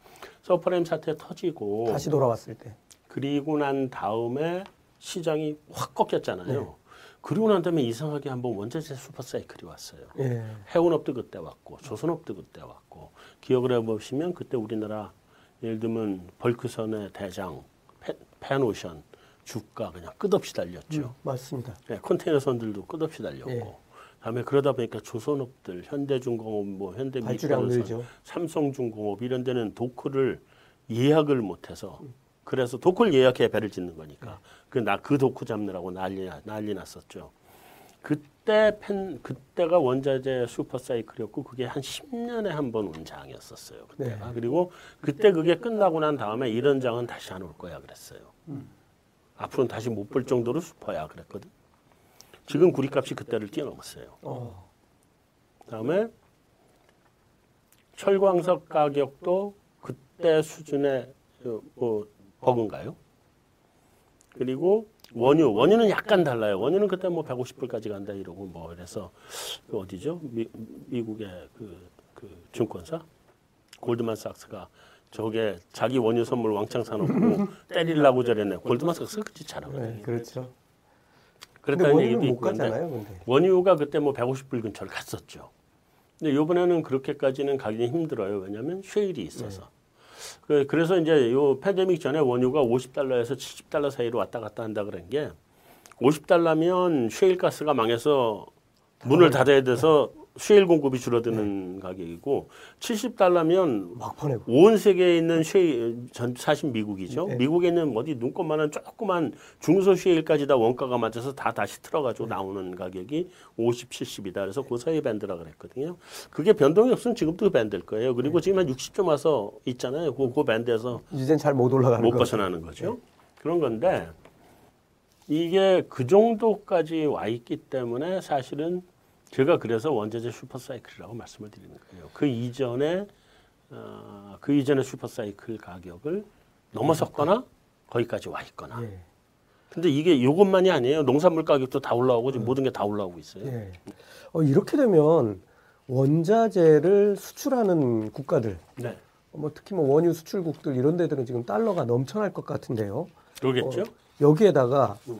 서프라임 사태 터지고 다시 돌아왔을 때. 그리고 난 다음에 시장이 확 꺾였잖아요. 네. 그리고 난 다음에 이상하게 한번 원자재 슈퍼 사이클이 왔어요. 예. 해운업도 그때 왔고 조선업도 그때 왔고 기억을 해보시면 그때 우리나라 예를 들면 벌크선의 대장 펜, 펜오션 주가 그냥 끝없이 달렸죠. 음, 맞습니다. 네, 컨테이너선들도 끝없이 달렸고 예. 다음에 그러다 보니까 조선업들 현대중공업 뭐 늘죠. 삼성중공업 이런 데는 도크를 예약을 못해서 그래서 도크를 예약해 배를 짓는 거니까 그 나 그 도크 잡느라고 난리 난리 났었죠. 그때 펜 그때가 원자재 슈퍼 사이클이었고 그게 한 10년에 한 번 온 장이었었어요. 그때가 그리고 그때 그게 끝나고 난 다음에 이런 장은 다시 안 올 거야 그랬어요. 앞으로는 다시 못 볼 정도로 슈퍼야 그랬거든. 지금 구리값이 그때를 뛰어넘었어요. 어. 그다음에 철광석 가격도 그때 수준의 어, 뭐 버그인가요? 그리고 원유 원유는 약간 달라요. 원유는 그때 뭐 150불까지 간다 이러고 뭐 그래서 그 어디죠? 미, 미국의 그, 그 증권사 골드만삭스가 저게 자기 원유 선물 왕창 사놓고 [LAUGHS] 때리려고 저랬네. 골드만삭스가 그짓 잘하거든요. 네, 그렇죠. 그랬다는 얘기도 못 있고 근데 가잖아요, 근데. 원유가 그때 뭐 150불 근처를 갔었죠. 근데 이번에는 그렇게까지는 가기 힘들어요. 왜냐하면 쉐일이 있어서. 그, 그래서 이제 요 팬데믹 전에 원유가 50달러에서 70달러 사이로 왔다 갔다 한다 그런 게 50달러면 쉐일 가스가 망해서 문을 닫아야 돼서 쉐일 공급이 줄어드는 가격이고 70달러면 막 퍼내고. 온 세계에 있는 쉐일 전 사실 미국이죠. 네. 미국에 있는 어디 눈꽃만한 조그만 중소 쉐일까지 다 원가가 맞아서 다 다시 틀어가지고 나오는 가격이 50, 70이다. 그래서 그 사이 밴드라 그랬거든요. 그게 변동이 없으면 지금도 그 밴드일 거예요. 그리고 지금 한 60점 와서 있잖아요. 그, 그 밴드에서 이젠 잘 못 올라가는 못 거. 벗어나는 거죠. 그런 건데 이게 그 정도까지 와 있기 때문에 사실은 제가 그래서 원자재 슈퍼사이클이라고 말씀을 드리는 거예요. 그 이전에 어, 그 이전에 슈퍼사이클 가격을 넘어섰거나 거기까지 와 있거나. 예. 근데 이게 이것만이 아니에요. 농산물 가격도 다 올라오고 지금 모든 게 다 올라오고 있어요. 예. 어, 이렇게 되면 원자재를 수출하는 국가들, 네, 뭐 특히 뭐 원유 수출국들 이런 데들은 지금 달러가 넘쳐날 것 같은데요. 그러겠죠. 여기에다가 음.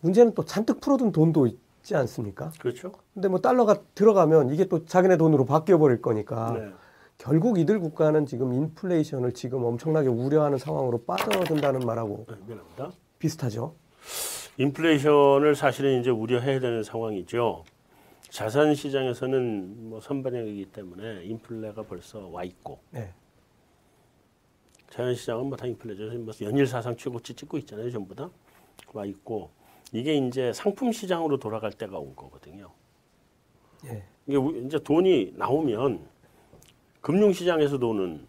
문제는 또 잔뜩 풀어둔 돈도 있 지 않습니까? 그렇죠. 근데 뭐 달러가 들어가면 이게 또 자기네 돈으로 바뀌어 버릴 거니까 네. 결국 이들 국가는 지금 인플레이션을 지금 엄청나게 우려하는 상황으로 빠져든다는 말하고 네, 미안합니다. 비슷하죠. 인플레이션을 사실은 이제 우려해야 되는 상황이죠. 자산 시장에서는 뭐 선반영이기 때문에 인플레가 벌써 와 있고 네. 자연 시장은 뭐다 인플레죠. 뭐 연일 사상 최고치 찍고 있잖아요, 전부 다. 와 있고 이게 이제 상품 시장으로 돌아갈 때가 온 거거든요. 예. 이게 우- 이제 돈이 나오면 금융 시장에서도 오는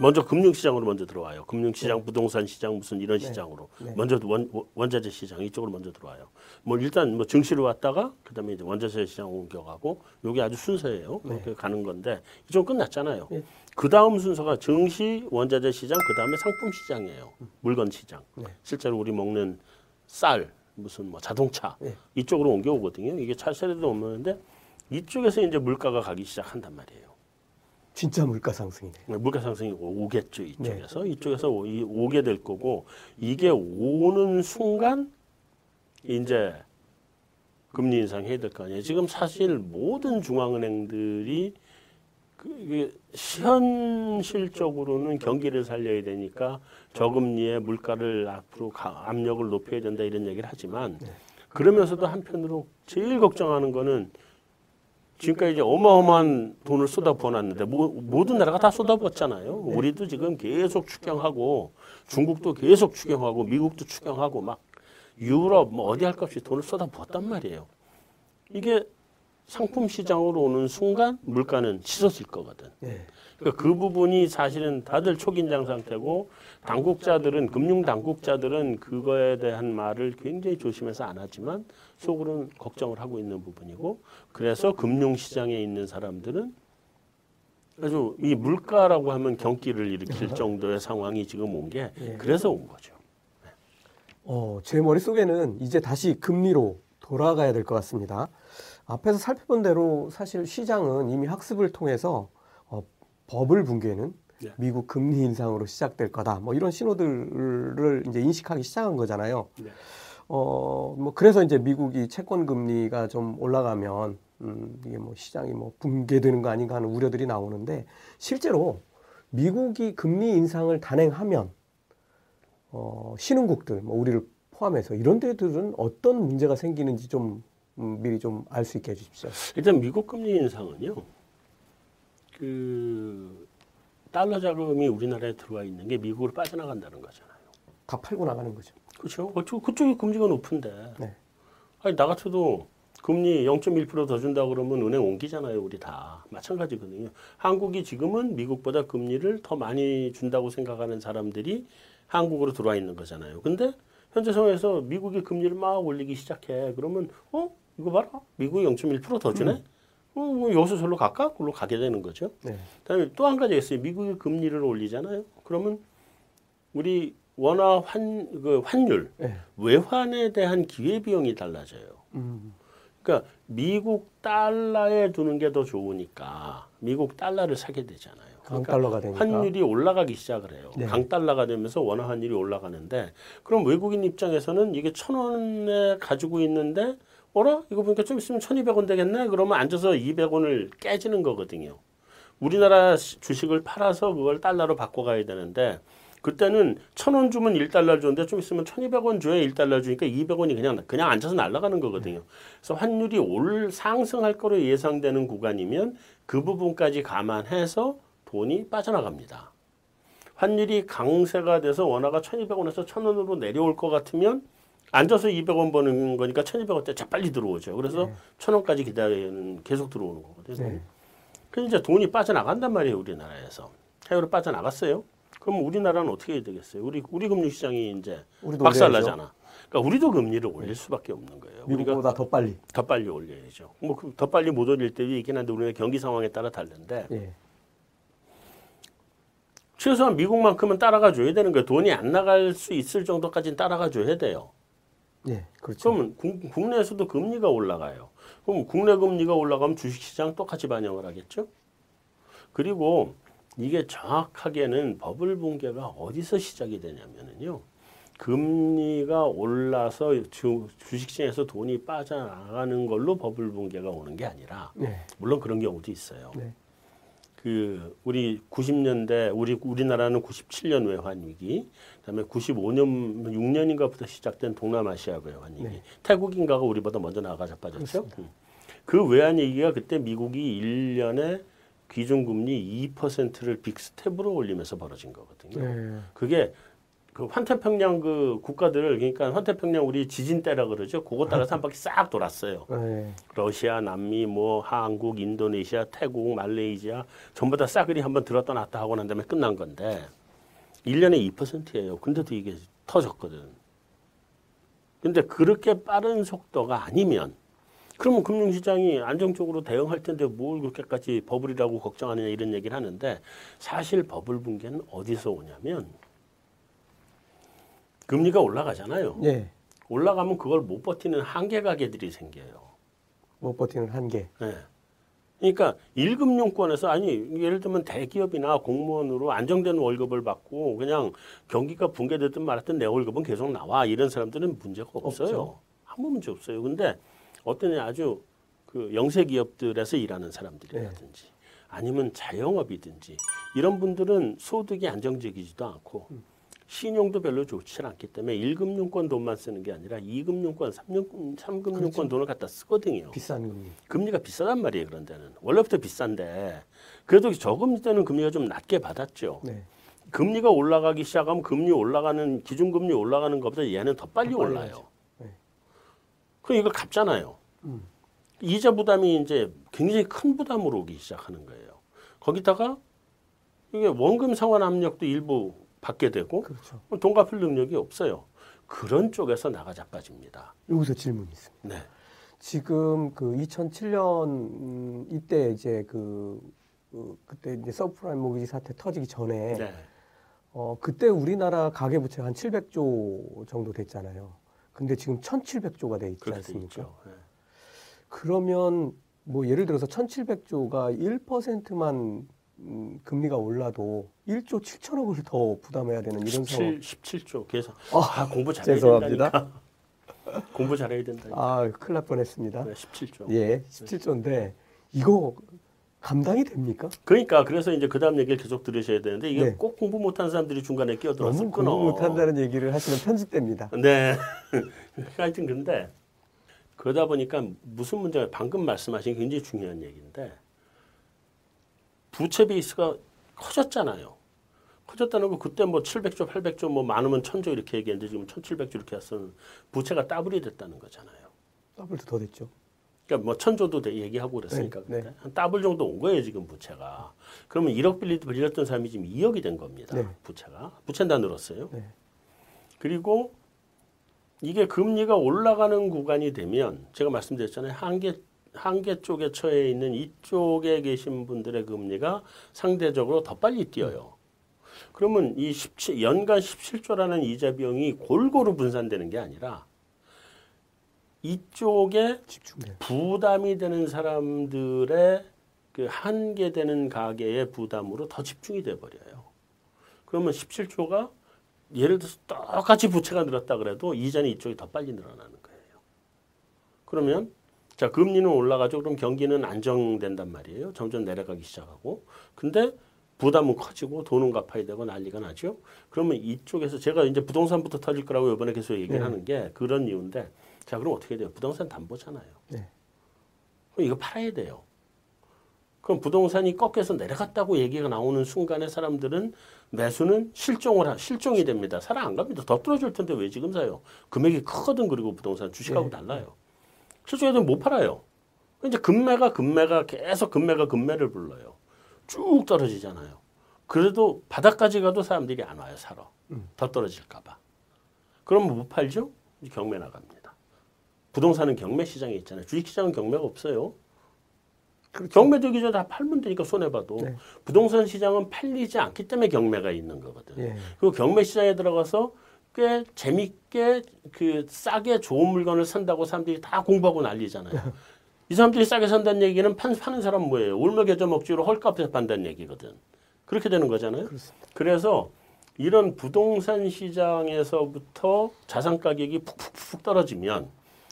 먼저 금융 시장으로 먼저 들어와요. 금융 시장, 부동산 시장 무슨 이런 네. 시장으로 네. 먼저 원, 원자재 시장 이쪽으로 먼저 들어와요. 뭐 일단 뭐 증시로 왔다가 그다음에 이제 원자재 시장 옮겨가고 요게 아주 순서예요. 네. 그렇게 가는 건데 이쪽 끝났잖아요. 네. 그 다음 순서가 증시, 원자재 시장, 그 다음에 상품 시장이에요. 물건 시장. 네. 실제로 우리 먹는 쌀, 무슨 뭐 자동차 네. 이쪽으로 옮겨오거든요. 이게 차세대도 없는데 이쪽에서 이제 물가가 가기 시작한단 말이에요. 진짜 물가 상승이네. 물가 상승이 오겠죠 네. 이쪽에서 이쪽에서 오- 이- 오게 될 거고 이게 오는 순간 이제 금리 인상 해야 될 거 아니에요. 지금 사실 모든 중앙은행들이 현실적으로는 경기를 살려야 되니까 저금리에 물가를 앞으로 가- 압력을 높여야 된다 이런 얘기를 하지만 그러면서도 한편으로 제일 걱정하는 거는 지금까지 이제 어마어마한 돈을 쏟아 부어놨는데 모, 모든 나라가 다 쏟아 부었잖아요. 우리도 지금 계속 추경하고 중국도 계속 추경하고 미국도 추경하고 막 유럽 뭐 어디 할 것 없이 돈을 쏟아 부었단 말이에요. 이게 상품 시장으로 오는 순간 물가는 치솟을 거거든. 네. 그러니까 그 부분이 사실은 다들 초긴장 상태고 당국자들은 금융 당국자들은 그거에 대한 말을 굉장히 조심해서 안 하지만 속으로는 걱정을 하고 있는 부분이고 그래서 금융 시장에 있는 사람들은 아주 이 물가라고 하면 경기를 일으킬 [LAUGHS] 정도의 상황이 지금 온게 예. 그래서 온 거죠. 어, 제 머릿속에는 이제 다시 금리로 돌아가야 될 것 같습니다. 앞에서 살펴본 대로 사실 시장은 이미 학습을 통해서 어, 버블 붕괴는 네. 미국 금리 인상으로 시작될 거다. 뭐 이런 신호들을 이제 인식하기 시작한 거잖아요. 네. 어, 뭐 그래서 이제 미국이 채권 금리가 좀 올라가면 음, 이게 뭐 시장이 뭐 붕괴되는 거 아닌가 하는 우려들이 나오는데 실제로 미국이 금리 인상을 단행하면 어, 신흥국들, 뭐 우리를 포함해서 이런 데들은 어떤 문제가 생기는지 좀 음, 미리 좀 알 수 있게 해주십시오. 일단 미국 금리 인상은요. 그 달러 자금이 우리나라에 들어와 있는 게 미국으로 빠져나간다는 거잖아요. 다 팔고 나가는 거죠. 그렇죠. 그쪽, 그쪽이 금리가 높은데. 네. 아니, 나 같아도 금리 0.1%더 준다 그러면 은행 옮기잖아요, 우리 다. 마찬가지거든요. 한국이 지금은 미국보다 금리를 더 많이 준다고 생각하는 사람들이 한국으로 들어와 있는 거잖아요. 근데 현재 상황에서 미국이 금리를 막 올리기 시작해. 그러면, 어? 이거 봐라. 미국이 0.1%더 주네? 어, 뭐 절로 갈까? 그걸로 가게 되는 거죠. 네. 그다음에 또 한 가지가 있어요. 미국이 금리를 올리잖아요. 그러면 우리 원화 환, 그 환율, 네. 외환에 대한 기회비용이 달라져요. 음, 그러니까 미국 달러에 두는 게 더 좋으니까 미국 달러를 사게 되잖아요. 그러니까 강달러가 되니까. 환율이 올라가기 시작을 해요. 네. 강달러가 되면서 원화 환율이 올라가는데 그럼 외국인 입장에서는 이게 천 원에 가지고 있는데 어라? 이거 보니까 좀 있으면 천이백 원 되겠네? 그러면 앉아서 이백 원을 깨지는 거거든요. 우리나라 시- 주식을 팔아서 그걸 달러로 바꿔가야 되는데 그때는 천 원 주면 일달러 줬는데 좀 있으면 천이백 원 줘야 일달러 주니까 이백 원이 그냥 그냥 앉아서 날아가는 거거든요. 그래서 환율이 올 상승할 거로 예상되는 구간이면 그 부분까지 감안해서 돈이 빠져나갑니다. 환율이 강세가 돼서 원화가 1,200원에서 1,000원으로 내려올 것 같으면 앉아서 200원 버는 거니까 1,200원대 재빨리 들어오죠. 그래서 네. 1,000원까지 기다리는 계속 들어오는 거거든요. 네. 그래서 이제 돈이 빠져나간단 말이에요, 우리나라에서. 해외로 빠져나갔어요. 그럼 우리나라는 어떻게 해야 되겠어요? 우리 우리 금융시장이 이제 우리도 박살 올려야죠. 나잖아. 그러니까 우리도 금리를 올릴 수밖에 없는 거예요. 미국보다 더 빨리. 더 빨리 올려야죠. 뭐더 빨리 못 올릴 때도 있긴 한데 우리는 경기 상황에 따라 다른데 예. 최소한 미국만큼은 따라가 줘야 되는 거예요. 돈이 안 나갈 수 있을 정도까지는 따라가 줘야 돼요. 예. 그렇죠. 그러면 국, 국내에서도 금리가 올라가요. 그럼 국내 금리가 올라가면 주식시장 똑같이 반영을 하겠죠. 그리고 이게 정확하게는 버블 붕괴가 어디서 시작이 되냐면은요. 금리가 올라서 주, 주식시장에서 돈이 빠져나가는 걸로 버블 붕괴가 오는 게 아니라 네. 물론 그런 경우도 있어요. 네. 그 우리 90년대 우리 우리나라는 97년 외환 위기, 그다음에 95년 6년인가부터 시작된 동남아시아 외환 위기. 네. 태국인가가 우리보다 먼저 나가 자빠졌죠. 음. 그 외환 위기가 그때 미국이 1년에 기준금리 2%를 big step으로 올리면서 벌어진 거거든요. 네. 그게 그 환태평양 그 국가들을 그러니까 환태평양 우리 지진대라 그러죠. 그거 따라서 한 바퀴 싹 돌았어요. 네. 러시아, 남미, 뭐 한국, 인도네시아, 태국, 말레이시아 전부 다 싸그리 한번 들었다 놨다 하고 난 다음에 끝난 건데 1년에 2%예요. 근데도 이게 터졌거든. 근데 그렇게 빠른 속도가 아니면 그러면 금융시장이 안정적으로 대응할 텐데 뭘 그렇게까지 버블이라고 걱정하느냐 이런 얘기를 하는데 사실 버블 붕괴는 어디서 오냐면 금리가 올라가잖아요. 예. 올라가면 그걸 못 버티는 한계 가게들이 생겨요. 못 버티는 한계. 네. 그러니까 1금융권에서 아니 예를 들면 대기업이나 공무원으로 안정된 월급을 받고 그냥 경기가 붕괴되든 말았든 내 월급은 계속 나와 이런 사람들은 문제가 없어요. 없죠. 아무 문제 없어요. 근데 어떤 아주 그 영세 기업들에서 일하는 사람들이라든지 아니면 자영업이든지 이런 분들은 소득이 안정적이지도 않고 신용도 별로 좋지 않기 때문에 1금융권 돈만 쓰는 게 아니라 2금융권, 3금, 3금융권 돈을 갖다 쓰거든요. 비싼 금리. 금리가 비싸단 말이에요. 그런 데는 원래부터 비싼데 그래도 저금리 때는 금리가 좀 낮게 받았죠. 네. 금리가 올라가기 시작하면 금리 올라가는 기준금리 올라가는 것보다 얘는 더 빨리 더 빨리 올라요. 네. 그럼 이걸 갚잖아요. 음. 이자 부담이 이제 굉장히 큰 부담으로 오기 시작하는 거예요. 거기다가 이게 원금 상환 압력도 일부 받게 되고 그렇죠. 돈 갚을 능력이 없어요. 그런 쪽에서 나가 자빠집니다. 여기서 질문이 있습니다. 네. 지금 그 2007년 음, 이때 이제 그, 그 그때 이제 서프라임 모기지 사태 터지기 전에 네. 어 그때 우리나라 가계 부채가 한 700조 정도 됐잖아요. 근데 지금 1,700조가 돼 있지 않습니까? 네. 그러면 뭐 예를 들어서 1,700조가 1%만 음, 금리가 올라도 1조 7천억을 더 부담해야 되는 이런 상황. 17, 17조 계속 아, 아, 공부 잘해야 죄송합니다. 된다니까. [LAUGHS] 공부 잘해야 된다니까. 아, 큰일 날 뻔했습니다. 네, 17조. 예, 17조인데 이거 감당이 됩니까? 그러니까 그래서 이제 그다음 얘기를 계속 들으셔야 되는데 이게 네. 꼭 공부 못한 사람들이 중간에 끼어들어서 너무 끊어. 공부 못한다는 얘기를 하시면 편집됩니다. 네. [LAUGHS] 하여튼 근데 그러다 보니까 무슨 문제가 방금 말씀하신 굉장히 중요한 얘기인데 부채 베이스가 커졌잖아요. 커졌다는 거 그때 뭐 700조, 800조 뭐 많으면 1000조 이렇게 얘기했는데 지금 1700조 이렇게 해서는 부채가 더블이 됐다는 거잖아요. 더블도 더 됐죠. 그러니까 뭐 천조도 돼- 얘기하고 그랬으니까 네, 그때 한 더블 정도 온 거예요 지금 부채가. 그러면 1억 빌리 빌렸던 사람이 지금 2억이 된 겁니다. 네. 부채가 부채는 다 늘었어요. 네. 그리고 이게 금리가 올라가는 구간이 되면 제가 말씀드렸잖아요 한계 한계 쪽에 처해 있는 이쪽에 계신 분들의 금리가 상대적으로 더 빨리 뛰어요. 그러면 이 17, 연간 17조라는 이자 비용이 골고루 분산되는 게 아니라 이쪽에 집중돼. 부담이 되는 사람들의 그 한계되는 가계의 부담으로 더 집중이 돼 버려요. 그러면 17조가 예를 들어서 똑같이 부채가 늘었다 그래도 이자는 이쪽이 더 빨리 늘어나는 거예요. 그러면 자 금리는 올라가죠. 그럼 경기는 안정된단 말이에요. 점점 내려가기 시작하고 근데 부담은 커지고 돈은 갚아야 되고 난리가 나죠. 그러면 이쪽에서 제가 이제 부동산부터 터질 거라고 이번에 계속 얘기를 네. 하는 게 그런 이유인데 자 그럼 어떻게 돼요? 부동산 담보잖아요. 네. 그럼 이거 팔아야 돼요. 그럼 부동산이 꺾여서 내려갔다고 얘기가 나오는 순간에 사람들은 매수는 실종을 하, 실종이 됩니다. 사람 안 갑니다. 더 떨어질 텐데 왜 지금 사요? 금액이 크거든 그리고 부동산 주식하고 네. 달라요. 실종해도 못 팔아요. 이제 금매가 금매가 계속 금매가 금매를 불러요. 쭉 떨어지잖아요. 그래도 바닥까지 가도 사람들이 안 와요 사러. 음. 더 떨어질까봐. 그럼 못 팔죠? 경매 나갑니다. 부동산은 경매 시장에 있잖아요. 주식시장은 경매가 없어요. 그렇죠. 경매 되기 전에 다 팔면 되니까 손해봐도 네. 부동산 시장은 팔리지 않기 때문에 경매가 있는 거거든. 예. 그리고 경매 시장에 들어가서 꽤 재밌게 그 싸게 좋은 물건을 산다고 사람들이 다 공부하고 난리잖아요. [LAUGHS] 이 사람들이 싸게 산다는 얘기는 판, 파는 사람 뭐예요? 겨자 먹지로 헐값에 판다는 얘기거든. 그렇게 되는 거잖아요. 그렇습니다. 그래서 이런 부동산 시장에서부터 자산 가격이 푹푹푹 떨어지면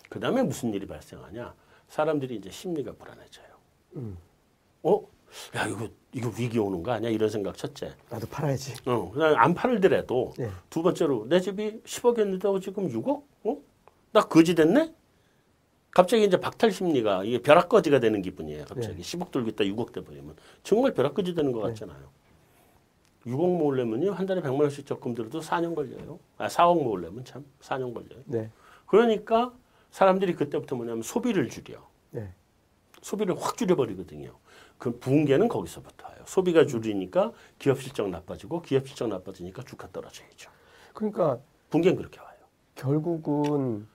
그 다음에 무슨 일이 발생하냐? 사람들이 이제 심리가 불안해져요. 음. 어? 야 이거 이거 위기 오는 거 아니야? 이런 생각 첫째. 나도 팔아야지. 어, 그다음에 안 팔더라도 예. 두 번째로 내 집이 10억이었는데 지금 6억? 어? 나 거지 됐네? 갑자기 이제 박탈 심리가 이게 벼락거지가 되는 기분이에요. 갑자기 10억 들고 있다 6억 돼 버리면 정말 벼락거지 되는 것 네. 같잖아요. 6억 모으려면요 한 달에 100만 원씩 적금 들어도 4년 걸려요. 아 4억 모으려면 참 4년 걸려요. 네. 그러니까 사람들이 그때부터 뭐냐면 소비를 줄여. 네. 소비를 확 줄여버리거든요. 그 붕괴는 거기서부터 와요. 소비가 줄이니까 기업 실적 나빠지고 기업 실적 나빠지니까 주가 떨어져야죠. 그러니까 붕괴는 그렇게 와요. 결국은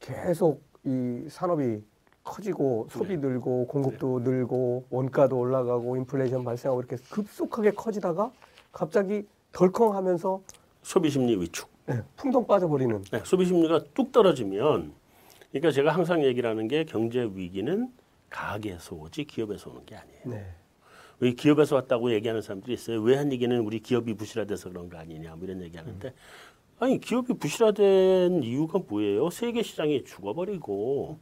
계속 이 산업이 커지고 소비 늘고 공급도 늘고 원가도 올라가고 인플레이션 발생하고 이렇게 급속하게 커지다가 갑자기 덜컹하면서 소비 심리 위축. 네, 풍덩 빠져버리는 네, 소비 심리가 뚝 떨어지면 그러니까 제가 항상 얘기를 하는 게 경제 위기는 가게에서 오지 기업에서 오는 게 아니에요. 네. 왜 기업에서 왔다고 얘기하는 사람들이 있어요. 왜 한 얘기는 우리 기업이 부실화돼서 그런 거 아니냐 뭐 이런 얘기하는데 아니 기업이 부실화된 이유가 뭐예요? 세계 시장이 죽어버리고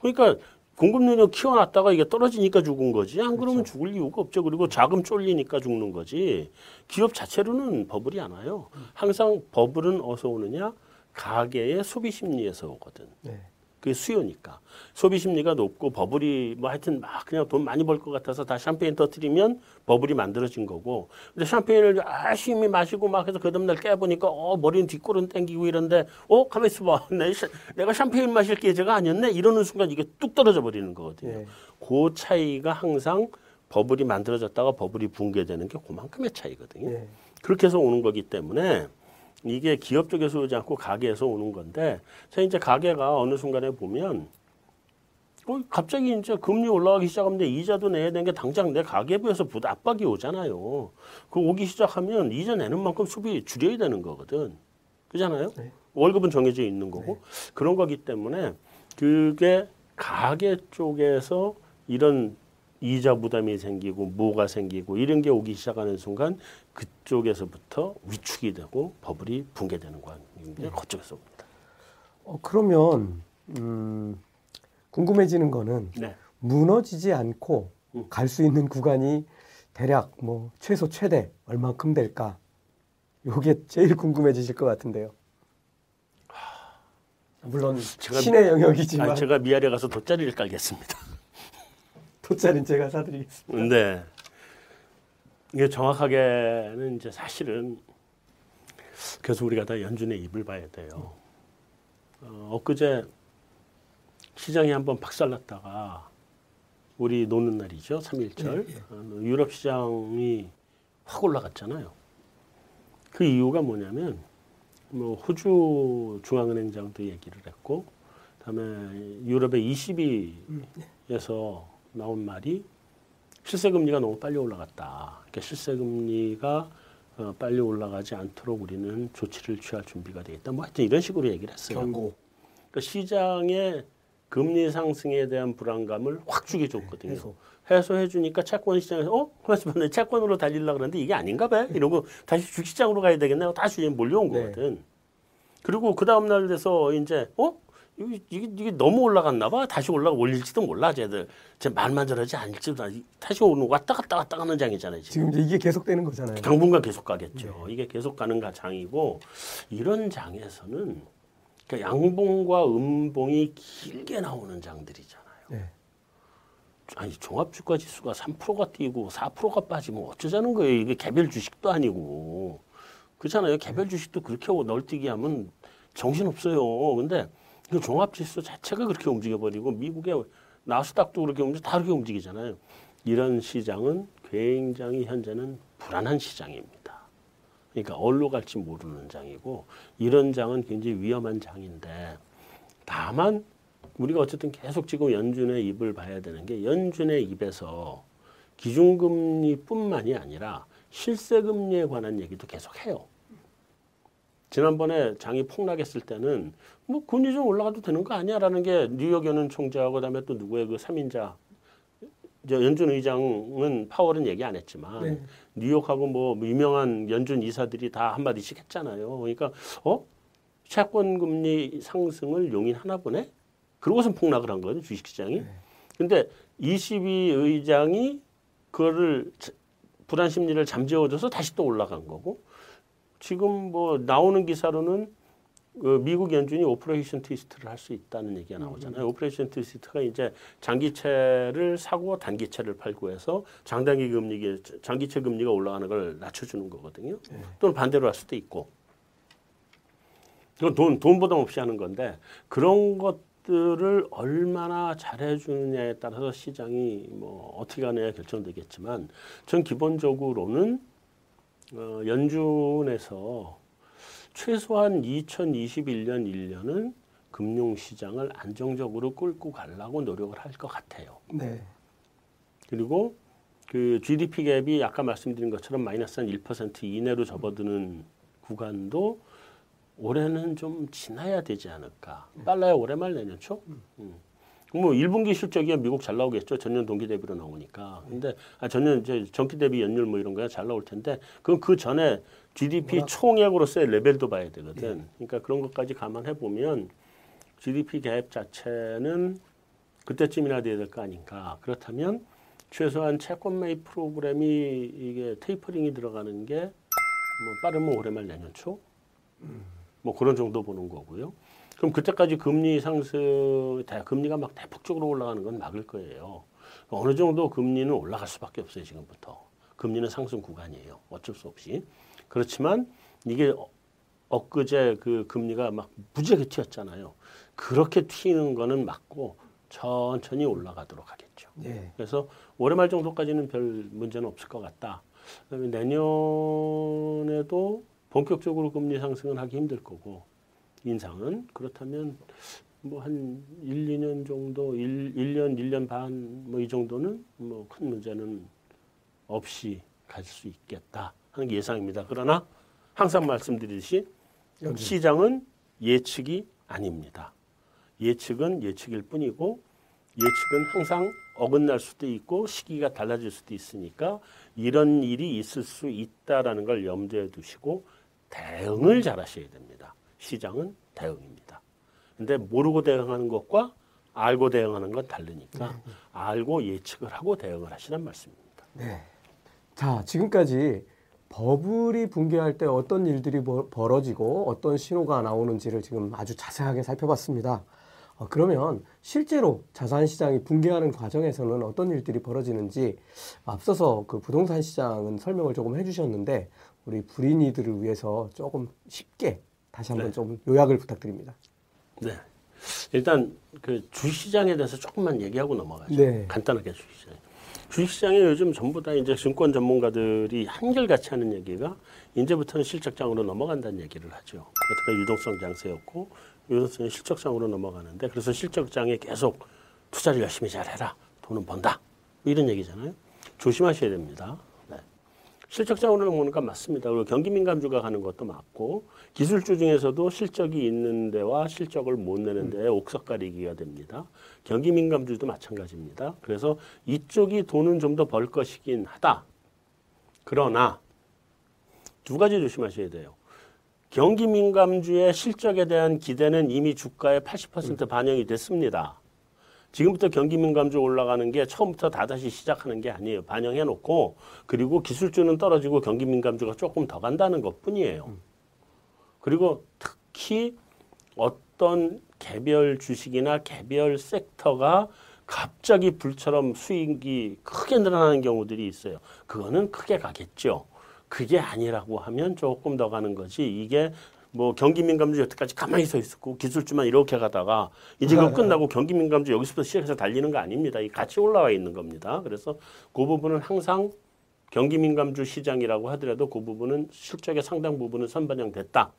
그러니까 공급 능력 키워놨다가 이게 떨어지니까 죽은 거지. 안 그러면 죽을 이유가 없죠. 그리고 자금 쫄리니까 죽는 거지. 기업 자체로는 버블이 안 와요. 항상 버블은 어디서 오느냐? 가계의 소비 심리에서 오거든. 네. 그게 수요니까. 소비 심리가 높고 버블이 뭐 하여튼 막 그냥 돈 많이 벌 것 같아서 다 샴페인 터트리면 버블이 만들어진 거고. 근데 샴페인을 열심히 마시고 막 해서 그 다음날 깨보니까 어, 머리는 뒷골은 땡기고 이런데 어, 가만히 있어봐. [LAUGHS] 내, 샤- 내가 샴페인 마실 계제가 아니었네? 이러는 순간 이게 뚝 떨어져 버리는 거거든요. 네. 그 차이가 항상 버블이 만들어졌다가 버블이 붕괴되는 게 그만큼의 차이거든요. 네. 그렇게 해서 오는 거기 때문에 이게 기업 쪽에서 오지 않고 가게에서 오는 건데, 자 이제 가게가 어느 순간에 보면, 어, 갑자기 이제 금리 올라가기 시작하면 이자도 내야 되는 게 당장 내 가계부에서 부담 압박이 오잖아요. 그 오기 시작하면 이자 내는 만큼 수비 줄여야 되는 거거든. 그잖아요. 네. 월급은 정해져 있는 거고 그런 거기 때문에 그게 가게 쪽에서 이런 이자 부담이 생기고 뭐가 생기고 이런 게 오기 시작하는 순간 그쪽에서부터 위축이 되고 버블이 붕괴되는 관계 그쪽에서 옵니다. 어, 그러면 음, 궁금해지는 거는 네. 무너지지 않고 음. 갈수 있는 구간이 대략 뭐 최소 최대 얼만큼 될까? 요게 제일 궁금해지실 것 같은데요. 물론 제가- 신의 영역이지만 아, 제가 미아래 가서 돗자리를 깔겠습니다. 돗자리는 제가 사드리겠습니다. 네. 이게 정확하게는 이제 사실은 그래서 우리가 다 연준의 입을 봐야 돼요. 어, 엊그제 시장이 한번 박살났다가 우리 노는 날이죠. 3일절. 어, 유럽 시장이 확 올라갔잖아요. 그 이유가 뭐냐면 뭐 호주 중앙은행장도 얘기를 했고 그다음에 유럽의 ECB에서 나온 말이 실세 금리가 너무 빨리 올라갔다. 그러니까 실세 금리가 어, 빨리 올라가지 않도록 우리는 조치를 취할 준비가 되겠다. 뭐 하여튼 이런 식으로 얘기를 했어요. 경고. 그러니까 시장의 금리 상승에 대한 불안감을 확 주게 줬거든요. 해소. 해소해 주니까 채권 시장에서 어? 내 채권으로 달리려고 그러는데 이게 아닌가 봐. 이러고 다시 주식시장으로 가야 되겠네. 다시 몰려온 네. 거거든. 그리고 그 다음 날 돼서 이제 어? 이게, 이게, 너무 올라갔나 봐. 다시 올라가 올릴지도 몰라. 쟤들. 쟤 말만 저러지 않을지도. 다시 오는 왔다 갔다 왔다 가는 장이잖아요. 지금. 지금 이제 이게 계속되는 거잖아요. 당분간 계속 가겠죠. 이게 계속 가는 가 장이고 이런 장에서는 그러니까 양봉과 음봉이 길게 나오는 장들이잖아요. 네. 아니 종합 주가 지수가 3%가 뛰고 4%가 빠지면 어쩌자는 거예요. 이게 개별 주식도 아니고 그렇잖아요. 개별 주식도 그렇게 널뛰기 하면 정신 없어요. 근데 그 종합지수 자체가 그렇게 움직여버리고 미국의 나스닥도 그렇게 움직여 다 그렇게 움직이잖아요. 이런 시장은 굉장히 현재는 불안한 시장입니다. 그러니까 어디로 갈지 모르는 장이고 이런 장은 굉장히 위험한 장인데 다만 우리가 어쨌든 계속 지금 연준의 입을 봐야 되는 게 연준의 입에서 기준금리뿐만이 아니라 실세금리에 관한 얘기도 계속 해요. 지난번에 장이 폭락했을 때는 뭐 금리 좀 올라가도 되는 거 아니야라는 게 뉴욕 연은 총재하고 그다음에 또 누구의 그 3인자 연준 의장은 파월은 얘기 안 했지만 네. 뉴욕하고 뭐 유명한 연준 이사들이 다 한마디씩 했잖아요. 그러니까 어 채권 금리 상승을 용인하나 보네. 그러고선 폭락을 한 거거든요 주식시장이. 근데 22 의장이 그거를 자- 불안 심리를 잠재워줘서 다시 또 올라간 거고 지금 뭐 나오는 기사로는 그 미국 연준이 Operation Twist를 할 수 있다는 얘기가 나오잖아요. Operation Twist가 이제 장기채를 사고 단기채를 팔고 해서 장단기 금리 장기채 금리가 올라가는 걸 낮춰주는 거거든요. 또는 반대로 할 수도 있고. 이건 돈, 돈 부담 없이 하는 건데 그런 것들을 얼마나 잘해주느냐에 따라서 시장이 뭐 어떻게 가느냐 결정되겠지만 전 기본적으로는 어, 연준에서 최소한 2021년 1년은 금융시장을 안정적으로 끌고 가려고 노력을 할 것 같아요. 네. 그리고 그 GDP 갭이 아까 말씀드린 것처럼 마이너스 한 1% 이내로 접어드는 구간도 올해는 좀 지나야 되지 않을까. 빨라야 올해 말 내년 초. 음. 뭐 1분기 실적이 미국 잘 나오겠죠. 전년 동기 대비로 나오니까. 근데 아 전년 이제 전기 대비 연율 뭐 이런 거야 잘 나올 텐데 그건 그 전에 GDP 총액으로서의 레벨도 봐야 되거든. 그러니까 그런 것까지 감안해 보면 GDP 갭 자체는 그때쯤이나 돼야 될 거 아닌가. 그렇다면 최소한 채권 매입 프로그램이 이게 테이퍼링이 들어가는 게 뭐 빠르면 올해 말 내년 초. 뭐 그런 정도 보는 거고요. 그럼 그때까지 금리 상승, 금리가 막 대폭적으로 올라가는 건 막을 거예요. 어느 정도 금리는 올라갈 수밖에 없어요, 지금부터. 금리는 상승 구간이에요. 어쩔 수 없이. 그렇지만 이게 어- 엊그제 그 금리가 막 무지하게 튀었잖아요. 그렇게 튀는 거는 막고 천천히 올라가도록 하겠죠. 네. 그래서 올해 말 정도까지는 별 문제는 없을 것 같다. 그다음에 내년에도 본격적으로 금리 상승은 하기 힘들 거고 인상은 그렇다면 뭐 한 1, 2년 정도 1, 1년 1년 반 뭐 이 정도는 뭐 큰 문제는 없이 갈 수 있겠다 하는 게 예상입니다. 그러나 항상 말씀드리듯이. 시장은 예측이 아닙니다. 예측은 예측일 뿐이고 예측은 항상 어긋날 수도 있고 시기가 달라질 수도 있으니까 이런 일이 있을 수 있다라는 걸 염두에 두시고 대응을 잘 하셔야 됩니다. 시장은 대응입니다. 근데 모르고 대응하는 것과 알고 대응하는 건 다르니까 알고 예측을 하고 대응을 하시란 말씀입니다. 네. 자, 지금까지 버블이 붕괴할 때 어떤 일들이 벌- 벌어지고 어떤 신호가 나오는지를 지금 아주 자세하게 살펴봤습니다. 어, 그러면 실제로 자산 시장이 붕괴하는 과정에서는 어떤 일들이 벌어지는지 앞서서 그 부동산 시장은 설명을 조금 해주셨는데 우리 불인이들을 위해서 조금 쉽게 다시 한번 네. 좀 요약을 부탁드립니다. 네. 일단 그 주시장에 대해서 조금만 얘기하고 넘어가죠. 네. 간단하게 주시장. 주식시장에 요즘 전부 다 이제 증권 전문가들이 한결같이 하는 얘기가 이제부터는 실적장으로 넘어간다는 얘기를 하죠. 여태까지 유동성 장세였고 유동성이 실적장으로 넘어가는데 그래서 실적장에 계속 투자를 열심히 잘해라. 돈은 번다. 뭐 이런 얘기잖아요. 조심하셔야 됩니다. 넘어오는 건 맞습니다. 그리고 경기 민감주가 가는 것도 맞고 기술주 중에서도 실적이 있는 데와 실적을 못 내는 데에 옥석 가리기가 됩니다. 경기 민감주도 마찬가지입니다. 그래서 이쪽이 돈은 좀 더 벌 것이긴 하다. 그러나 두 가지 조심하셔야 돼요. 경기 민감주의 실적에 대한 기대는 이미 주가의 80% 반영이 됐습니다. 지금부터 경기 민감주 올라가는 게 처음부터 다 다시 시작하는 게 아니에요. 반영해 놓고 그리고 기술주는 떨어지고 경기 민감주가 조금 더 간다는 것 뿐이에요. 그리고 특히 어떤 개별 주식이나 개별 섹터가 갑자기 불처럼 수익이 크게 늘어나는 경우들이 있어요. 그거는 크게 가겠죠. 그게 아니라고 하면 조금 더 가는 거지. 이게 뭐 경기 민감주 여태까지 가만히 서 있었고 기술주만 이렇게 가다가 이제 그거 끝나고 경기 민감주 여기서부터 시작해서 달리는 거 아닙니다. 이 같이 올라와 있는 겁니다. 그래서 그 부분은 항상 경기 민감주 시장이라고 하더라도 그 부분은 실적의 상당 부분은 선반영됐다.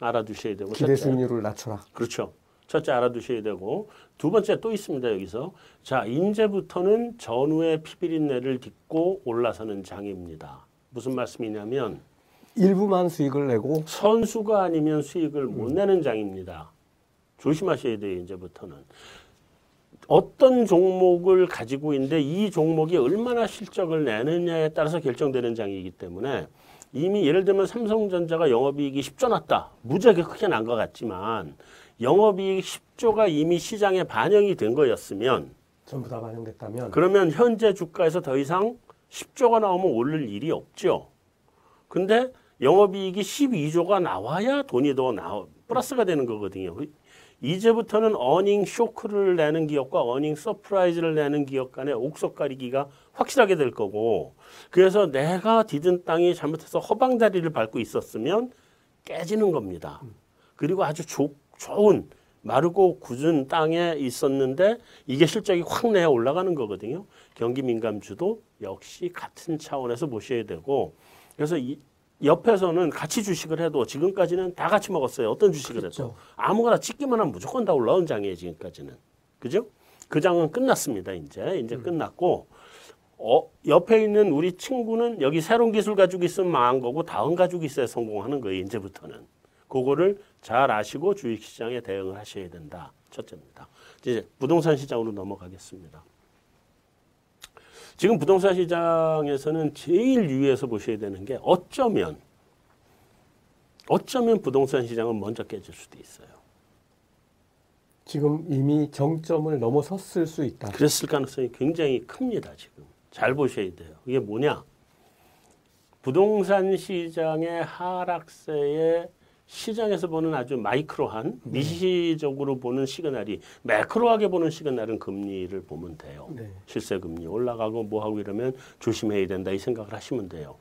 알아두셔야 되고 기대. 수익률을 낮춰라. 그렇죠. 첫째 알아두셔야 되고 두 번째 또 있습니다 여기서 자 이제부터는 전후의 피비린내를 딛고 올라서는 장입니다. 무슨 말씀이냐면 일부만 수익을 내고 선수가 아니면 수익을 못 내는 장입니다. 조심하셔야 돼요 이제부터는 어떤 종목을 가지고 있는데 이 종목이 얼마나 실적을 내느냐에 따라서 결정되는 장이기 때문에 이미 예를 들면 삼성전자가 영업이익이 10조 났다. 무지하게 크게 난 것 같지만 영업이익 10조가 이미 시장에 반영이 된 거였으면 전부 다 반영됐다면 그러면 현재 주가에서 더 이상 10조가 나오면 오를 일이 없죠. 근데 영업이익이 12조가 나와야 돈이 더 나오 플러스가 되는 거거든요. 이제부터는 어닝 쇼크를 내는 기업과 어닝 서프라이즈를 내는 기업 간의 옥석 가리기가 확실하게 될 거고 그래서 내가 디딘 땅이 잘못해서 허방다리를 밟고 있었으면 깨지는 겁니다. 그리고 아주 조, 좋은 마르고 굳은 땅에 있었는데 이게 실적이 확 내어 올라가는 거거든요. 경기 민감주도 역시 같은 차원에서 보셔야 되고 그래서 이, 옆에서는 같이 주식을 해도 지금까지는 다 같이 먹었어요. 어떤 주식을 그렇죠. 해도 아무거나 찍기만 하면 무조건 다 올라온 장이에요. 지금까지는 그죠? 그 장은 끝났습니다. 이제 이제 음. 끝났고 어, 옆에 있는 우리 친구는 여기 새로운 기술 가지고 있으면 망한 거고 다음 가지고 있어야 성공하는 거예요. 이제부터는 그거를 잘 아시고 주식시장에 대응을 하셔야 된다. 첫째입니다. 이제 부동산 시장으로 넘어가겠습니다. 지금 부동산 시장에서는 제일 유의해서 보셔야 되는 게 어쩌면 어쩌면 부동산 시장은 먼저 깨질 수도 있어요. 지금 이미 정점을 넘어섰을 수 있다. 그랬을 가능성이 굉장히 큽니다. 지금 잘 보셔야 돼요. 이게 뭐냐? 부동산 시장의 하락세에 시장에서 보는 아주 마이크로한 네. 미시적으로 보는 시그널이 매크로하게 보는 시그널은 금리를 보면 돼요. 네. 실세 금리 올라가고 뭐 하고 이러면 조심해야 된다 이 생각을 하시면 돼요.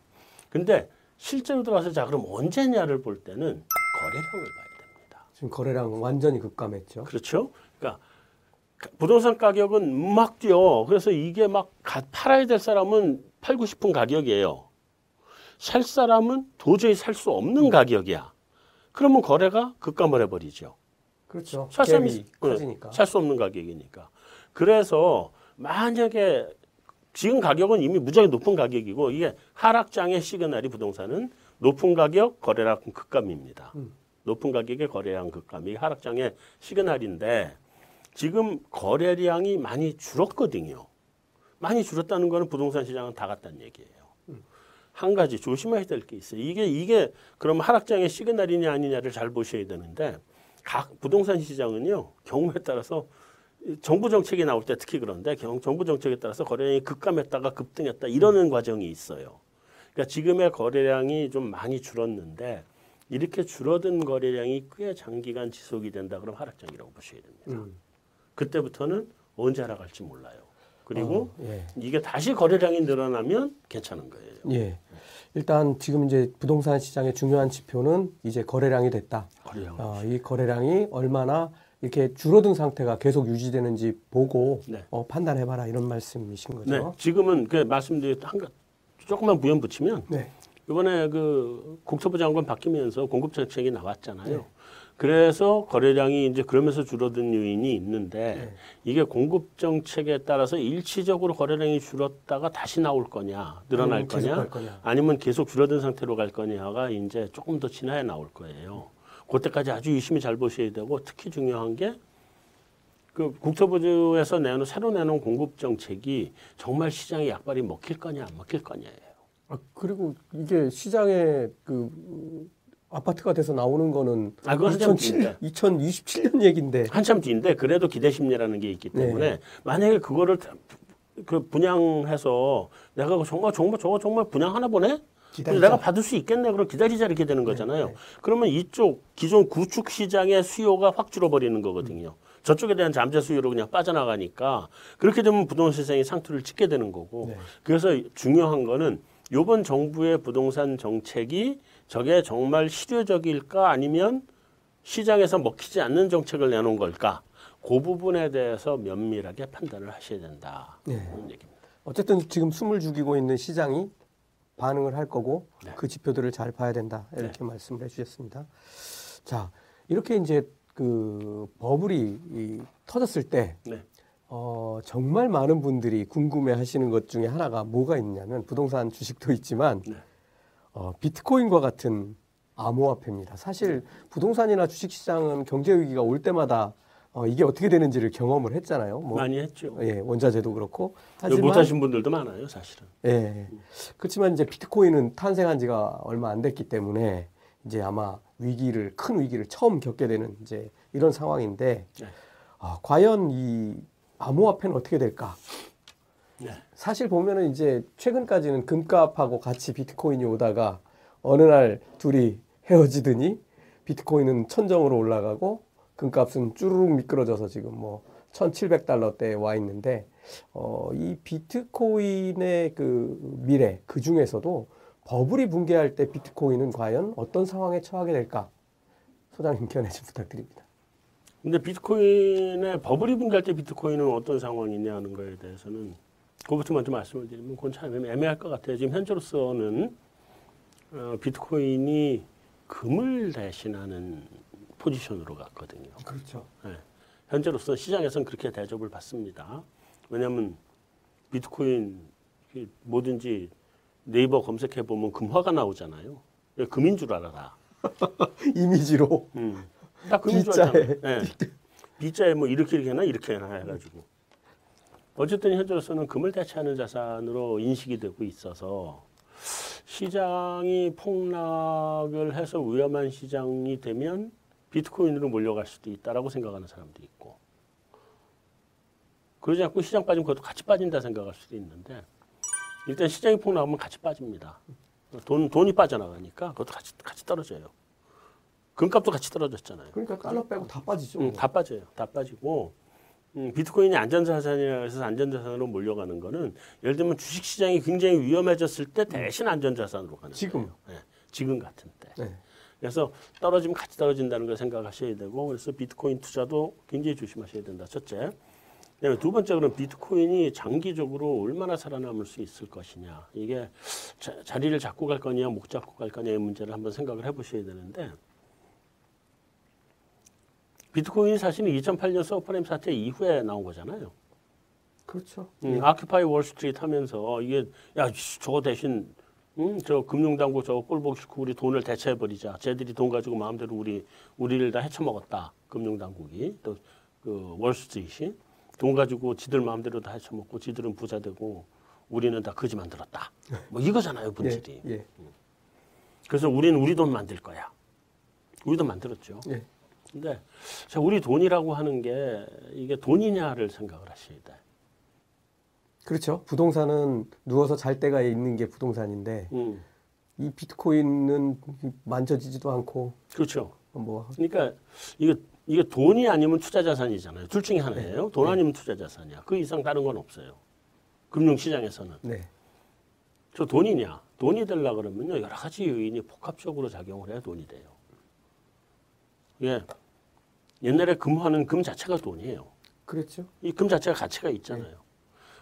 근데 실제로 들어와서 자 그럼 언제냐를 볼 때는 거래량을 봐야 됩니다. 지금 거래량 완전히 급감했죠. 그렇죠. 그러니까 부동산 가격은 막 뛰어. 그래서 이게 막 팔아야 될 사람은 팔고 싶은 가격이에요. 살 사람은 도저히 살 수 없는 가격이야. 그러면 거래가 급감을 해버리죠. 그렇죠. 갭이 커지니까. 살수 없는 가격이니까. 그래서 만약에 지금 가격은 이미 무지하게 높은 가격이고 이게 하락장의 시그널이 부동산은 높은 가격 거래량 급감입니다. 음. 높은 가격의 거래량 급감이 하락장의 시그널인데 지금 거래량이 많이 줄었거든요. 많이 줄었다는 거는 부동산 시장은 다 갔다는 얘기예요. 한 가지 조심해야 될 게 있어요. 이게 이게 그럼 하락장의 시그널이냐 아니냐를 잘 보셔야 되는데 각 부동산 시장은요 경우에 따라서 정부 정책이 나올 때 특히 그런데 정부 정책에 따라서 거래량이 급감했다가 급등했다 이러는 과정이 있어요. 그러니까 지금의 거래량이 좀 많이 줄었는데 이렇게 줄어든 거래량이 꽤 장기간 지속이 된다 그럼 하락장이라고 보셔야 됩니다. 음. 그때부터는 언제 하락할지 몰라요. 그리고 어, 예. 이게 다시 거래량이 늘어나면 괜찮은 거예요. 예. 일단 지금 이제 부동산 시장의 중요한 지표는 이제 거래량이 됐다. 거래량. 어, 이 거래량이 얼마나 이렇게 줄어든 상태가 계속 유지되는지 보고 네. 어, 판단해봐라 이런 말씀이신 거죠. 네. 지금은 그 말씀드린 한 조금만 부연 붙이면 네. 이번에 그 국토부 장관 바뀌면서 공급 정책이 나왔잖아요. 네. 그래서 거래량이 이제 그러면서 줄어든 요인이 있는데 네. 이게 공급 정책에 따라서 일시적으로 거래량이 줄었다가 다시 나올 거냐, 늘어날 음, 거냐, 거냐, 아니면 계속 줄어든 상태로 갈 거냐가 이제 조금 더 지나야 나올 거예요. 그때까지 아주 유심히 잘 보셔야 되고 특히 중요한 게 그 국토부에서 내놓은 새로 내놓은 공급 정책이 정말 시장에 약발이 먹힐 거냐 안 먹힐 거냐예요. 아 그리고 이게 시장에 그 아파트가 돼서 나오는 거는 아, 2007, 2027년 얘기인데 한참 뒤인데 그래도 기대 심리라는 게 있기 때문에 네. 만약에 그거를 그 분양해서 내가 정말 정말 저거 정말 분양하나 보네. 기다리자. 내가 받을 수 있겠네. 그럼 기다리자 이렇게 되는 네, 거잖아요. 네, 네. 그러면 이쪽 기존 구축 시장의 수요가 확 줄어버리는 거거든요. 음. 저쪽에 대한 잠재 수요로 그냥 빠져나가니까 그렇게 되면 부동산 시장이 상투를 찍게 되는 거고. 네. 그래서 중요한 거는 요번 정부의 부동산 정책이 저게 정말 실효적일까 아니면 시장에서 먹히지 않는 정책을 내놓은 걸까? 그 부분에 대해서 면밀하게 판단을 하셔야 된다. 네. 얘기입니다. 어쨌든 지금 숨을 죽이고 있는 시장이 반응을 할 거고 네. 그 지표들을 잘 봐야 된다. 이렇게 네. 말씀을 해주셨습니다. 자, 이렇게 이제 그 버블이 이, 터졌을 때 네. 어, 정말 많은 분들이 궁금해 하시는 것 중에 하나가 뭐가 있냐면 부동산 주식도 있지만 네. 어, 비트코인과 같은 암호화폐입니다. 사실 부동산이나 주식시장은 경제 위기가 올 때마다 어, 이게 어떻게 되는지를 경험을 했잖아요. 뭐, 많이 했죠. 예, 원자재도 그렇고. 하지만 못하신 분들도 많아요, 사실은. 예. 그렇지만 이제 비트코인은 탄생한 지가 얼마 안 됐기 때문에 이제 아마 위기를 큰 위기를 처음 겪게 되는 이제 이런 상황인데 네. 어, 과연 이 암호화폐는 어떻게 될까? 네. 사실 보면은 이제 최근까지는 금값하고 같이 비트코인이 오다가 어느 날 둘이 헤어지더니 비트코인은 천정으로 올라가고 금값은 쭈루룩 미끄러져서 지금 뭐 1700달러대에 와 있는데 어, 이 비트코인의 그 미래 그 중에서도 버블이 붕괴할 때 비트코인은 과연 어떤 상황에 처하게 될까? 소장님 견해 좀 부탁드립니다. 근데 비트코인의 버블이 붕괴할 때 비트코인은 어떤 상황이냐 하는 거에 대해서는 그것부터 먼저 말씀을 드리면 그건 참 애매할 것 같아요. 지금 현재로서는 어, 비트코인이 금을 대신하는 포지션으로 갔거든요. 그렇죠. 네. 현재로서 시장에서는 그렇게 대접을 받습니다. 왜냐하면 비트코인 뭐든지 네이버 검색해 보면 금화가 나오잖아요. 금인 줄 알아라. [LAUGHS] 이미지로. 음. 딱 금인 줄 알잖아요. 네. B자에 뭐 이렇게 이렇게 해나 이렇게 해나 해가지고. 어쨌든 현재로서는 금을 대체하는 자산으로 인식이 되고 있어서 시장이 폭락을 해서 위험한 시장이 되면 비트코인으로 몰려갈 수도 있다라고 생각하는 사람도 있고 그러지 않고 시장 빠지면 그것도 같이 빠진다 생각할 수도 있는데 일단 시장이 폭락하면 같이 빠집니다. 돈 돈이 빠져나가니까 그것도 같이 같이 떨어져요. 금값도 같이 떨어졌잖아요. 그러니까 달러 빼고 다 빠지죠. 응, 다 빠져요. 다 빠지고 음, 비트코인이 안전자산이라 해서 안전자산으로 몰려가는 거는 예를 들면 주식시장이 굉장히 위험해졌을 때 대신 안전자산으로 가는 지금. 거예요. 네, 지금 같은 때. 네. 그래서 떨어지면 같이 떨어진다는 걸 생각하셔야 되고 그래서 비트코인 투자도 굉장히 조심하셔야 된다. 첫째. 그다음에 두 번째 그럼 비트코인이 장기적으로 얼마나 살아남을 수 있을 것이냐. 이게 자, 자리를 잡고 갈 거냐 못 잡고 갈 거냐의 문제를 한번 생각을 해보셔야 되는데 비트코인이 사실은 2008년 서브프라임 사태 이후에 나온 거잖아요. 그렇죠. 음, Occupy Wall Street 하면서 이게 야 저거 대신 음, 저 금융당국 저거 꼴 보기 싫고 우리 돈을 대체해 버리자. 쟤들이 돈 가지고 마음대로 우리 우리를 다 헤쳐먹었다. 금융당국이 또 그 월스트리트이 돈 가지고 지들 마음대로 다 헤쳐먹고 지들은 부자 되고 우리는 다 거지 만들었다. 뭐 이거잖아요 본질이. [LAUGHS] 예, 예. 그래서 우리는 우리 돈 만들 거야. 우리 돈 만들었죠. 예. 근데 자, 우리 돈이라고 하는 게 이게 돈이냐를 생각을 하셔야 돼. 그렇죠. 부동산은 누워서 잘 때가 있는 게 부동산인데 음, 이 비트코인은 만져지지도 않고 그렇죠. 뭐 그러니까 이게 이게 돈이 아니면 투자 자산이잖아요. 둘 중에 하나예요. 네. 돈 아니면 투자 자산이야. 그 이상 다른 건 없어요. 금융 시장에서는 네. 저 돈이냐? 돈이 되려 그러면요 여러 가지 요인이 복합적으로 작용을 해야 돈이 돼요. 예. 옛날에 금화는 금 자체가 돈이에요. 그렇죠. 이 금 자체가 가치가 있잖아요.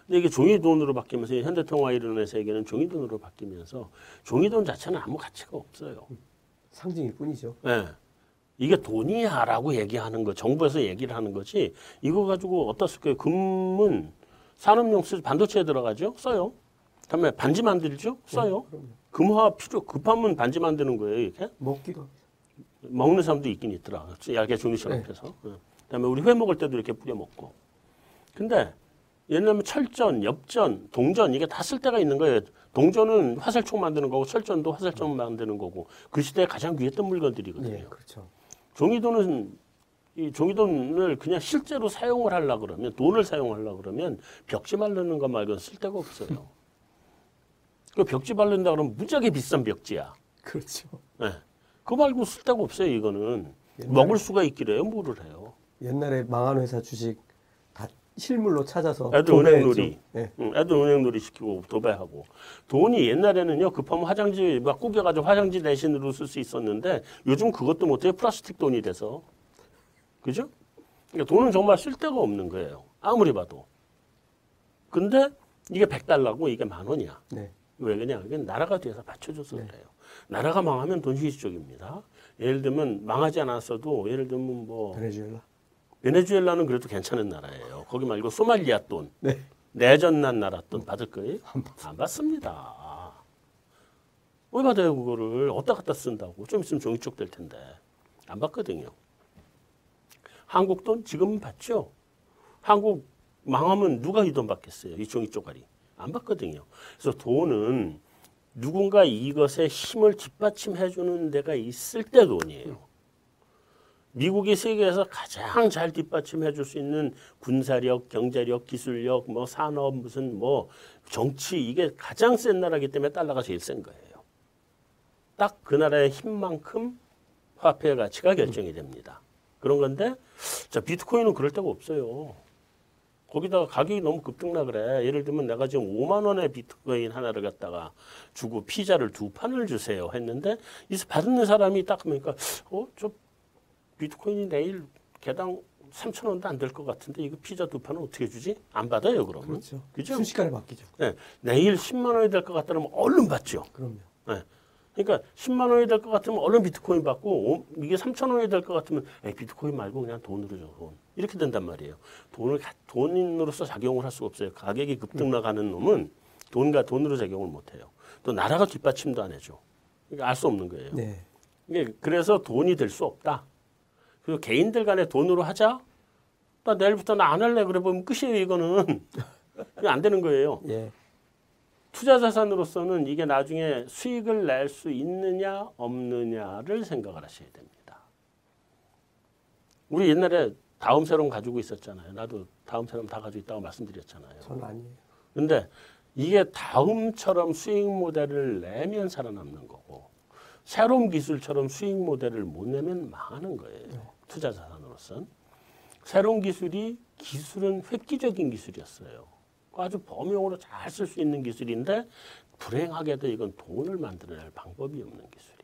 근데 이게 종이 돈으로 바뀌면서 현대통화 이론의 세계는 종이 돈으로 바뀌면서 종이 돈 자체는 아무 가치가 없어요. 상징일 뿐이죠. 예. 이게 돈이야라고 얘기하는 거, 정부에서 얘기를 하는 거지, 이거 가지고 어디다 쓸까요? 금은 산업용 쓰, 반도체에 들어가죠? 써요. 다음에 반지 만들죠? 써요. 그럼요. 금화 필요, 급하면 반지 만드는 거예요, 이렇게. 먹기도. 먹는 사람도 있긴 있더라. 얇게 종이처럼 네. 해서. 예. 그다음에 우리 회 먹을 때도 이렇게 뿌려 먹고. 근데 옛날에 철전, 엽전, 동전 이게 다쓸 데가 있는 거예요. 동전은 화살촉 만드는 거고 철전도 화살촉 만드는 거고 그 시대에 가장 귀했던 물건들이거든요. 예, 그렇죠. 종이돈은 이 종이돈을 그냥 실제로 사용을 하려 그러면 돈을 사용하려 그러면 벽지 바르는 것 말고는 쓸 데가 없어요. [LAUGHS] 그 벽지 바른다 그러면 무지하게 비싼 벽지야. 그렇죠. 예. 그거 말고 쓸 데가 없어요. 이거는 옛날에- 먹을 수가 있기래요. 뭐를 해요? 옛날에 망한 회사 주식 다 실물로 찾아서 애들. 은행놀이. 예. 응, 애들 은행놀이 시키고 도배하고 돈이 옛날에는요 급하면 화장지 막 구겨가지고 화장지 대신으로 쓸 수 있었는데 요즘 그것도 못해요 플라스틱 돈이 돼서 그죠? 그러니까 돈은 정말 쓸 데가 없는 거예요 아무리 봐도 근데 이게 100달러고 이게 만 원이야 네. 왜 그냥 이게 나라가 뒤에서 받쳐줘서 그래요 나라가 망하면 돈 희시적입니다 예를 들면 망하지 않았어도 예를 들면 뭐 베네수엘라. 베네수엘라는 그래도 괜찮은 나라예요 거기 말고 소말리아 돈 네. 내전난 나라 돈 받을 거예요? 안 받습니다. 왜 받아요 그거를? 어디다 갖다 쓴다고? 좀 있으면 종이 쪽될 텐데 안 받거든요. 한국 돈 지금은 받죠. 한국 망하면 누가 이 돈 받겠어요? 이 종이 쪼가리 안 받거든요. 그래서 돈은 누군가 이것에 힘을 뒷받침해 주는 데가 있을 때 돈이에요. 미국이 세계에서 가장 잘 뒷받침해 줄 수 있는 군사력, 경제력, 기술력, 뭐 산업, 무슨 뭐 정치 이게 가장 센 나라기 때문에 달러가 제일 센 거예요. 딱 그 나라의 힘만큼 화폐의 가치가 결정이 됩니다. 그런 건데 자 비트코인은 그럴 데가 없어요. 거기다가 가격이 너무 급등나 그래. 예를 들면 내가 지금 5만 원의 비트코인 하나를 갖다가 주고 피자를 두 판을 주세요 했는데 이 받는 사람이 딱 보니까 어 저 비트코인이 내일 개당 3천 원도 안 될 것 같은데 이거 피자 두 판은 어떻게 주지? 안 받아요 그러면. 그렇죠. 그죠? 순식간에 바뀌죠. 네, 내일 10만 원이 될 것 같다면 얼른 받죠. 그럼요. 네. 그러니까 10만 원이 될 것 같으면 얼른 비트코인 받고 오- 이게 3천 원이 될 것 같으면 에이, 비트코인 말고 그냥 돈으로 줘. 돈. 이렇게 된단 말이에요. 돈을 가- 돈으로서 작용을 할 수가 없어요. 가격이 급등 나가는 놈은 돈과 돈으로 작용을 못 해요. 또 나라가 뒷받침도 안 해줘. 그러니까 알 수 없는 거예요. 네. 이게 그래서 돈이 될 수 없다. 그리고 개인들 간에 돈으로 하자. 나 내일부터 나 안 할래 그래 보면 끝이에요 이거는. [LAUGHS] 안 되는 거예요. 예. 투자 자산으로서는 이게 나중에 수익을 낼 수 있느냐 없느냐를 생각을 하셔야 됩니다. 우리 옛날에 다음 세럼 가지고 있었잖아요. 나도 다음 세럼 다 가지고 있다고 말씀드렸잖아요. 저는 아니에요. 근데 이게 다음처럼 수익 모델을 내면 살아남는 거고 새로운 기술처럼 수익 모델을 못 내면 망하는 거예요. 투자 자산으로선. 새로운 기술이 기술은 획기적인 기술이었어요. 아주 범용으로 잘 쓸 수 있는 기술인데 불행하게도 이건 돈을 만들어낼 방법이 없는 기술이야.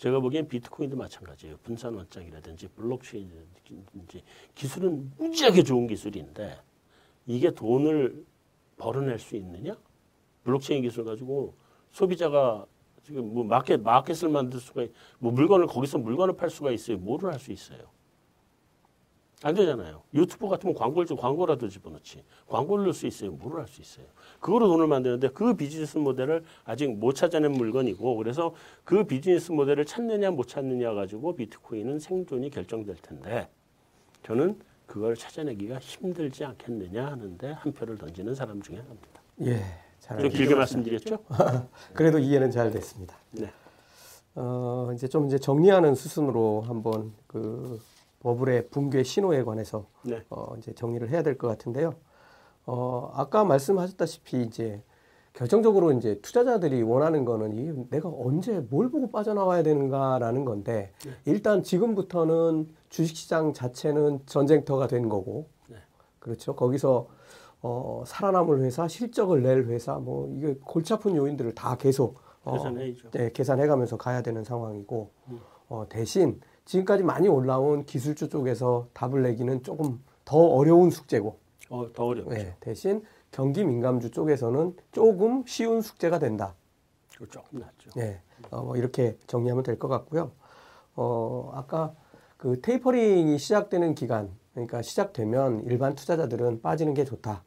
제가 보기엔 비트코인도 마찬가지예요. 분산 원장이라든지 블록체인이라든지 기술은 무지하게 좋은 기술인데 이게 돈을 벌어낼 수 있느냐? 블록체인 기술 가지고 소비자가 지금 뭐 마켓 마켓을 만들 수가 있, 뭐 물건을 거기서 물건을 팔 수가 있어요. 뭐를 할 수 있어요? 안 되잖아요. 유튜브 같으면 광고를 좀 광고라도 집어넣지. 광고를 넣을 수 있어요. 뭐를 할수 있어요. 그거로 돈을 만드는데 그 비즈니스 모델을 아직 못 찾아낸 물건이고 그래서 그 비즈니스 모델을 찾느냐 못 찾느냐 가지고 비트코인은 생존이 결정될 텐데 저는 그걸 찾아내기가 힘들지 않겠느냐 하는데 한 표를 던지는 사람 중에 하나입니다. 예. 잘좀 알겠습니다. 길게 말씀드렸죠? [LAUGHS] 그래도 이해는 잘 됐습니다. 네. 어, 이제 좀 이제 정리하는 수순으로 한번 그 버블의 붕괴 신호에 관해서 네. 어, 이제 정리를 해야 될 것 같은데요. 어, 아까 말씀하셨다시피 이제 결정적으로 이제 투자자들이 원하는 거는 이 내가 언제 뭘 보고 빠져나와야 되는가라는 건데 네. 일단 지금부터는 주식시장 자체는 전쟁터가 된 거고 네. 그렇죠. 거기서 어, 살아남을 회사, 실적을 낼 회사, 뭐 이게 골치 아픈 요인들을 다 계속 어, 계산해야죠. 네, 계산해가면서 가야 되는 상황이고 어, 대신 지금까지 많이 올라온 기술주 쪽에서 답을 내기는 조금 더 어려운 숙제고 어, 더 어렵죠. 네, 대신 경기 민감주 쪽에서는 조금 쉬운 숙제가 된다. 조금 낫죠. 네, 어, 뭐 이렇게 정리하면 될 것 같고요. 어, 아까 그 테이퍼링이 시작되는 기간, 그러니까 시작되면 일반 투자자들은 빠지는 게 좋다.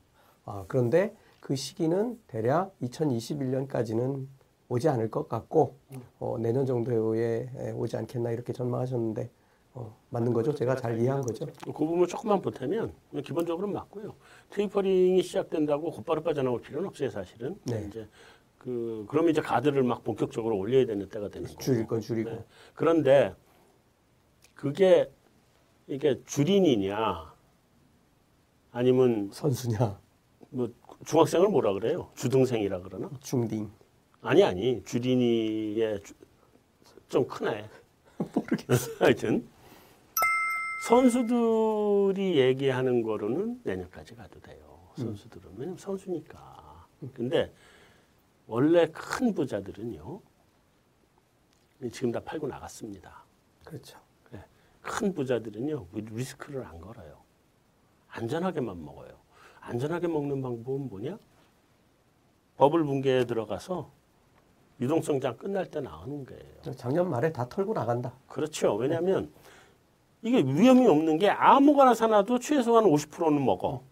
아, 그런데 그 시기는 대략 2021년까지는 오지 않을 것 같고 어, 내년 정도에 에, 오지 않겠나 이렇게 전망하셨는데 어, 맞는 거죠? 제가 잘 이해한 거죠? 그 부분을 조금만 보태면 기본적으로는 맞고요. 테이퍼링이 시작된다고 곧바로 빠져나올 필요는 없어요, 사실은. 네. 이제 그 그러면 이제 가드를 막 본격적으로 올려야 되는 때가 되는 거고. 줄일 건 줄이고. 네. 그런데 그게 이게 줄인이냐 아니면 선수냐, 뭐 중학생을 뭐라 그래요? 주등생이라 그러나? 중딩. 아니 아니 주린이의 주- 좀 크네. [LAUGHS] 모르겠어. [LAUGHS] 하여튼 선수들이 얘기하는 거로는 내년까지 가도 돼요. 선수들은 왜냐면 선수니까. 근데 원래 큰 부자들은요. 지금 다 팔고 나갔습니다. 그렇죠. 네. 큰 부자들은요 리- 리스크를 안 걸어요. 안전하게만 먹어요. 안전하게 먹는 방법은 뭐냐? 버블 붕괴에 들어가서 유동성장 끝날 때 나오는 거예요. 작년 말에 다 털고 나간다. 그렇죠. 왜냐하면 이게 위험이 없는 게 아무거나 사놔도 최소한 50%는 먹어.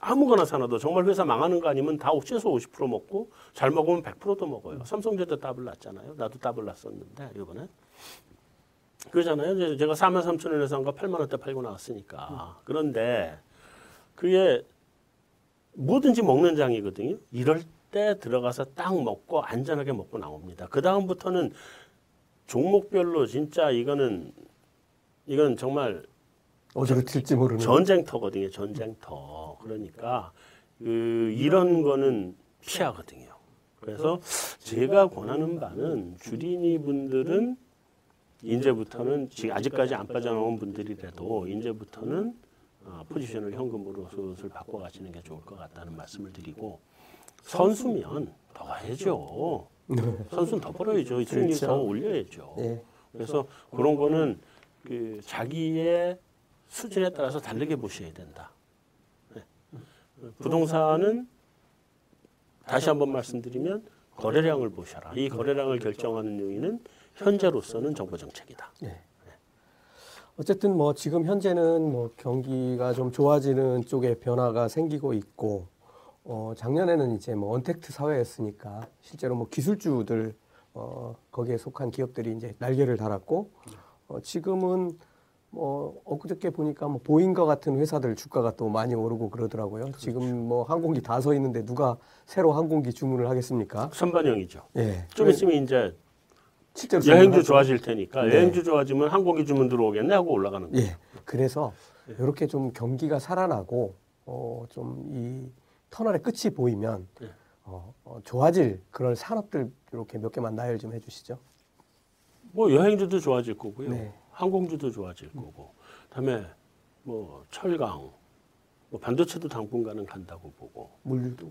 아무거나 사놔도 정말 회사 망하는 거 아니면 다 최소 50% 먹고 잘 먹으면 100%도 먹어요. 삼성제도 답을 났잖아요. 나도 답을 났었는데 이번에 그러잖아요. 제가 4만 3천 원에 산거 8만 원대 팔고 나왔으니까. 그런데 그게 뭐든지 먹는 장이거든요. 이럴 때 들어가서 딱 먹고 안전하게 먹고 나옵니다. 그 다음부터는 종목별로 진짜 이거는 이건 정말 어디로 튈지 모르는. 전쟁터거든요. 전쟁터. 그러니까 그 이런 거는 피하거든요. 그래서 제가 권하는 바는 주린이 분들은 이제부터는 지금 아직까지 안 빠져나온 분들이라도 이제부터는 어, 포지션을 현금으로 슬슬 바꿔 가시는 게 좋을 것 같다는 말씀을 드리고 선수면 더 해야죠. 선수는 더 벌어야죠. 수익률 그렇죠. 더 올려야죠. 예. 그래서 그런 거는 그 자기의 수준에 따라서 다르게 보셔야 된다. 네. 부동산은 다시 한번 말씀드리면 거래량을 보셔라. 이 거래량을 결정하는 요인은 현재로서는 정부 정책이다. 어쨌든 뭐 지금 현재는 뭐 경기가 좀 좋아지는 쪽에 변화가 생기고 있고 어 작년에는 이제 뭐 언택트 사회였으니까 실제로 뭐 기술주들 어 거기에 속한 기업들이 이제 날개를 달았고 어 지금은 뭐 엊그저께 보니까 뭐 보잉과 같은 회사들 주가가 또 많이 오르고 그러더라고요. 지금 뭐 항공기 다 서 있는데 누가 새로 항공기 주문을 하겠습니까? 선반영이죠. 예. 좀 있으면 이제 실제로 여행주. 좋아질 테니까 네. 여행주 좋아지면 항공기 주문 들어오겠네 하고 올라가는 거예요. 예. 그래서 이렇게 좀 경기가 살아나고 어, 좀이 터널의 끝이 보이면 네. 어, 어, 좋아질 그런 산업들 이렇게 몇 개만 나열 좀 해주시죠. 뭐 여행주도 좋아질 거고요. 네. 항공주도 좋아질 거고. 그다음에 뭐 철강, 뭐 반도체도 당분간은 간다고 보고. 물류도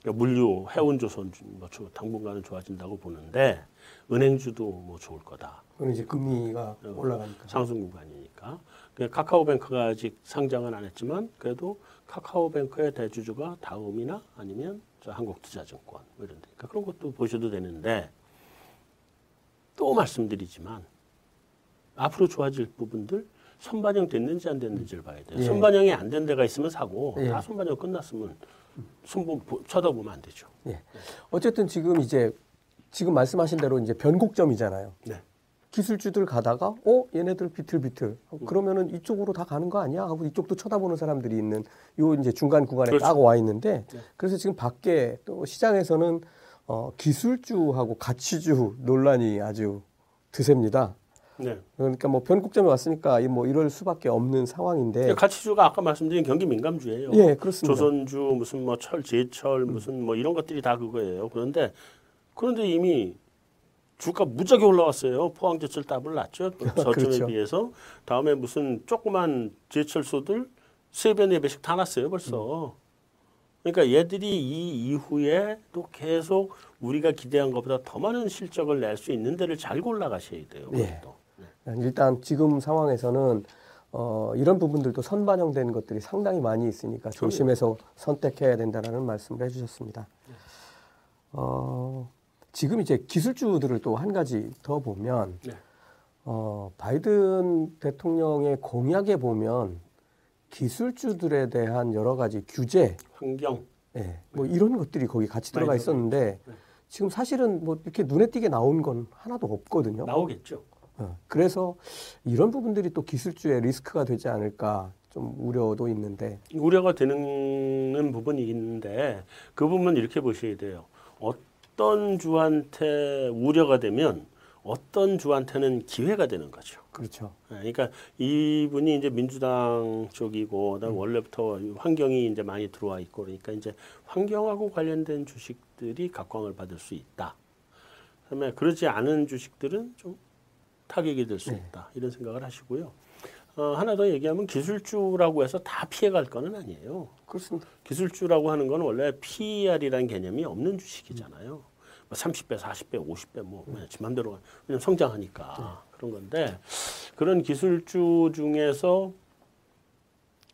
그러니까 물류, 해운조선 뭐 조- 당분간은 좋아진다고 보는데 은행주도 뭐 좋을 거다. 그건 이제 금리가 어, 올라가니까. 상승 구간이니까. 그 카카오뱅크가 아직 상장은 안 했지만 그래도 카카오뱅크의 대주주가 다음이나 아니면 저 한국투자증권 뭐 이런 데니까 그런 것도 보셔도 되는데 또 말씀드리지만 앞으로 좋아질 부분들 선반영 됐는지 안 됐는지를 봐야 돼요. 예. 선반영이 안 된 데가 있으면 사고 예. 다 선반영 끝났으면 손보 보- 쳐다보면 안 되죠. 예. 어쨌든 지금 이제 지금 말씀하신 대로 이제 변곡점이잖아요. 네. 기술주들 가다가 어 얘네들 비틀비틀 어, 그러면은 이쪽으로 다 가는 거 아니야 하고 이쪽도 쳐다보는 사람들이 있는 요 이제 중간 구간에 그렇죠. 딱와 있는데 네. 그래서 지금 밖에 또 시장에서는 어 기술주하고 가치주 논란이 아주 드셉니다. 네. 그러니까 뭐 변곡점에 왔으니까 이뭐 이럴 수밖에 없는 상황인데 가치주가 아까 말씀드린 경기 민감주예요. 예 그렇습니다. 조선주 무슨 뭐 철 제철 무슨 뭐 이런 것들이 다 그거예요. 그런데 그런데 이미 주가 무지하게 올라왔어요. 포항제철 더블 났죠. 저점에 그렇죠. 비해서 다음에 무슨 조그만 제철소들 세배네 배씩 다 났어요 벌써. 그러니까 얘들이 이 이후에 또 계속 우리가 기대한 것보다 더 많은 실적을 낼 수 있는 데를 잘 골라가셔야 돼요. 예. 그것도. 일단 지금 상황에서는 어, 이런 부분들도 선반영된 것들이 상당히 많이 있으니까 조심해서 선택해야 된다라는 말씀을 해주셨습니다. 어, 지금 이제 기술주들을 또 한 가지 더 보면 네. 어, 바이든 대통령의 공약에 보면 기술주들에 대한 여러 가지 규제, 환경 예, 뭐 이런 것들이 거기 같이 들어가 있었는데 네. 지금 사실은 뭐 이렇게 눈에 띄게 나온 건 하나도 없거든요. 나오겠죠. 어, 그래서 이런 부분들이 또 기술주의 리스크가 되지 않을까 좀 우려도 있는데 우려가 되는 부분이 있는데 그 부분은 이렇게 보셔야 돼요. 어떤 주한테 우려가 되면 어떤 주한테는 기회가 되는 거죠. 그렇죠. 예, 그러니까 이분이 이제 민주당 쪽이고 그다음 원래부터 환경이 이제 많이 들어와 있고 그러니까 이제 환경하고 관련된 주식들이 각광을 받을 수 있다. 그다음에 그렇지 않은 주식들은 좀 타격이 될수 네. 있다. 이런 생각을 하시고요. 어, 하나 더 얘기하면 기술주라고 해서 다 피해갈 거는 아니에요. 그렇습니다. 기술주라고 하는 건 원래 PER이라는 개념이 없는 주식이잖아요. 뭐 30배, 40배, 50배 뭐 그냥 지 맘대로 그냥 성장하니까 그런 건데 그런 기술주 중에서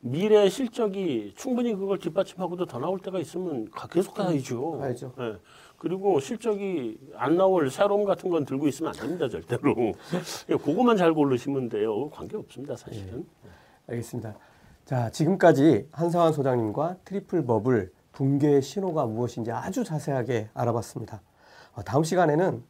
미래 실적이 충분히 그걸 뒷받침하고도 더 나올 때가 있으면 가- 계속 가야죠. 가야죠. 예. 그리고 실적이 안 나올 새로움 같은 건 들고 있으면 안 됩니다, 절대로. [LAUGHS] 예, 그거만 잘 고르시면 돼요. 관계 없습니다, 사실은. 알겠습니다. 자, 지금까지 한상완 소장님과 트리플 버블 붕괴의 신호가 무엇인지 아주 자세하게 알아봤습니다. 어, 다음 시간에는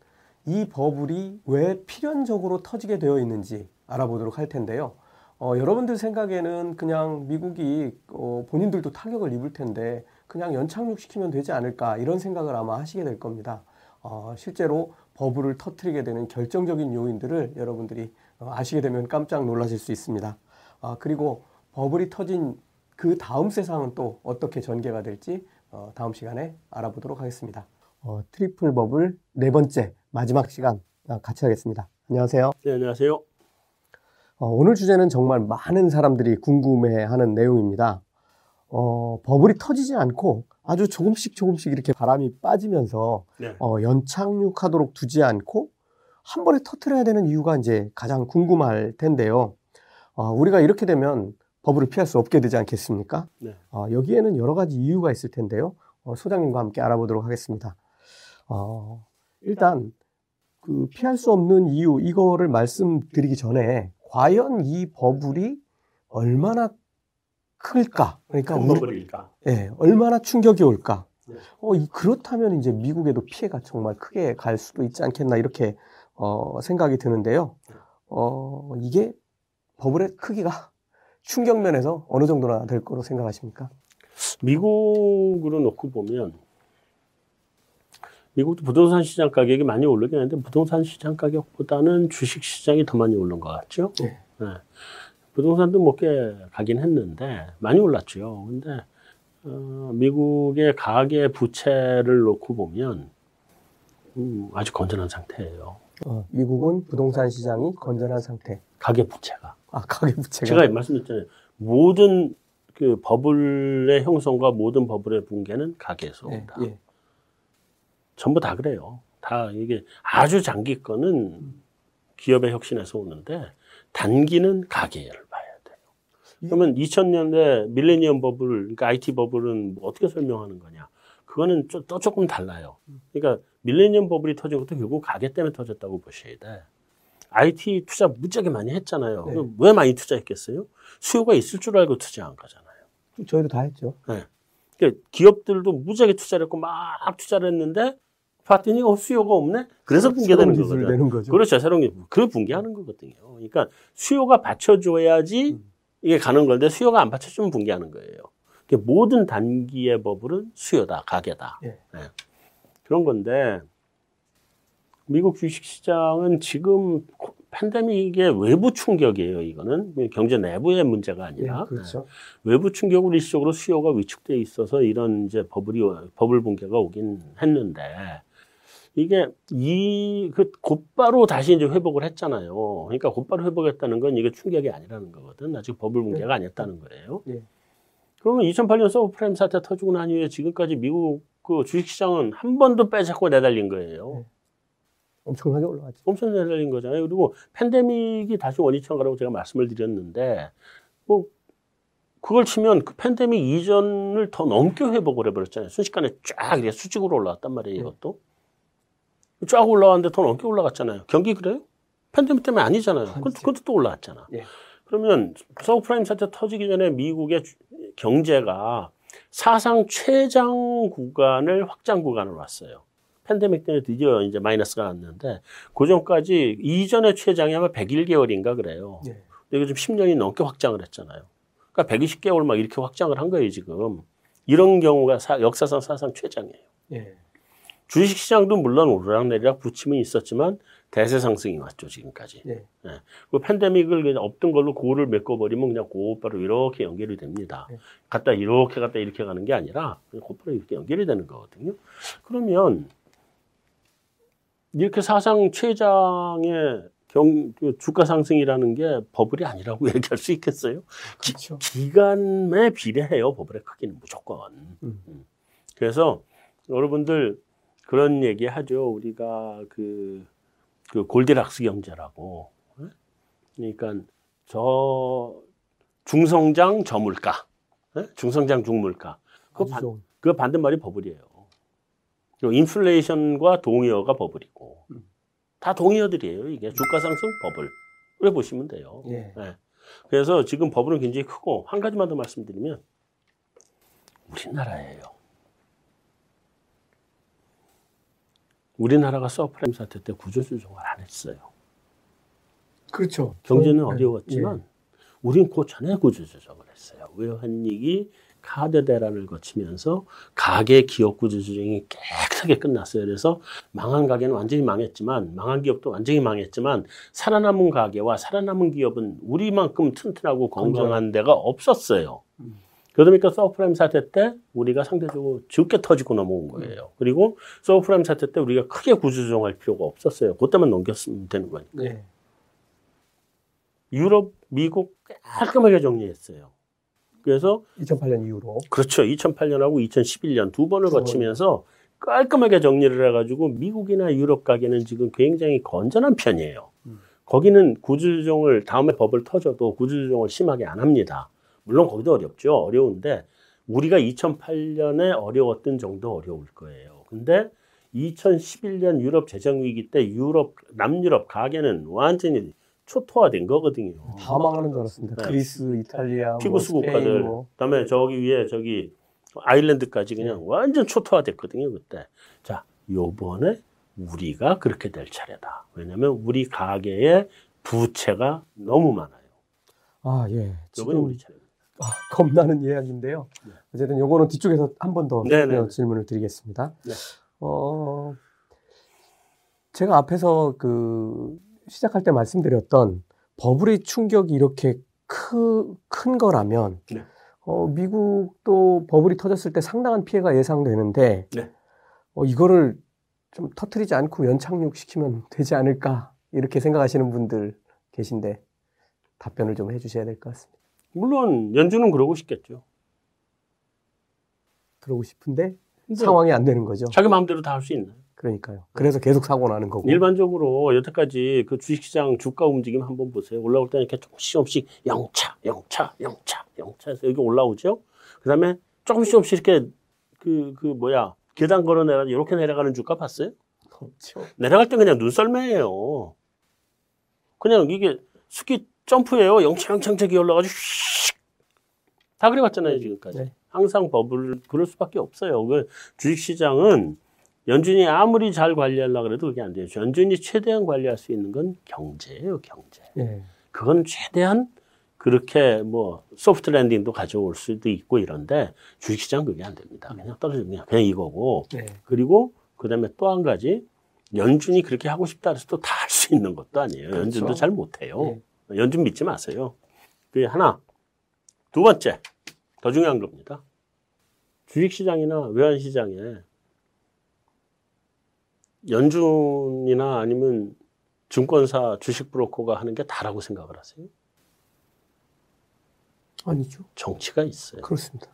이 버블이 왜 필연적으로 터지게 되어 있는지 알아보도록 할 텐데요. 어, 여러분들 생각에는 그냥 미국이 어, 본인들도 타격을 입을 텐데 그냥 연착륙시키면 되지 않을까 이런 생각을 아마 하시게 될 겁니다. 어, 실제로 버블을 터트리게 되는 결정적인 요인들을 여러분들이 어, 아시게 되면 깜짝 놀라실 수 있습니다. 아, 그리고 버블이 터진 그 다음 세상은 또 어떻게 전개가 될지 어, 다음 시간에 알아보도록 하겠습니다. 어, 트리플 버블 네 번째 마지막 시간 아, 같이 하겠습니다. 안녕하세요. 네, 안녕하세요. 어, 오늘 주제는 정말 많은 사람들이 궁금해하는 내용입니다. 어, 버블이 터지지 않고 아주 조금씩 조금씩 이렇게 바람이 빠지면서 네. 어, 연착륙하도록 두지 않고 한 번에 터트려야 되는 이유가 이제 가장 궁금할 텐데요. 어, 우리가 이렇게 되면 버블을 피할 수 없게 되지 않겠습니까? 네. 어, 여기에는 여러 가지 이유가 있을 텐데요. 어, 소장님과 함께 알아보도록 하겠습니다. 어, 일단 그 피할 수 없는 이유 이거를 말씀드리기 전에 과연 이 버블이 얼마나 클까? 그러니까 큰 우리, 버블일까? 예, 얼마나 충격이 올까? 네. 어, 이- 그렇다면 이제 미국에도 피해가 정말 크게 갈 수도 있지 않겠나 이렇게 어, 생각이 드는데요. 어, 이게 버블의 크기가 [LAUGHS] 충격 면에서 어느 정도나 될 거로 생각하십니까? 미국으로 놓고 보면 미국도 부동산 시장 가격이 많이 오르긴 하는데 부동산 시장 가격보다는 주식 시장이 더 많이 오른 것 같죠? 네. 부동산도 못꽤 가긴 했는데 많이 올랐죠. 근데 어, 미국의 가계 부채를 놓고 보면 음, 아주 건전한 상태예요. 어, 미국은 부동산 시장이 건전한 상태. 가계 부채가. 아, 가계 부채가. 제가 말씀드렸잖아요. 모든 그 버블의 형성과 모든 버블의 붕괴는 가계에서 예, 온다. 예. 전부 다 그래요. 다 이게 아주 장기권은 기업의 혁신에서 오는데 단기는 가계를. 그러면 2000년대 밀레니엄 버블, 그러니까 IT 버블은 뭐 어떻게 설명하는 거냐? 그거는 좀- 또 조금 달라요. 그러니까 밀레니엄 버블이 터진 것도 결국 가계 때문에 터졌다고 보셔야 돼. IT 투자 무지하게 많이 했잖아요. 네. 왜 많이 투자했겠어요? 수요가 있을 줄 알고 투자한 거잖아요. 저희도 다 했죠. 그러니까 기업들도 무지하게 투자를 했고 막 투자를 했는데 봤더니 어, 수요가 없네. 그래서 붕괴되는 새로운 기술을 거거든요. 거죠. 그렇죠. 새로운 게. 그 붕괴하는 거거든요. 그러니까 수요가 받쳐줘야지 음. 이게 가는 건데 수요가 안 받쳐주면 붕괴하는 거예요. 모든 단기의 버블은 수요다, 가계다. 예. 네. 그런 건데 미국 주식시장은 지금 코- 팬데믹의 외부 충격이에요. 이거는 경제 내부의 문제가 예, 아니라 그렇죠. 외부 충격으로 일시적으로 수요가 위축돼 있어서 이런 이제 버블이 버블 붕괴가 오긴 했는데 이게 이 그 곧바로 다시 이제 회복을 했잖아요. 그러니까 곧바로 회복했다는 건 이게 충격이 아니라는 거거든. 아직 버블 붕괴가 아니었다는 거예요. 예. 그러면 2008년 서브프라임 사태 터지고 난 이후에 지금까지 미국 그 주식시장은 한 번도 빼잡고 내달린 거예요. 엄청나게 올라갔죠. 엄청 내달린 거잖아요. 그리고 팬데믹이 다시 원위치한 거라고 제가 말씀을 드렸는데, 뭐, 그걸 치면 그 팬데믹 이전을 더 넘게 회복을 해버렸잖아요. 순식간에 쫙 이렇게 수직으로 올라왔단 말이에요, 이것도. 쫙 올라왔는데 더 넘게 올라갔잖아요. 경기 그래요? 팬데믹 때문에 아니잖아요. 그것도. 그것도 또 올라왔잖아. 예. 그러면 서브프라임 사태 터지기 전에 미국의 주- 경제가 사상 최장 구간을 확장 구간을 왔어요. 팬데믹 때문에 드디어 이제 마이너스가 났는데 그 전까지 이전의 최장이 아마 101개월인가 그래요. 예. 근데 요즘 10년이 넘게 확장을 했잖아요. 그러니까 120개월 막 이렇게 확장을 한 거예요, 지금. 이런 경우가 사- 역사상 사상 최장이에요. 예. 주식시장도 물론 오르락내리락 부침은 있었지만 대세 상승이 왔죠, 지금까지. 예. 그 팬데믹을 그냥 없던 걸로 고를 메꿔버리면 그냥 곧바로 이렇게 연결이 됩니다. 네. 갔다 이렇게 갔다 이렇게 가는 게 아니라 그냥 곧바로 이렇게 연결이 되는 거거든요. 그러면 이렇게 사상 최장의 경, 그 주가 상승이라는 게 버블이 아니라고 [LAUGHS] 얘기할 수 있겠어요? 그렇죠. 기 간에 비례해요, 버블의 크기는 무조건. 음. 음. 그래서 여러분들 그런 얘기 하죠. 우리가 그, 그 골디락스 경제라고. 예? 그러니까 저 중성장 저물가, 예? 중성장 중물가. 그, 반. 그 반대말이 버블이에요. 그 인플레이션과 동의어가 버블이고 음. 다 동의어들이에요. 이게 주가 상승 버블. 그래 보시면 돼요. 예. 네. 그래서 지금 버블은 굉장히 크고 한 가지만 더 말씀드리면 우리나라예요. 우리나라가 서브프라임 사태 때 구조조정을 안 했어요. 그렇죠. 경제는 저- 어려웠지만 우린 그 전에 구조조정을 했어요. 외환위기 카드 대란을 거치면서 가계 기업 구조조정이 깨끗하게 끝났어요. 그래서 망한 가계는 완전히 망했지만 망한 기업도 완전히 망했지만 살아남은 가계와 살아남은 기업은 우리만큼 튼튼하고 건강한 데가 없었어요. 음. 그러니까 서브프라임 사태 때 우리가 상대적으로 적게 터지고 넘어온 거예요. 그리고 서브프라임 사태 때 우리가 크게 구조조정할 필요가 없었어요. 그때만 넘겼으면 되는 거니까. 네. 유럽, 미국 깔끔하게 정리했어요. 그래서 2008년 이후로. 그렇죠. 2008년하고 2011년 두 번을. 거치면서 깔끔하게 정리를 해가지고 미국이나 유럽 가계는 지금 굉장히 건전한 편이에요. 음. 거기는 구조조정을 다음에 버블 터져도 구조조정을 심하게 안 합니다. 물론 거기도 어렵죠. 어려운데 우리가 2008년에 어려웠던 정도 어려울 거예요. 근데 2011년 유럽 재정 위기 때 유럽 남유럽 가게는 완전히 초토화된 거거든요. 다 망하는 줄 알았습니다. 네. 그리스, 이탈리아, 피부스 뭐 국가들, 뭐. 그다음에 저기 위에 저기 아일랜드까지 그냥 완전 초토화됐거든요 그때. 자, 요번에 우리가 그렇게 될 차례다. 왜냐하면 우리 가게에 부채가 너무 많아요. 아, 예. 요번에 우리 차례. 아, 겁나는 이야기인데요. 네. 어쨌든 요거는 뒤쪽에서 한 번더 네네. 질문을 드리겠습니다. 네. 어, 제가 앞에서 그 시작할 때 말씀드렸던 버블의 충격이 이렇게 크, 큰 거라면 네. 어, 미국도 버블이 터졌을 때 상당한 피해가 예상되는데 네. 어, 이거를 좀 터트리지 않고 연착륙시키면 되지 않을까 이렇게 생각하시는 분들 계신데 답변을 좀 해주셔야 될 것 같습니다. 물론 연준은 그러고 싶겠죠. 그러고 싶은데 상황이 안 되는 거죠. 자기 마음대로 다 할 수 있나요? 그러니까요. 그래서 계속 사고 나는 거고. 일반적으로 여태까지 그 주식시장 주가 움직임 한번 보세요. 올라올 때는 이렇게 조금씩 조금씩 영차, 영차, 영차, 영차해서 여기 올라오죠. 그 다음에 조금씩 조금씩 이렇게 그, 그 뭐야, 계단 걸어 내려, 이렇게 내려가는 주가 봤어요? 없죠. 내려갈 때 그냥 눈썰매예요. 그냥 이게 스키 점프예요. 영창창차기 올라가지고 휙. 다 그래봤잖아요, 지금까지. 네. 항상 버블 그럴 수밖에 없어요. 그 주식시장은 연준이 아무리 잘 관리하려고 그래도 그게 안 돼요. 연준이 최대한 관리할 수 있는 건 경제예요, 경제. 예. 그건 최대한 그렇게 뭐 소프트 랜딩도 가져올 수도 있고 이런데 주식시장 그게 안 됩니다. 그냥 떨어지면 그냥, 그냥 이거고 네. 그리고 그다음에 또 한 가지 연준이 그렇게 하고 싶다 해서 또 다 할 수 있는 것도 아니에요. 그렇죠. 연준도 잘 못해요. 네. 연준 믿지 마세요. 그게 하나. 두 번째 더 중요한 겁니다. 주식시장이나 외환시장에 연준이나 아니면 증권사 주식 브로커가 하는 게 다라고 생각을 하세요? 아니죠. 정치가 있어요. 그렇습니다.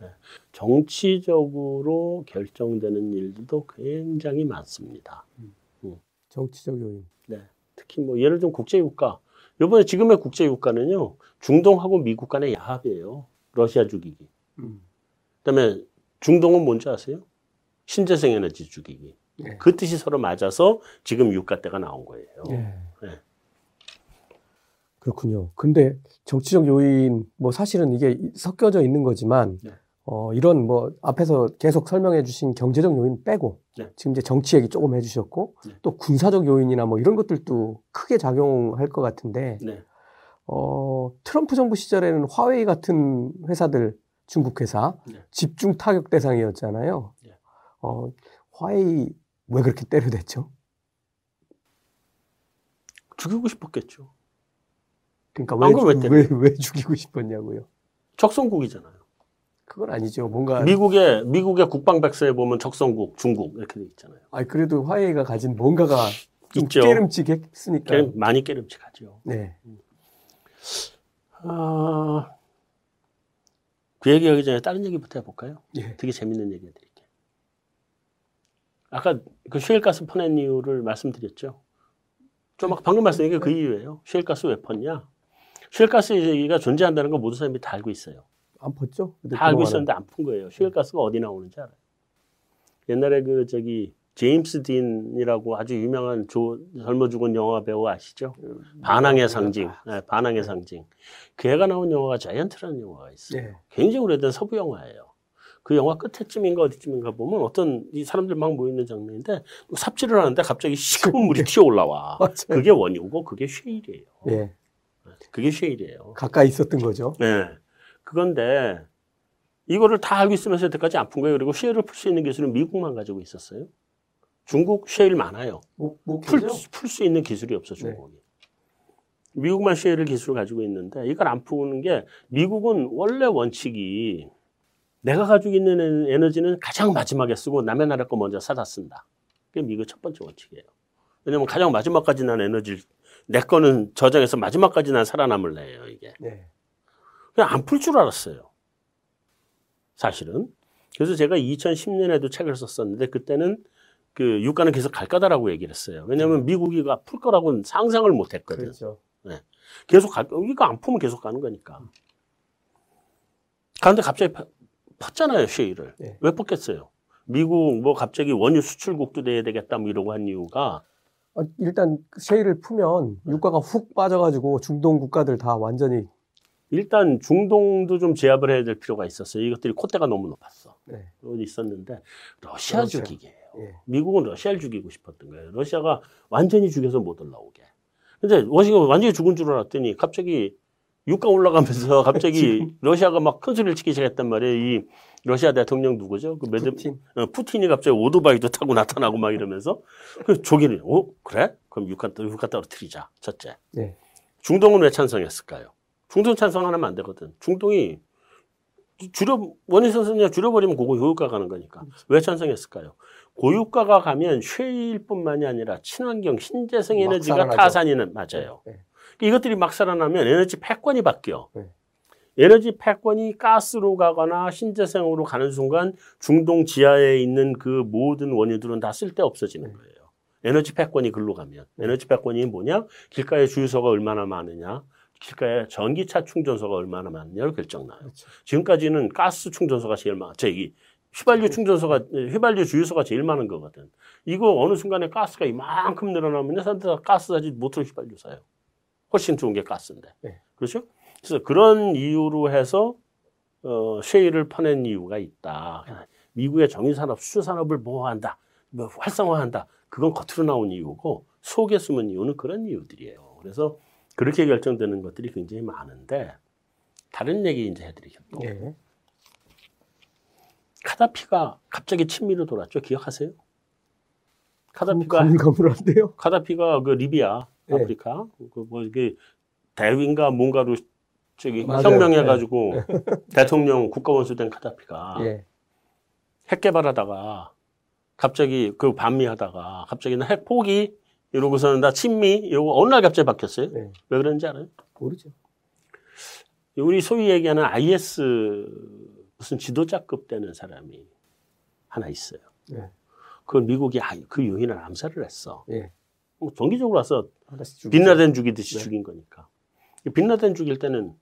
정치적으로 결정되는 일들도 굉장히 많습니다. 정치적 요인. 네. 특히 뭐 예를 들면 국제유가. 이번에 지금의 국제유가는요, 중동하고 미국 간의 야합이에요. 러시아 죽이기. 음. 그 다음에 중동은 뭔지 아세요? 신재생 에너지 죽이기. 네. 그 뜻이 서로 맞아서 지금 유가대가 나온 거예요. 예. 네. 그렇군요. 근데 정치적 요인, 뭐 사실은 이게 섞여져 있는 거지만, 네. 어, 이런 뭐 앞에서 계속 설명해 주신 경제적 요인 빼고, 네. 지금 이제 정치 얘기 조금 해 주셨고, 네. 또 군사적 요인이나 뭐 이런 것들도 크게 작용할 것 같은데, 네. 어, 트럼프 정부 시절에는 화웨이 같은 회사들, 중국 회사, 네. 집중 타격 대상이었잖아요. 네. 어, 화웨이 왜 그렇게 때려댔죠? 죽이고 싶었겠죠. 그러니까 왜 왜, 왜, 왜 죽이고 싶었냐고요? 적성국이잖아요. 그건 아니죠. 뭔가 미국의 미국의 국방 백서에 보면 적성국, 중국 이렇게 돼 있잖아요. 아니 그래도 화웨이가 가진 뭔가가 좀 있죠. 깨름직했으니까. 깨름- 많이 깨름직하죠. 네. 아, 그 얘기하기 전에 다른 얘기부터 해볼까요? 예. 되게 재밌는 얘기 해드릴게요. 아까 그 셰일가스 퍼낸 이유를 말씀드렸죠. 좀막 방금 말씀드린 게 그 이유예요. 셰일가스 왜 펀냐? 셰일가스 얘기가 존재한다는 거 모든 사람들이 다 알고 있어요. 안? 근데 다 알고. 있었는데 안 푼 거예요. 셰일가스가 어디 나오는지 알아요. 옛날에 그 저기 제임스 딘이라고 아주 유명한 조, 젊어 죽은 영화 배우 아시죠? 반항의 상징, 네, 반항의 상징. 그 애가 나온 영화가 자이언트라는 영화가 있어요. 네. 굉장히 오래된 서부 영화예요. 그 영화 끝에쯤인가 어디쯤인가 보면 어떤 이 사람들 막 모이는 장면인데 삽질을 하는데 갑자기 시커먼 물이 튀어 올라와. [LAUGHS] 그게 원유고 그게 쉐일이에요. 예. 그게 쉐일이에요. 가까이 있었던 거죠. 네. 그건데 이거를 다 알고 있으면서 여태까지 안 푼 거예요. 그리고 쉐일을 풀 수 있는 기술은 미국만 가지고 있었어요. 중국 쉐일 많아요. 뭐, 뭐 풀수 있는 기술이 없어 중국이. 미국만 쉐일을 기술을 가지고 있는데 이걸 안 푸는 게 미국은 원래 원칙이 내가 가지고 있는 에너지는 가장 마지막에 쓰고 남의 나라 거 먼저 사다 쓴다. 그게 미국 첫 번째 원칙이에요. 왜냐면 가장 마지막까지 난 에너지를 내 거는 저장해서 마지막까지 난 살아남을래요, 이게. 네. 그냥 안 풀 줄 알았어요. 사실은. 그래서 제가 2010년에도 책을 썼었는데 그때는 그 유가는 계속 갈 거다라고 얘기를 했어요. 왜냐하면 미국이가 풀 거라고는 상상을 못 했거든. 그렇죠. 계속 갈, 이거 안 풀면 계속 가는 거니까. 그런데 갑자기 파- 팠잖아요, 쉐이를. 네. 왜 팠겠어요? 미국 뭐 갑자기 원유 수출국도 돼야 되겠다 뭐 이러고 한 이유가 어, 일단 쉐일을 풀면 유가가 훅 빠져가지고 중동 국가들 다 완전히 일단 중동도 좀 제압을 해야 될 필요가 있었어요. 이것들이 콧대가 너무 높았어. 네. 그건 있었는데 러시아 러시아. 죽이게요. 예. 미국은 러시아를 죽이고 싶었던 거예요. 러시아가 완전히 죽여서 못 올라오게. 근데 워싱턴 완전히 죽은 줄 알았더니 갑자기 유가 올라가면서 [LAUGHS] 갑자기 러시아가 막 큰 소리를 치기 시작했단 말이에요. 이 러시아 대통령 누구죠? 그 메드, 푸틴. 어, 푸틴이 갑자기 오토바이도 타고 나타나고 막 이러면서 그 조기를 어 그래? 그럼 유가 유가 떨어뜨리자. 첫째. 네. 중동은 왜 찬성했을까요? 중동 찬성하면 안 되거든. 중동이 줄여 원유 선수냐 줄여버리면 그거 고유가 가는 거니까 왜 찬성했을까요? 고유가가 가면 쉐일뿐만이 아니라 친환경 신재생 막 에너지가. 타산이는 맞아요. 네. 이것들이 막 살아나면 에너지 패권이 바뀌어. 네. 에너지 패권이 가스로 가거나 신재생으로 가는 순간 중동 지하에 있는 그 모든 원유들은 다 쓸데 없어지는 네. 거예요. 에너지 패권이 글로 가면. 에너지 패권이 뭐냐? 길가에 주유소가 얼마나 많으냐? 길가에 전기차 충전소가 얼마나 많냐를 결정나요. 그렇죠. 지금까지는 가스 충전소가 제일 많아. 저기 휘발유 충전소가 휘발유 주유소가 제일 많은 거거든. 이거 어느 순간에 가스가 이만큼 늘어나면 사람들 다 가스 사지 모터 휘발유 사요. 훨씬 좋은 게 가스인데. 네. 그렇죠? 그래서 그런 이유로 해서 어, 쉐일을 퍼낸 이유가 있다. 미국의 정유산업, 수출산업을 보호한다, 뭐 활성화한다. 그건 겉으로 나온 이유고 속에 숨은 이유는 그런 이유들이에요. 그래서 그렇게 결정되는 것들이 굉장히 많은데 다른 얘기 이제 해드리겠고 예. 카다피가 갑자기 친미로 돌았죠. 기억하세요? 카다피가 가물가물한데요. 카다피가 그 리비아 네. 아프리카 그 뭐 이게 대위인가 뭔가로 저기 맞아요. 혁명해가지고 [LAUGHS] 대통령 국가원수 된 카다피가 예. 핵 개발하다가 갑자기 그 반미하다가 갑자기 나핵 포기 이러고서는 나 친미 이러고 어느 날 갑자기 바뀌었어요. 네. 왜 그런지 알아요? 모르죠. 우리 소위 얘기하는 IS 무슨 지도자급 되는 사람이 하나 있어요. 네. 그걸 미국이 아- 그 유인을 암살을 했어. 예. 뭐 정기적으로 와서. 빈라덴 죽이듯이 네. 죽인 거니까. 이 빈라덴 죽일 때는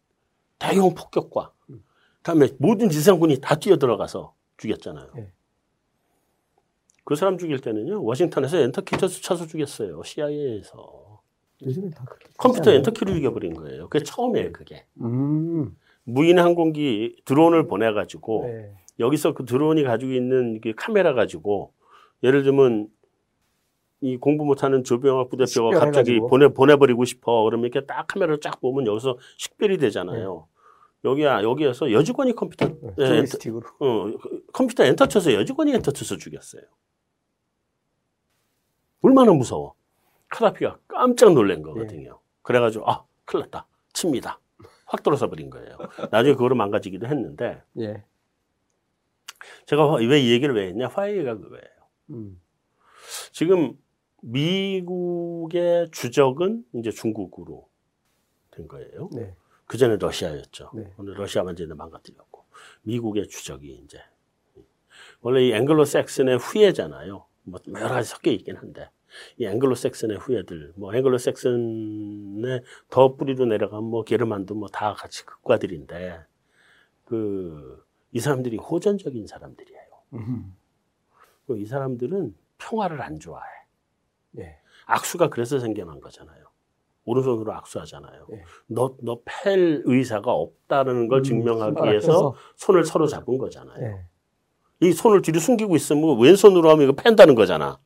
대형 폭격과 음. 다음에 모든 지상군이 다 뛰어 들어가서 죽였잖아요. 네. 그 사람 죽일 때는요 워싱턴에서 엔터키 쳐서 쳐서 죽였어요. CIA에서 요즘엔 다 그렇게. 컴퓨터 하지 엔터키를 죽여버린 거예요. 그게 처음이에요. 그게? 음. 무인 항공기 드론을 보내가지고 네. 여기서 그 드론이 가지고 있는 그 카메라 가지고 예를 들면 이 공부 못하는 조병학 부대표가 갑자기 식별해가지고. 보내 보내버리고 싶어 그러면 이렇게 딱 카메라를 쫙 보면 여기서 식별이 되잖아요. 여기야 여기에서 여직원이 컴퓨터 네. 예, 엔터. 어, 그 컴퓨터 엔터 쳐서 여직원이 엔터 쳐서 죽였어요. 얼마나 무서워. 카다피가 깜짝 놀란 거거든요. 그래가지고 아 큰일 났다. 칩니다. 확 들어서 버린 거예요. 나중에 그거를 망가지기도 했는데 예. 제가 왜 이 얘기를 왜 했냐? 화해가 그거예요. 음. 지금 미국의 주적은 이제 중국으로 된 거예요. 네. 그 전에 러시아였죠. 네. 오늘 러시아 완전히 망가뜨렸고 미국의 주적이 이제 원래 이 앵글로색슨의 후예잖아요. 뭐 여러 가지 섞여 있긴 한데 이 앵글로색슨의 후예들, 뭐 앵글로색슨의 더 뿌리로 내려간 뭐 게르만도 뭐 다 같이 극과들인데 그 이 사람들이 호전적인 사람들이에요. 음. 그이 사람들은 평화를 안 좋아해. 예. 악수가 그래서 생겨난 거잖아요. 오른손으로 악수하잖아요. 예. 너, 너 팰 의사가 없다는 걸 음, 증명하기 위해서. 손을 서로 잡은 거잖아요. 예. 이 손을 뒤로 숨기고 있으면 왼손으로 하면 이거 팬다는 거잖아.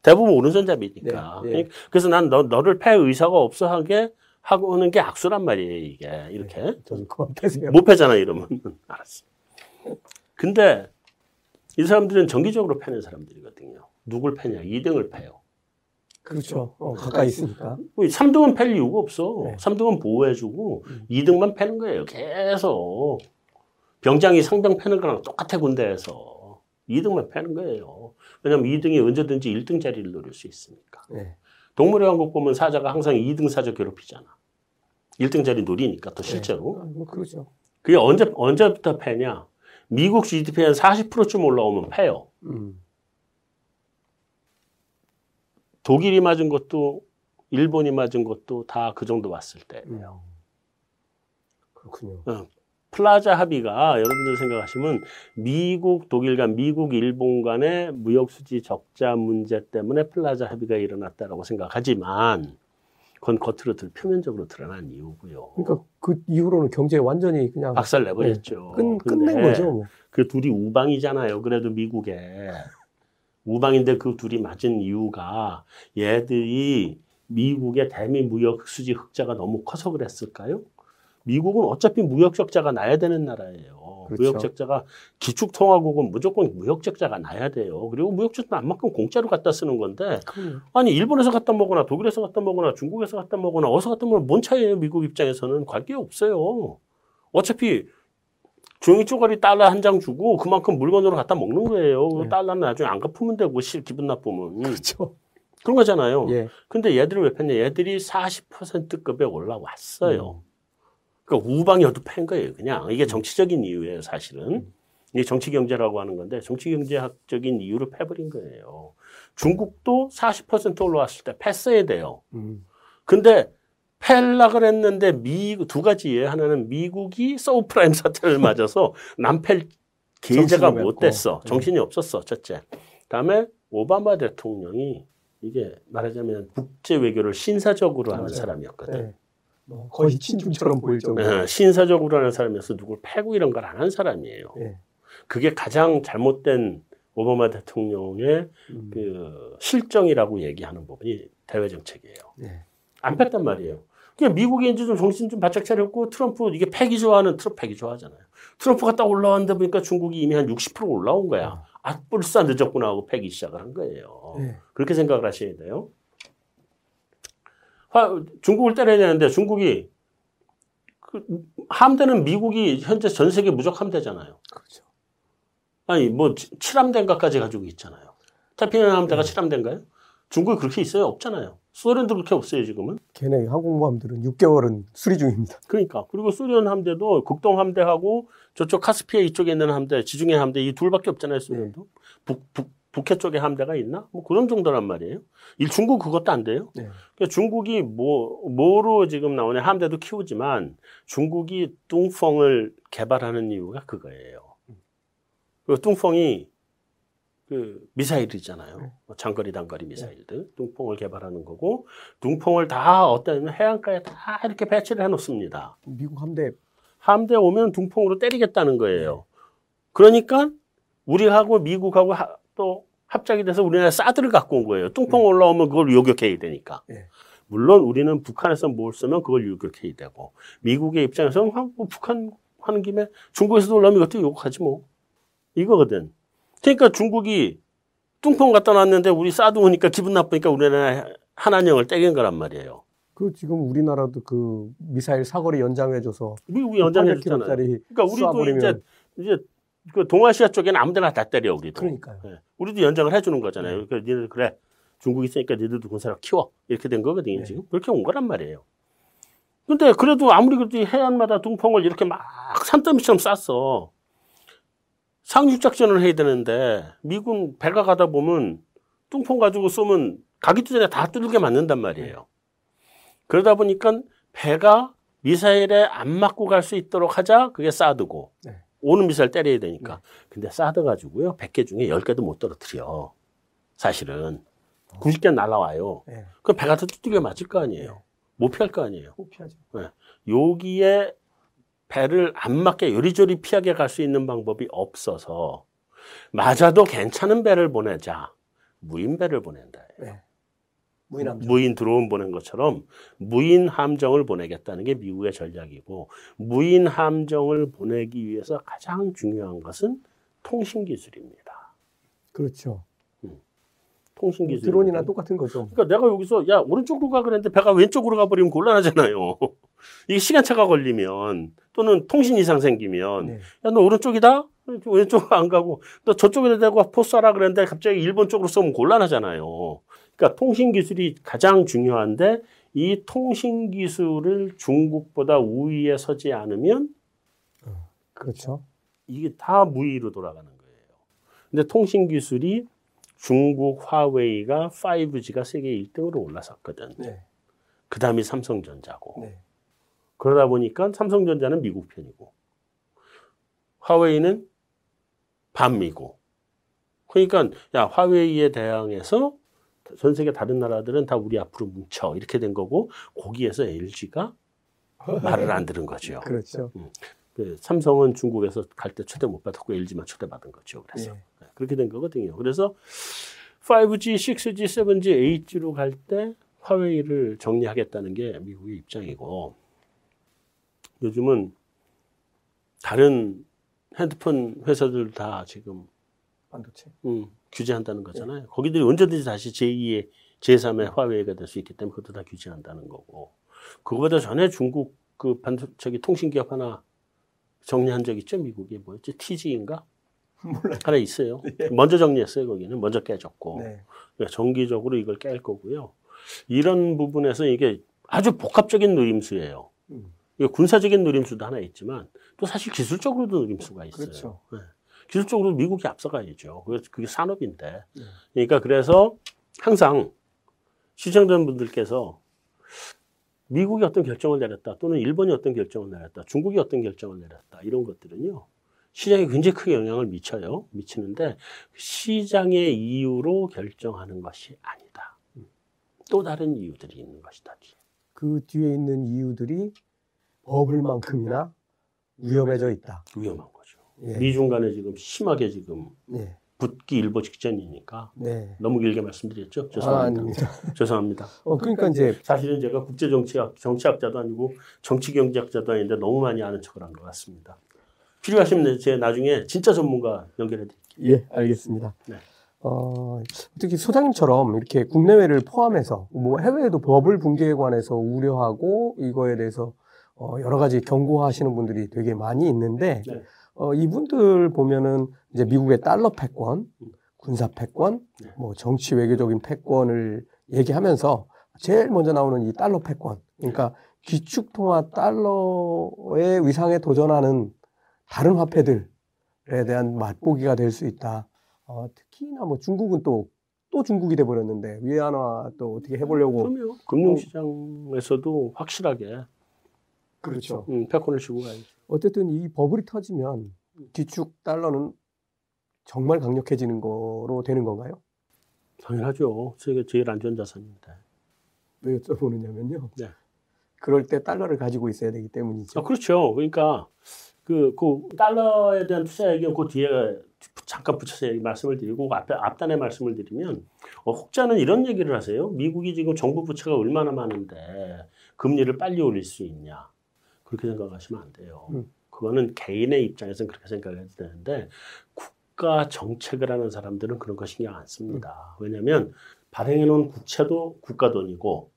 대부분 오른손잡이니까. 네, 네. 그래서 난 너, 너를 패 의사가 없어 하게 하고 오는 게 악수란 말이에요, 이게. 이렇게. 그만 패세요. 못 패잖아, 이러면. [LAUGHS] 알았어. 근데 이 사람들은 정기적으로 패는 사람들이거든요. 누굴 패냐? 2등을 패요. 그렇죠. 어, 가까이 있으니까. 3등은 팰 이유가 없어. 네. 3등은 보호해주고 음. 2등만 패는 거예요. 계속. 병장이 상병 패는 거랑 똑같아 군대에서 2등만 패는 거예요. 왜냐하면 2등이 언제든지 1등 자리를 노릴 수 있으니까. 네. 동물의 왕국 보면 사자가 항상 2등 사자 괴롭히잖아. 1등 자리 노리니까 또 실제로. 아, 뭐 그러죠. 그게 언제 언제부터 패냐? 미국 GDP의 한 40%쯤 올라오면 패요. 음. 독일이 맞은 것도 일본이 맞은 것도 다 그 정도 왔을 때. 음. 그렇군요. 플라자 합의가 여러분들 생각하시면 미국, 독일 간, 미국, 일본 간의 무역 수지 적자 문제 때문에 플라자 합의가 일어났다라고 생각하지만 그건 겉으로 들 표면적으로 드러난 이유고요. 그러니까 그 이후로는 경제 완전히 그냥 박살 내버렸죠. 끝, 끝낸 거죠. 뭐. 그 둘이 우방이잖아요. 그래도 미국에 우방인데 그 둘이 맞은 이유가 얘들이 미국의 대미 무역 수지 흑자가 너무 커서 그랬을까요? 미국은 어차피 무역 적자가 나야 되는 나라예요. 그렇죠. 무역 적자가 기축통화국은 무조건 무역 적자가 나야 돼요. 그리고 무역 적자 안 만큼 공짜로 갖다 쓰는 건데 그럼요. 아니 일본에서 갖다 먹거나 독일에서 갖다 먹거나 중국에서 갖다 먹거나 어디서 갖다 먹으면 뭔 차이예요? 미국 입장에서는 관계 없어요. 어차피 종이 쪼가리 달러 한 장 주고 그만큼 물건으로 갖다 먹는 거예요. 그 네. 달러는 나중에 안 갚으면 되고 실 기분 나쁘면 그렇죠. 그런 거잖아요. 예. 근데 얘들은 왜 팼냐? 얘들이 40%급에 올라왔어요. 음. 그러니까 우방이어도 팬 거예요. 그냥 이게 정치적인 이유예요, 사실은. 이게 정치 경제라고 하는 건데 정치 경제학적인 이유로 패버린 거예요. 중국도 40% 올라왔을 때 패스해야 돼요. 음. 근데 팰라 그랬는데 미두 가지예요. 하나는 미국이 서브프라임 사태를 [LAUGHS] 맞아서 계제가 정신이 못. 됐어. 네. 정신이 없었어. 첫째. 다음에 오바마 대통령이 이게 말하자면 국제 외교를 신사적으로 하는 맞아요. 사람이었거든. 네. 뭐 거의 친중처럼 보일 정도. 예, 신사적으로 하는 사람이어서 누굴 패고 이런 걸 안 한 사람이에요. 예. 그게 가장 잘못된 오바마 대통령의 음. 그 실정이라고 얘기하는 부분이 대외 정책이에요. 예. 안 뺐단 말이에요. 그냥 미국이 이제 좀 정신 좀 바짝 차렸고 트럼프 이게 패기 좋아하는 트럼프 패기 좋아하잖아요. 트럼프가 딱 올라왔는데 보니까 중국이 이미 한 60% 올라온 거야. 아, 벌써 늦었구나 하고 패기 시작을 한 거예요. 예. 그렇게 생각을 하셔야 돼요. 화- 중국을 때려야 되는데 중국이 그 함대는 미국이 현재 전 세계 무적 함대잖아요. 그렇죠. 아니 뭐 치- 칠함대인가까지 가지고 있잖아요. 태평양 함대가 네. 칠함대인가요? 중국이 그렇게 있어요? 없잖아요. 소련도 그렇게 없어요 지금은. 걔네 항공모함들은 6개월은 수리 중입니다. 그러니까 그리고 소련 함대도 극동 함대하고 저쪽 카스피아 이쪽에 있는 함대, 지중해 함대 이 둘밖에 없잖아요 소련도. 북, 북, 북해 쪽에 함대가 있나? 뭐 그런 정도란 말이에요. 이 중국 그것도 안 돼요. 네. 그러니까 중국이 뭐 뭐로 지금 나오냐 함대도 키우지만 중국이 뚱펑을 개발하는 이유가 그거예요. 그 뚱펑이 그 미사일이잖아요. 네. 뭐 장거리 단거리 미사일들 뚱펑을 개발하는 거고 뚱펑을 다 어떤 해안가에 다 이렇게 배치를 해놓습니다. 미국 함대 함대 오면 둥펑으로 때리겠다는 거예요. 그러니까 우리하고 미국하고 하- 또 합작이 돼서 우리나라 사드를 갖고 온 거예요. 뚱펑 올라오면 그걸 요격해야 되니까. 네. 물론 우리는 북한에서 뭘 쓰면 그걸 요격해야 되고 미국의 입장에서는 아, 뭐 북한 하는 김에 중국에서도 올라오면 이것도 요격하지 뭐. 이거거든. 그러니까 중국이 뚱펑 갖다 놨는데 우리 사드 오니까 기분 나쁘니까 우리나라 한한령을 때린 거란 말이에요. 그 지금 우리나라도 그 미사일 사거리 연장해줘서 미국이 연장해줬잖아요. 800km짜리 그러니까 우리도 쏴버리면 이제 이제 그 동아시아 쪽에는 아무데나 다 때려 우리도. 그러니까요. 예. 우리도 연장을 해주는 거잖아요. 그러니까 니들 그래 중국 있으니까 니들도 군사력 키워 이렇게 된 거거든요 네. 지금 그렇게 온 거란 말이에요. 근데 그래도 아무리 그래도 이 해안마다 둥펑을 이렇게 막 산더미처럼 쌌어. 상륙 작전을 해야 되는데 미군 배가 가다 보면 뚱펑 가지고 쏘면 가기도 전에 다 뚫게 맞는단 말이에요. 그러다 보니까 배가 미사일에 안 맞고 갈 수 있도록 하자 그게 사드고 네. 오는 미사일 때려야 되니까. 근데 사드 가지고요 100개 중에 10개도 못 떨어뜨려. 사실은 90개 날라와요. 예. 그럼 배가 더 두들겨 맞을 거 아니에요. 못 피할 거 아니에요. 꼭 피하죠. 여기에 배를 안 맞게 요리조리 피하게 갈 수 있는 방법이 없어서 맞아도 괜찮은 배를 보내자. 무인 배를 보낸다. 예. 무인 함정. 무인 드론 보낸 것처럼 무인 함정을 보내겠다는 게 미국의 전략이고 무인 함정을 보내기 위해서 가장 중요한 것은 통신 기술입니다. 그렇죠. 통신 기술. 드론이나 똑같은 거죠. 그러니까 내가 여기서 야 오른쪽으로 가 그랬는데 배가 왼쪽으로 가버리면 곤란하잖아요. [LAUGHS] 이게 시간차가 걸리면 또는 통신 이상 생기면 네. 야너 오른쪽이다 왼쪽 안 가고 너 저쪽에 대고 포 쏴라 그랬는데 갑자기 일본 쪽으로 쏘면 곤란하잖아요. 그러니까 통신 기술이 가장 중요한데 이 통신 기술을 중국보다 우위에 서지 않으면 그렇죠. 이게 다 무위로 돌아가는 거예요. 근데 통신 기술이 중국 화웨이가 5G가 세계 1등으로 올라섰거든. 네. 그 다음이 삼성전자고. 네. 그러다 보니까 삼성전자는 미국 편이고, 화웨이는 반미고. 그러니까, 야, 화웨이에 대항해서 전 세계 다른 나라들은 다 우리 앞으로 뭉쳐. 이렇게 된 거고, 거기에서 LG가 말을 안 들은 거죠. 그렇죠. 그 삼성은 중국에서 갈 때 초대 못 받았고 LG만 초대받은 거죠. 그래서 예. 네, 그렇게 된 거거든요. 그래서 5G, 6G, 7G, 8G로 갈 때 화웨이를 정리하겠다는 게 미국의 입장이고 요즘은 다른 핸드폰 회사들 다 지금 반도체. 음, 규제한다는 거잖아요. 거기들이 언제든지 다시 제2의 제3의 화웨이가 될 수 있기 때문에 그것도 다 규제한다는 거고 그거보다 전에 중국 그 반도 저기 통신기업 하나 정리한 적 있죠? 미국이 뭐였지? TG인가? 몰라요. 하나 있어요. 먼저 정리했어요. 거기는 먼저 깨졌고 네. 그러니까 정기적으로 이걸 깰 거고요. 이런 부분에서 이게 아주 복합적인 노림수예요. 음. 군사적인 노림수도 하나 있지만 또 사실 기술적으로도 노림수가 있어요. 그렇죠. 네. 기술적으로 미국이 앞서가야죠. 그게, 그게 산업인데. 네. 그러니까 그래서 항상 시청자분들께서 미국이 어떤 결정을 내렸다 또는 일본이 어떤 결정을 내렸다 중국이 어떤 결정을 내렸다 이런 것들은요 시장에 굉장히 크게 영향을 미쳐요 미치는데 시장의 이유로 결정하는 것이 아니다 또 다른 이유들이 있는 것이다 그 뒤에 있는 이유들이 버블만큼이나 위험해져 있다. 위험한 예. 미중 간에 지금 심하게 지금 네. 붙기 일보 직전이니까 네. 너무 길게 말씀드렸죠 아, 죄송합니다 아닙니다. [LAUGHS] 죄송합니다 어, 그러니까 이제 사실은 제가 국제 정치학, 정치학자도 아니고 정치 경제학자도 아닌데 너무 많이 아는 척을 한 것 같습니다. 필요하시면 제가 나중에 진짜 전문가 연결해 드릴게요. 예, 알겠습니다. 네. 어, 어떻게 소장님처럼 이렇게 국내외를 포함해서 뭐 해외에도 버블 붕괴에 관해서 우려하고 이거에 대해서 어, 여러 가지 경고하시는 분들이 되게 많이 있는데 네. 어, 이분들 보면은 이제 미국의 달러 패권, 군사 패권, 네. 뭐 정치 외교적인 패권을 얘기하면서 제일 먼저 나오는 이 달러 패권. 그러니까 기축통화 달러의 위상에 도전하는 다른 화폐들에 대한 맛보기가 될 수 있다. 어, 특히나 뭐 중국은 또, 또 중국이 돼 버렸는데 위안화 또 어떻게 해보려고. 그럼요. 금융시장에서도 확실하게 그렇죠. 음, 패권을 주고 가야죠. 어쨌든 이 버블이 터지면 기축 달러는 정말 강력해지는 거로 되는 건가요? 당연하죠. 세계 제일 안전 자산인데. 왜 여쭤보느냐면요. 네. 그럴 때 달러를 가지고 있어야 되기 때문이죠. 아, 그렇죠. 그러니까 그, 그 달러에 대한 투자 얘기는 그 뒤에 잠깐 붙여서 말씀을 드리고 그 앞에 앞단에 말씀을 드리면 어, 혹자는 이런 얘기를 하세요. 미국이 지금 정부 부채가 얼마나 많은데 금리를 빨리 올릴 수 있냐. 그렇게 생각하시면 안 돼요. 음. 그거는 개인의 입장에서는 그렇게 생각해야 되는데 국가 정책을 하는 사람들은 그런 거 신경 안 씁니다. 왜냐하면 발행해 놓은 국채도 국가 돈이고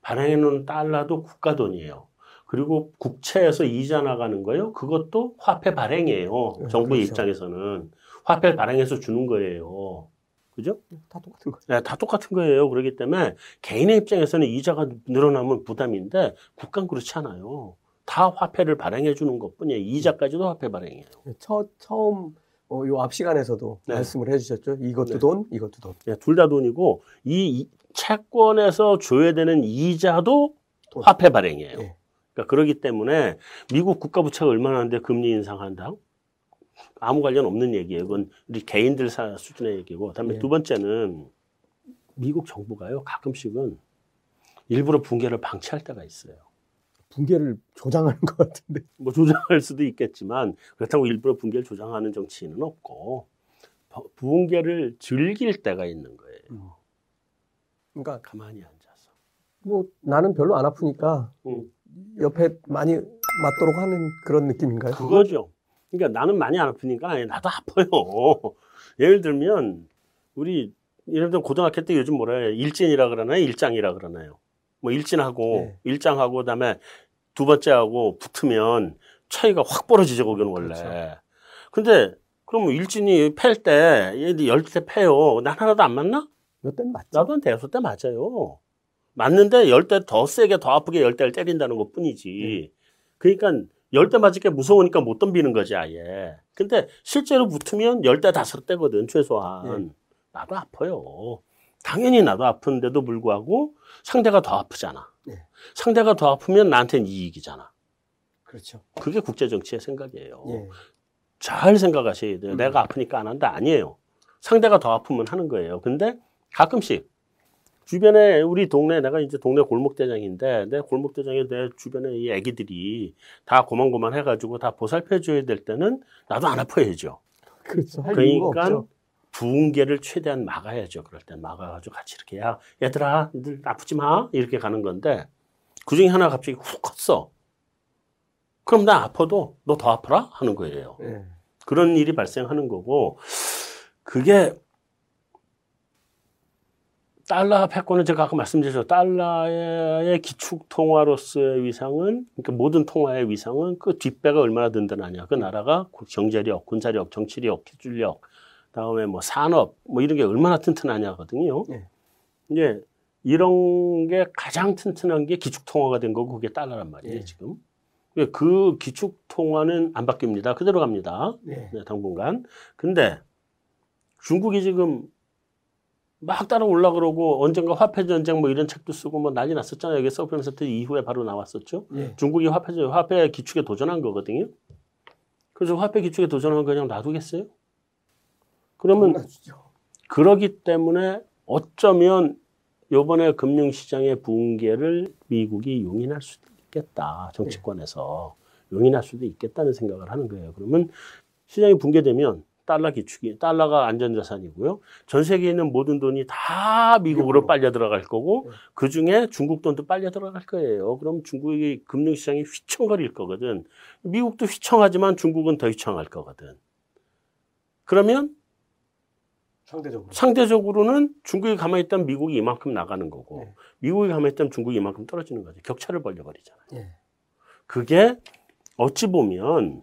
발행해 놓은 달러도 국가 돈이에요. 그리고 국채에서 이자 나가는 거요. 그것도 화폐 발행이에요. 네, 정부의 그렇죠. 입장에서는 화폐 발행해서 주는 거예요. 그죠? 다 똑같은 거죠. 네, 다 똑같은 거예요. 그렇기 때문에 개인의 입장에서는 이자가 늘어나면 부담인데 국가는 그렇지 않아요. 다 화폐를 발행해 주는 것뿐이에요. 이자까지도 화폐 발행이에요. 처, 처음 어, 요앞 시간에서도 네. 말씀을 해주셨죠. 이것도 네. 돈, 이것도 돈. 네, 둘다 돈이고 이, 이 채권에서 줘야 되는 이자도 돈. 화폐 발행이에요. 예. 그러니까 그렇기 때문에 미국 국가 부채가 얼마나 하는데 금리 인상한다? 아무 관련 없는 얘기예요. 그건 우리 개인들 사 수준의 얘기고. 그다음에 예. 두 번째는 미국 정부가요. 가끔씩은 일부러 붕괴를 방치할 때가 있어요. 붕괴를 조장하는 것 같은데. 뭐 조장할 수도 있겠지만 그렇다고 일부러 붕괴를 조장하는 정치인은 없고 부- 붕괴를 즐길 때가 있는 거예요. 그러니까 가만히 앉아서. 뭐 나는 별로 안 아프니까 음. 옆에 많이 맞도록 하는 그런 느낌인가요? 그거죠. 그러니까 나는 많이 안 아프니까 아니, 나도 아파요. [LAUGHS] 예를 들면 우리 예를 들면 고등학교 때 요즘 뭐라 해요? 일진이라 그러나요? 일장이라 그러나요? 뭐 일진하고 네. 일장하고 그다음에 두 번째하고 붙으면 차이가 확 벌어지죠, 거기는 원래. 그렇죠. 근데 그럼 일진이 팰때 얘들 열대 패요. 난 하나도 안 맞나? 몇 대는 맞죠? 나도 한 대여섯 대 맞아요. 맞는데 열 대 더 세게 더 아프게 열 대를 때린다는 것 뿐이지. 그러니까 열 대 맞을 게 무서우니까 못 덤비는 거지 아예. 근데 실제로 붙으면 열 대 다섯 대거든 최소한. 네. 나도 아파요. 당연히 나도 아픈데도 불구하고 상대가 더 아프잖아. 네. 상대가 더 아프면 나한테는 이익이잖아. 그렇죠. 그게 국제 정치의 생각이에요. 예. 잘 생각하셔야 돼요. 음. 내가 아프니까 안 한다 아니에요. 상대가 더 아프면 하는 거예요. 근데 가끔씩 주변에 우리 동네 내가 이제 동네 골목 대장인데 내 골목 대장에 내 주변에 이 애기들이 다 고만고만 해가지고 다 보살펴 줘야 될 때는 나도 안 아파야죠. 그렇죠. 그러니까. 부흥계를 최대한 막아야죠. 그럴 땐 막아가지고 같이 이렇게 야 얘들아 니들 아프지 마 이렇게 가는 건데 그 중에 하나 갑자기 훅 컸어. 그럼 나 아파도 너 더 아파라 하는 거예요. 예. 그런 일이 발생하는 거고 그게 달러 패권은 제가 아까 말씀드렸죠. 달러의 기축 통화로서의 위상은 그러니까 모든 통화의 위상은 그 뒷배가 얼마나 든든하냐. 그 나라가 경제력, 군사력, 정치력, 기술력, 다음에 뭐 산업 뭐 이런 게 얼마나 튼튼하냐거든요. 네. 이제 이런 게 가장 튼튼한 게 기축 통화가 된 거고 그게 달러란 말이에요, 네. 지금. 그 기축 통화는 안 바뀝니다. 그대로 갑니다. 네. 네, 당분간. 근데 중국이 지금 막 따라 올라 그러고 언젠가 화폐 전쟁 뭐 이런 책도 쓰고 뭐 난리 났었잖아요. 여기 서브프라임 사태 이후에 바로 나왔었죠. 예. 중국이 화폐 화폐 기축에 도전한 거거든요. 그래서 화폐 기축에 도전한 거 그냥 놔두겠어요? 그러면 놔주죠. 그러기 때문에 어쩌면 요번에 금융시장의 붕괴를 미국이 용인할 수도 있겠다. 정치권에서 용인할 수도 있겠다는 생각을 하는 거예요. 그러면 시장이 붕괴되면 달러 기축이 달러가 안전자산이고요. 전 세계에 있는 모든 돈이 다 미국으로 미국으로. 빨려 들어갈 거고 네. 그 중에 중국 돈도 빨려 들어갈 거예요. 그럼 중국의 금융시장이 휘청거릴 거거든. 미국도 휘청하지만 중국은 더 휘청할 거거든. 그러면 상대적으로. 상대적으로는 중국이 가만히 있다면 미국이 이만큼 나가는 거고 네. 미국이 가만히 있다면 중국이 이만큼 떨어지는 거죠. 격차를 벌려버리잖아요. 예. 그게 어찌 보면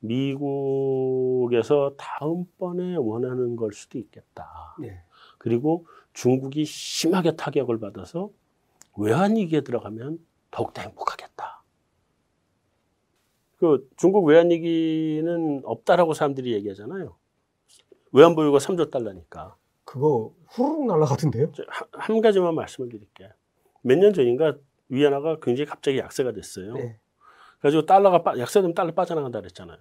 미국에서 다음번에 원하는 걸 수도 있겠다. 예. 그리고 중국이 심하게 타격을 받아서 외환위기에 들어가면 더욱더 행복하겠다. 그 중국 외환위기는 없다라고 사람들이 얘기하잖아요. 외환 보유가 3조 달러니까. 그거 후루룩 날라가던데요? 저 한, 한 가지만 말씀을 드릴게요. 몇 년 전인가 위안화가 굉장히 갑자기 약세가 됐어요. 네. 그래가지고 달러가 빠, 약세되면 달러 빠져나간다 그랬잖아요.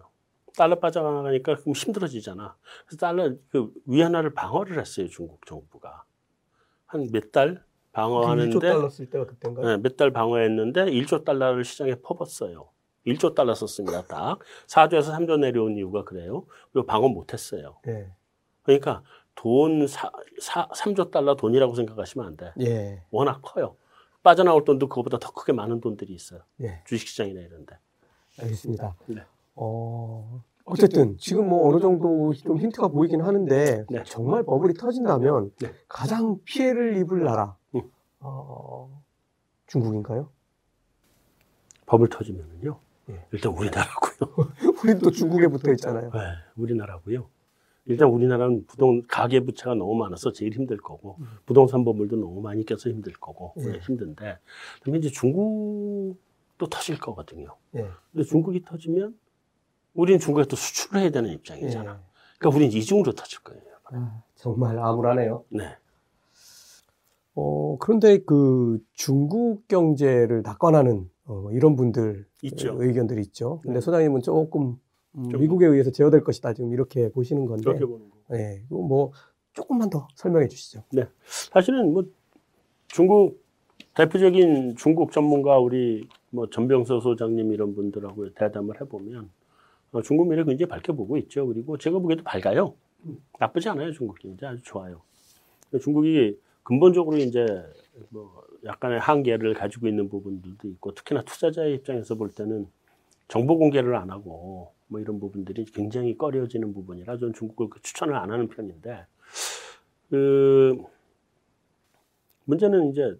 달러 빠져나가니까 그럼 힘들어지잖아. 그래서 달러 그 위안화를 방어를 했어요 중국 정부가 한 몇달 1조 방어하는데 달러 쓸 때가 그때인가요? 몇달 방어했는데 1조 달러를 시장에 퍼붓어요. 1조 달러 썼습니다. 딱 4조에서 3조 내려온 이유가 그래요. 그리고 방어 못했어요. 예. 그러니까 돈 사, 사, 3조 달러 돈이라고 생각하시면 안 돼. 예. 워낙 커요. 빠져나올 돈도 그거보다 더 크게 많은 돈들이 있어요. 예. 주식시장이나 이런데. 알겠습니다. 네. 어, 어쨌든 지금 뭐 어느 정도 좀 힌트가 보이긴 하는데 네. 정말 버블이 터진다면 네. 가장 피해를 입을 나라 음. 어, 중국인가요? 버블 터지면은요. 예. 일단 우리나라고요. [LAUGHS] 우리도 또 중국에 붙어 있잖아요. 네, 우리나라고요. 일단 우리나라는 부동 가계 부채가 너무 많아서 제일 힘들 거고 음. 부동산 버블도 너무 많이 껴서 힘들 거고 예. 네, 힘든데 그다음에 이제 중국도 터질 거거든요. 예. 근데 중국이 터지면 우리는 중국에 또 수출을 해야 되는 입장이잖아. 예. 그러니까 우리는 이중으로 터질 거예요. 아, 정말 암울하네요. 네. 어, 그런데 그 중국 경제를 낙관하는 어, 이런 분들 있죠. 의견들이 있죠. 근데 네. 소장님은 조금 미국에 의해서 제어될 것이다 지금 이렇게 보시는 건데. 그렇게 보는 거. 예, 이거 뭐 조금만 더 설명해 주시죠. 사실은 뭐 중국 대표적인 중국 전문가 우리 뭐 전병서 소장님 이런 분들하고 대담을 해보면 어, 중국 미래 굉장히 밝게 보고 있죠. 그리고 제가 보기에도 밝아요. 나쁘지 않아요. 중국 경제 아주 좋아요. 중국이 근본적으로 이제 뭐 약간의 한계를 가지고 있는 부분들도 있고 특히나 투자자의 입장에서 볼 때는 정보 공개를 안 하고 뭐 이런 부분들이 굉장히 꺼려지는 부분이라 저는 중국을 그 추천을 안 하는 편인데 그 문제는 이제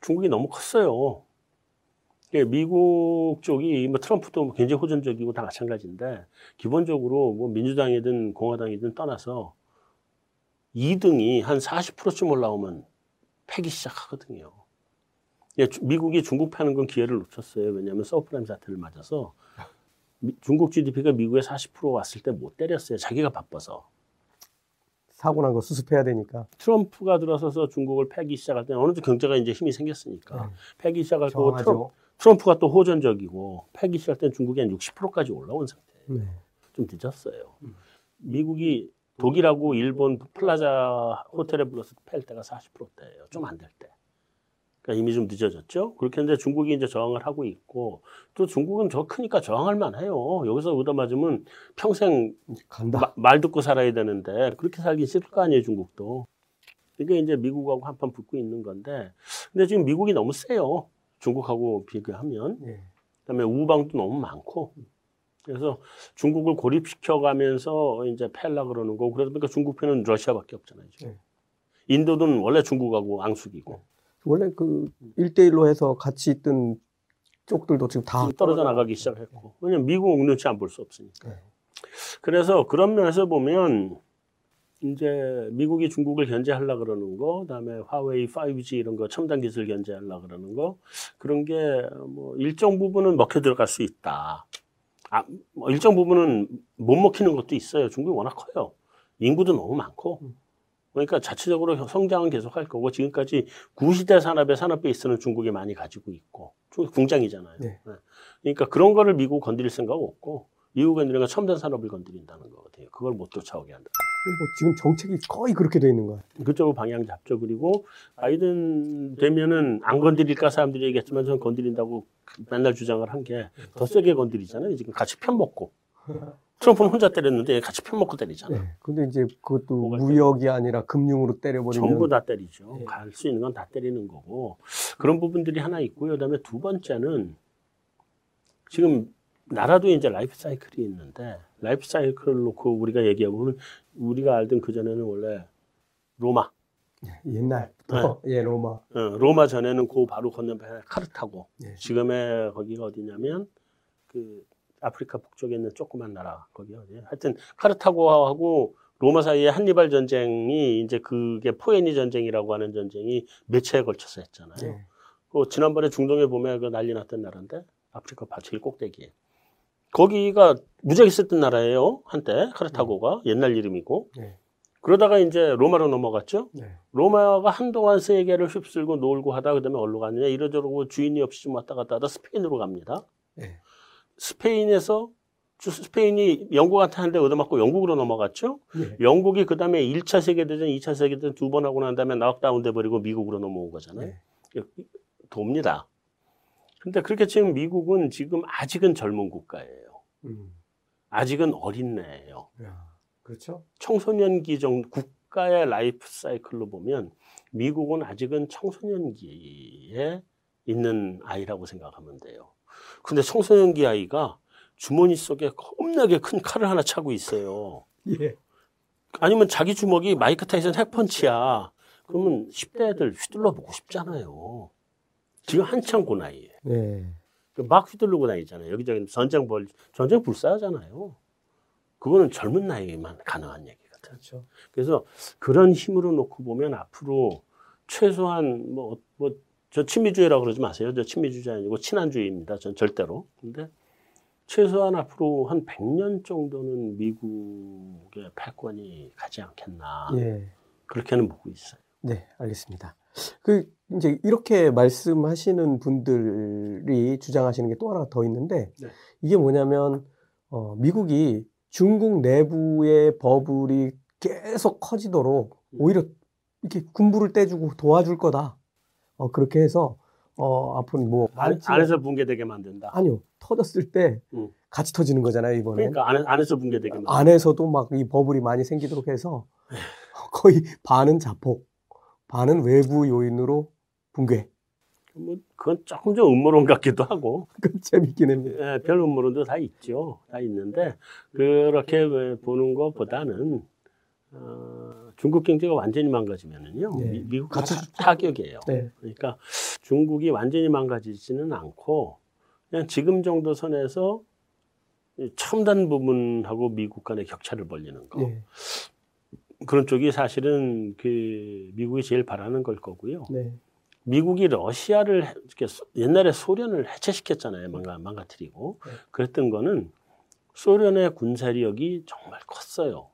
중국이 너무 컸어요. 미국 쪽이 뭐 트럼프도 굉장히 호전적이고 다 마찬가지인데 기본적으로 뭐 민주당이든 공화당이든 떠나서 2등이 한 40%쯤 올라오면 패기 시작하거든요. 예, 미국이 중국 패는 건 기회를 놓쳤어요. 왜냐하면 서브프라임 사태를 맞아서 중국 GDP가 미국에 40% 왔을 때 못 때렸어요. 자기가 바빠서. 사고 난 거 수습해야 되니까. 트럼프가 들어서서 중국을 패기 시작할 때 어느 정도 경제가 이제 힘이 생겼으니까 네. 패기 시작할 거고 트럼프, 트럼프가 또 호전적이고 패기 시작할 땐 중국이 한 60%까지 올라온 상태예요. 네. 좀 늦었어요. 음. 미국이 독일하고 일본 플라자 호텔에 불러서 팰 때가 40%대예요. 좀 안 될 때. 그러니까 이미 좀 늦어졌죠. 그렇게 했는데 중국이 이제 저항을 하고 있고 또 중국은 저 크니까 저항할 만해요. 여기서 얻어맞으면 평생 간다. 마, 말 듣고 살아야 되는데 그렇게 살기 싫을 거 아니에요, 중국도. 이게 이제 미국하고 한판 붙고 있는 건데 근데 지금 미국이 너무 세요. 중국하고 비교하면. 네. 그다음에 우방도 너무 많고 그래서 중국을 고립시켜 가면서 이제 팰라 그러는 거고 그러다 보니까 중국 편은 러시아밖에 없잖아요. 네. 인도는 원래 중국하고 앙숙이고. 원래 그 1대1로 해서 같이 있던 쪽들도 지금 다 떨어져 나가기 시작했고. 왜냐면 미국 눈치 안 볼 수 없으니까. 네. 그래서 그런 면에서 보면 이제 미국이 중국을 견제하려 그러는 거, 그다음에 화웨이 5G 이런 거 첨단 기술 견제하려 그러는 거 그런 게 뭐 일정 부분은 먹혀 들어갈 수 있다. 아, 뭐 일정 부분은 못 먹히는 것도 있어요. 중국이 워낙 커요. 인구도 너무 많고. 그러니까 자체적으로 성장은 계속 할 거고 지금까지 구시대 산업의 산업 베이스는 중국이 많이 가지고 있고 중국 궁장이잖아요. 네. 네. 그러니까 그런 거를 미국 건드릴 생각 없고 미국 건드리는 첨단 산업을 건드린다는 거거든요. 그걸 못 쫓아오게 한다. 뭐 지금 정책이 거의 그렇게 돼 있는 거예요. 그쪽으로 방향 잡죠. 그리고 바이든 되면은 안 건드릴까 사람들이 얘기했지만 저는 건드린다고 맨날 주장을 한 게 더 세게 건드리잖아요. 지금 같이 편 먹고. 트럼프는 혼자 때렸는데 같이 편 먹고 때리잖아. 네. 근데 이제 그것도 무역이 아니라 금융으로 때려버리면 전부 다 때리죠. 네. 갈수 있는 건 다 때리는 거고 그런 부분들이 하나 있고요. 그다음에 두 번째는 지금 나라도 이제 라이프 사이클이 있는데 라이프 사이클을 놓고 우리가 얘기하면 우리가 알던 그 전에는 원래 로마 옛날부터 네. 예 로마 어, 로마 전에는 그 바로 건너편에 카르타고 네. 지금의 거기가 어디냐면 그 아프리카 북쪽에 있는 조그만 나라 거기 어디 하여튼 카르타고하고 로마 사이에 한니발 전쟁이 이제 그게 포에니 전쟁이라고 하는 전쟁이 몇 차에 걸쳐서 했잖아요. 네. 그 지난번에 중동에 보면 그 난리 났던 나라인데 아프리카 제일 꼭대기에 거기가 무지하게 썼던 나라예요 한때 카르타고가 네. 옛날 이름이고 네. 그러다가 이제 로마로 넘어갔죠. 네. 로마가 한동안 세계를 휩쓸고 놀고 하다 그다음에 어디로 갔느냐 이러저러고 주인이 없이 좀 왔다 갔다 하다 스페인으로 갑니다. 네. 스페인에서 스페인이 영국한테 한데 얻어맞고 영국으로 넘어갔죠. 네. 영국이 그 다음에 1차 세계대전, 2차 세계대전 두 번 하고 난 다음에 락다운 돼 버리고 미국으로 넘어온 거잖아요. 네. 돕니다. 근데 그렇게 지금 미국은 지금 아직은 젊은 국가예요. 음. 아직은 어린 애예요. 야, 그렇죠. 청소년기 정도 국가의 라이프 사이클로 보면 미국은 아직은 청소년기에 있는 아이라고 생각하면 돼요. 근데 청소년기 아이가 주머니 속에 겁나게 큰 칼을 하나 차고 있어요. 예. 아니면 자기 주먹이 마이크 타이슨 핵펀치야. 그러면 10대 애들 휘둘러 보고 싶잖아요. 지금 한창 고 나이에. 네. 그막 휘둘르고 다니잖아요. 여기저기 전쟁 벌, 전쟁 불사하잖아요. 그거는 젊은 나이에만 가능한 얘기거든요. 그렇죠. 그래서 그런 힘으로 놓고 보면 앞으로 최소한 뭐, 뭐, 저 친미주의라고 그러지 마세요. 저 친미주의 아니고 친한주의입니다. 전 절대로. 근데 최소한 앞으로 한 100년 정도는 미국의 패권이 가지 않겠나. 예. 그렇게는 보고 있어요. 네, 알겠습니다. 그 이제 이렇게 말씀하시는 분들이 주장하시는 게 또 하나 더 있는데 네. 이게 뭐냐면 어, 미국이 중국 내부의 버블이 계속 커지도록 음. 오히려 이렇게 군부를 떼주고 도와줄 거다. 어, 그렇게 해서 어, 앞으로 뭐 안, 안에서 붕괴되게 만든다. 아니요, 터졌을 때 음. 같이 터지는 거잖아요 이번에. 그러니까 안에, 안에서 붕괴되게 만든다. 안에서도 막 이 버블이 많이 생기도록 해서 [LAUGHS] 거의 반은 자폭, 반은 외부 요인으로 붕괴. 뭐 그건 조금 좀 음모론 같기도 하고. [LAUGHS] 그 재밌긴 합니다. 예, 별 음모론도 다 있죠. 다 있는데 그렇게 보는 것보다는 어, 중국 경제가 완전히 망가지면은요, 네. 미, 미국 같이 타격이에요. 네. 그러니까 중국이 완전히 망가지지는 않고 그냥 지금 정도 선에서 이 첨단 부분하고 미국 간의 격차를 벌리는 거 네. 그런 쪽이 사실은 그 미국이 제일 바라는 걸 거고요. 네. 미국이 러시아를 이렇게 옛날에 소련을 해체시켰잖아요. 망가, 망가뜨리고. 네. 그랬던 거는 소련의 군사력이 정말 컸어요.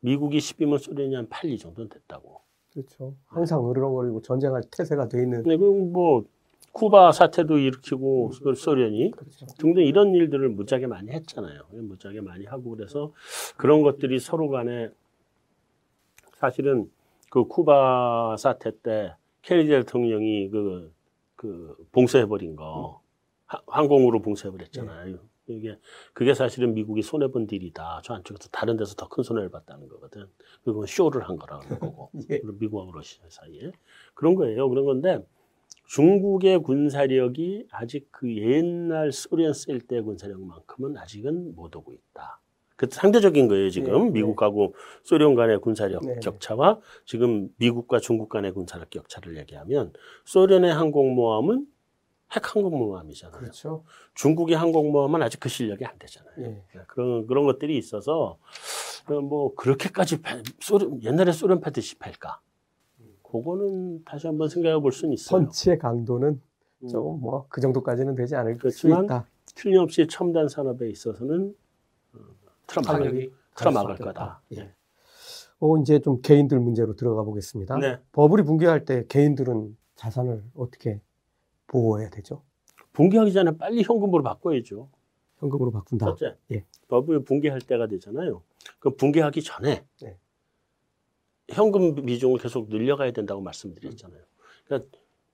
음. 미국이 10이면 소련이 한 8, 이 정도는 됐다고. 그렇죠. 항상 으르렁거리고 전쟁할 태세가 돼 있는. 근데 그뭐 쿠바 사태도 일으키고 소- 소련이 그렇죠. 등등 이런 일들을 무지하게 많이 했잖아요. 무지하게 많이 하고 그래서 그런 것들이 서로 간에 사실은 그 쿠바 사태 때 케네디 대통령이 그, 그 봉쇄해버린 거 하- 항공으로 봉쇄해버렸잖아요. 이게 그게 사실은 미국이 손해 본 딜이다. 저 안쪽에서 다른 데서 더 큰 손해를 봤다는 거거든. 그건 쇼를 한 거라는 [LAUGHS] 거고. 예. 미국하고 러시아 사이에 그런 거예요. 그런 건데 중국의 군사력이 아직 그 옛날 소련 쓸 때 군사력만큼은 아직은 못 오고 있다. 그 상대적인 거예요 지금 네, 미국하고 소련 간의 군사력 네, 네. 격차와 지금 미국과 중국 간의 군사력 격차를 얘기하면 소련의 항공모함은 핵 항공모함이잖아요. 그렇죠. 중국의 항공모함은 아직 그 실력이 안 되잖아요. 예. 네, 그런 그런 것들이 있어서 어, 뭐 그렇게까지 패- 소련 옛날에 소련 패듯이 팔까? 그거는 다시 한번 생각해 볼 수는 있어요. 펀치의 강도는 음, 조금 뭐 그 정도까지는 되지 않을 수 있다. 틀림없이 첨단 산업에 있어서는 어, 틀어막을 틀어막을 거다. 예. 어, 이제 좀 개인들 문제로 들어가 보겠습니다. 네. 버블이 붕괴할 때 개인들은 자산을 어떻게 보호해야 되죠? 붕괴하기 전에 빨리 현금으로 바꿔야죠. 현금으로 바꾼다. 첫째, 예. 버블 붕괴할 때가 되잖아요. 그 붕괴하기 전에 네. 현금 비중을 계속 늘려가야 된다고 말씀드렸잖아요. 그러니까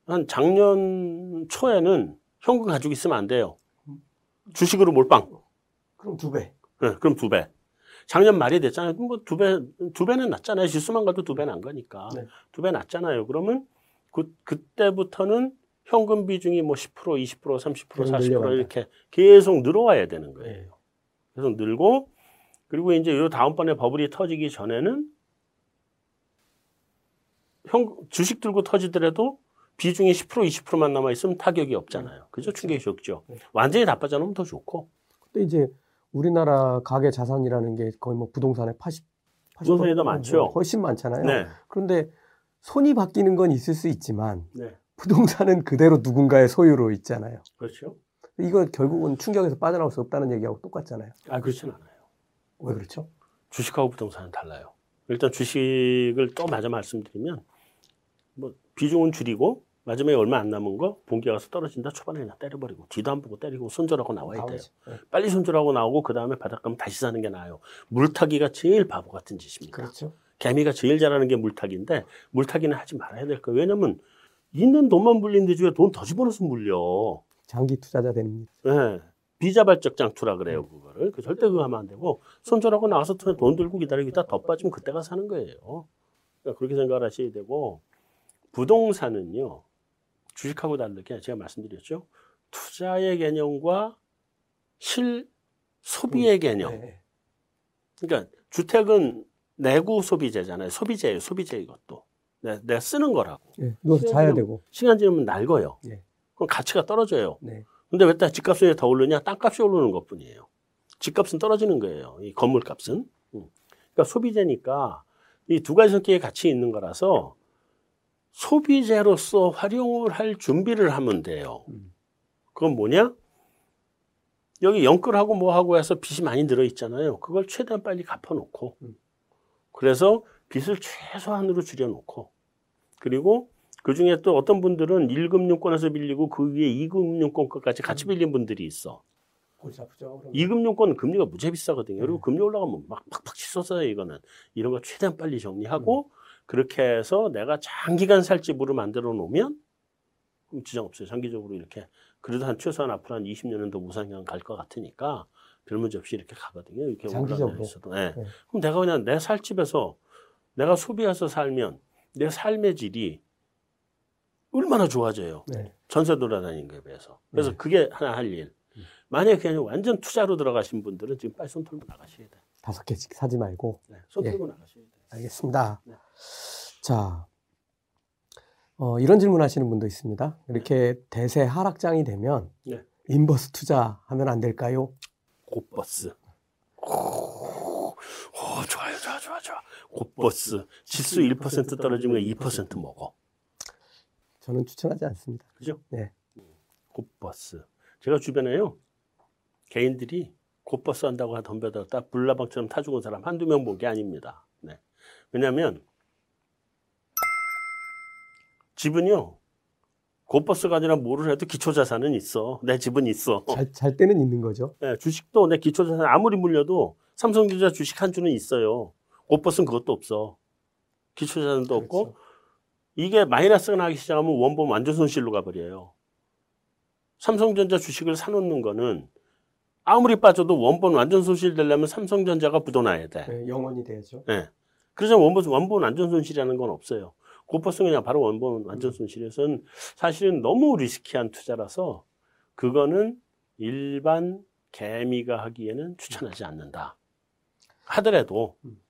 한 작년 초에는 현금 가지고 있으면 안 돼요. 주식으로 몰빵. 그럼 두 배. 네, 그럼 두 배. 작년 말이 됐잖아요. 뭐 두 배, 두 배는 낮잖아요. 지수만 가도 두 배는 안 가니까. 네. 두배 낮잖아요. 그러면 그, 그때부터는 현금 비중이 뭐 10%, 20%, 30%, 계속 40% 늘려간다. 이렇게 계속 늘어와야 되는 거예요. 네. 계속 늘고 그리고 이제 요 다음번에 버블이 터지기 전에는 현 주식 들고 터지더라도 비중이 10% 20%만 남아 있으면 타격이 없잖아요. 그죠? 충격이 적죠. 네. 완전히 다 빠져나오면 더 좋고. 근데 이제 우리나라 가계 자산이라는 게 거의 뭐 부동산의 80, 80% 부동산이 더 많죠. 훨씬 많잖아요. 네. 그런데 손이 바뀌는 건 있을 수 있지만 네. 부동산은 그대로 누군가의 소유로 있잖아요. 그렇죠. 이거 결국은 충격에서 빠져나올 수 없다는 얘기하고 똑같잖아요. 아, 그렇진 않아요. 왜 그렇죠? 주식하고 부동산은 달라요. 일단 주식을 또 마저 말씀드리면 뭐 비중은 줄이고 마지막에 얼마 안 남은 거 본기 가서 떨어진다 초반에 그냥 때려버리고 뒤도 안 보고 때리고 손절하고 나와야 돼요. 네. 빨리 손절하고 나오고 그 다음에 바닥 가면 다시 사는 게 나아요. 물타기가 제일 바보 같은 짓입니다. 그렇죠. 개미가 제일 잘하는 게 물타기인데 물타기는 하지 말아야 될 거예요. 왜냐면 있는 돈만 물리는데 주에 돈 더 집어넣어서 물려. 장기 투자자 됩니다. 네. 비자발적 장투라 그래요, 그거를. 그 절대 그거 하면 안 되고, 손절하고 나와서 돈 들고 기다리고 있다 더 빠지면 그때 가 사는 거예요. 그러니까 그렇게 생각을 하셔야 되고, 부동산은요, 주식하고 다르게 제가 말씀드렸죠. 투자의 개념과 실 소비의 개념. 네. 그러니까 주택은 내구 소비재잖아요. 소비재예요, 소비재 이것도. 내, 내가 쓰는 거라고. 네. 누워서 자야 되고. 시간 지나면 낡아요. 네. 그럼 가치가 떨어져요. 네. 근데 왜 집값이 더 오르냐? 땅값이 오르는 것 뿐이에요. 집값은 떨어지는 거예요. 이 건물값은. 음. 그러니까 소비재니까 이 두 가지 성격의 가치 있는 거라서 소비재로서 활용을 할 준비를 하면 돼요. 음. 그건 뭐냐? 여기 연끌하고 뭐하고 해서 빚이 많이 들어 있잖아요. 그걸 최대한 빨리 갚아놓고. 음. 그래서 빚을 최소한으로 줄여놓고. 그리고 그 중에 또 어떤 분들은 1금융권에서 빌리고 그 위에 2금융권 것까지 같이 빌린 분들이 있어. 골치 아프죠. 그럼. 2금융권은 금리가 무지 비싸거든요. 그리고 네. 금리 올라가면 막 팍팍 치솟아요, 이거는. 이런 거 최대한 빨리 정리하고 그렇게 해서 내가 장기간 살 집으로 만들어 놓으면 지장 없어요. 장기적으로 이렇게. 그래도 한 최소한 앞으로 한 20년은 더 우상향 갈 것 같으니까 별 문제 없이 이렇게 가거든요. 이렇게 장기적으로. 올라가 있어도. 네. 네. 그럼 내가 그냥 내 살 집에서 내가 소비해서 살면 내 삶의 질이 얼마나 좋아져요. 네. 전세 돌아다니는 거에 비해서. 그래서 네. 그게 하나 할 일. 음. 만약에 그냥 완전 투자로 들어가신 분들은 지금 빨리 손 털고 나가셔야 돼. 다섯 개씩 사지 말고. 네, 손 들고 나가셔야 돼요. 알겠습니다. 네. 자, 어, 이런 질문 하시는 분도 있습니다. 이렇게 대세 하락장이 되면 네. 인버스 투자하면 안 될까요? 곱버스. 오, 오, 좋아요, 좋아, 좋아, 좋아. 곱버스. 지수 1% 떨어지면 2% 먹어. 저는 추천하지 않습니다. 그죠? 네. 곱버스. 제가 주변에요. 개인들이 곱버스 한다고 덤벼들었다 불나방처럼 타 죽은 사람 한두 명 본 게 아닙니다. 네. 왜냐하면 집은요. 곧버스가 아니라 뭐를 해도 기초자산은 있어. 내 집은 있어. 잘, 잘 때는 있는 거죠. 네, 주식도 내 기초자산 아무리 물려도 삼성전자 주식 한 주는 있어요. 곧버스는 그것도 없어. 기초자산도 없고 그렇죠. 이게 마이너스가 나기 시작하면 원본 완전 손실로 가버려요. 삼성전자 주식을 사놓는 거는 아무리 빠져도 원본 완전 손실 되려면 삼성전자가 묻어놔야 돼. 네, 영원히 돼야죠. 네. 그래서 원본, 원본 완전 손실이라는 건 없어요. 고퍼스는 그냥 바로 원본 완전 손실에서는 사실은 너무 리스키한 투자라서 그거는 일반 개미가 하기에는 추천하지 않는다. 하더라도 음.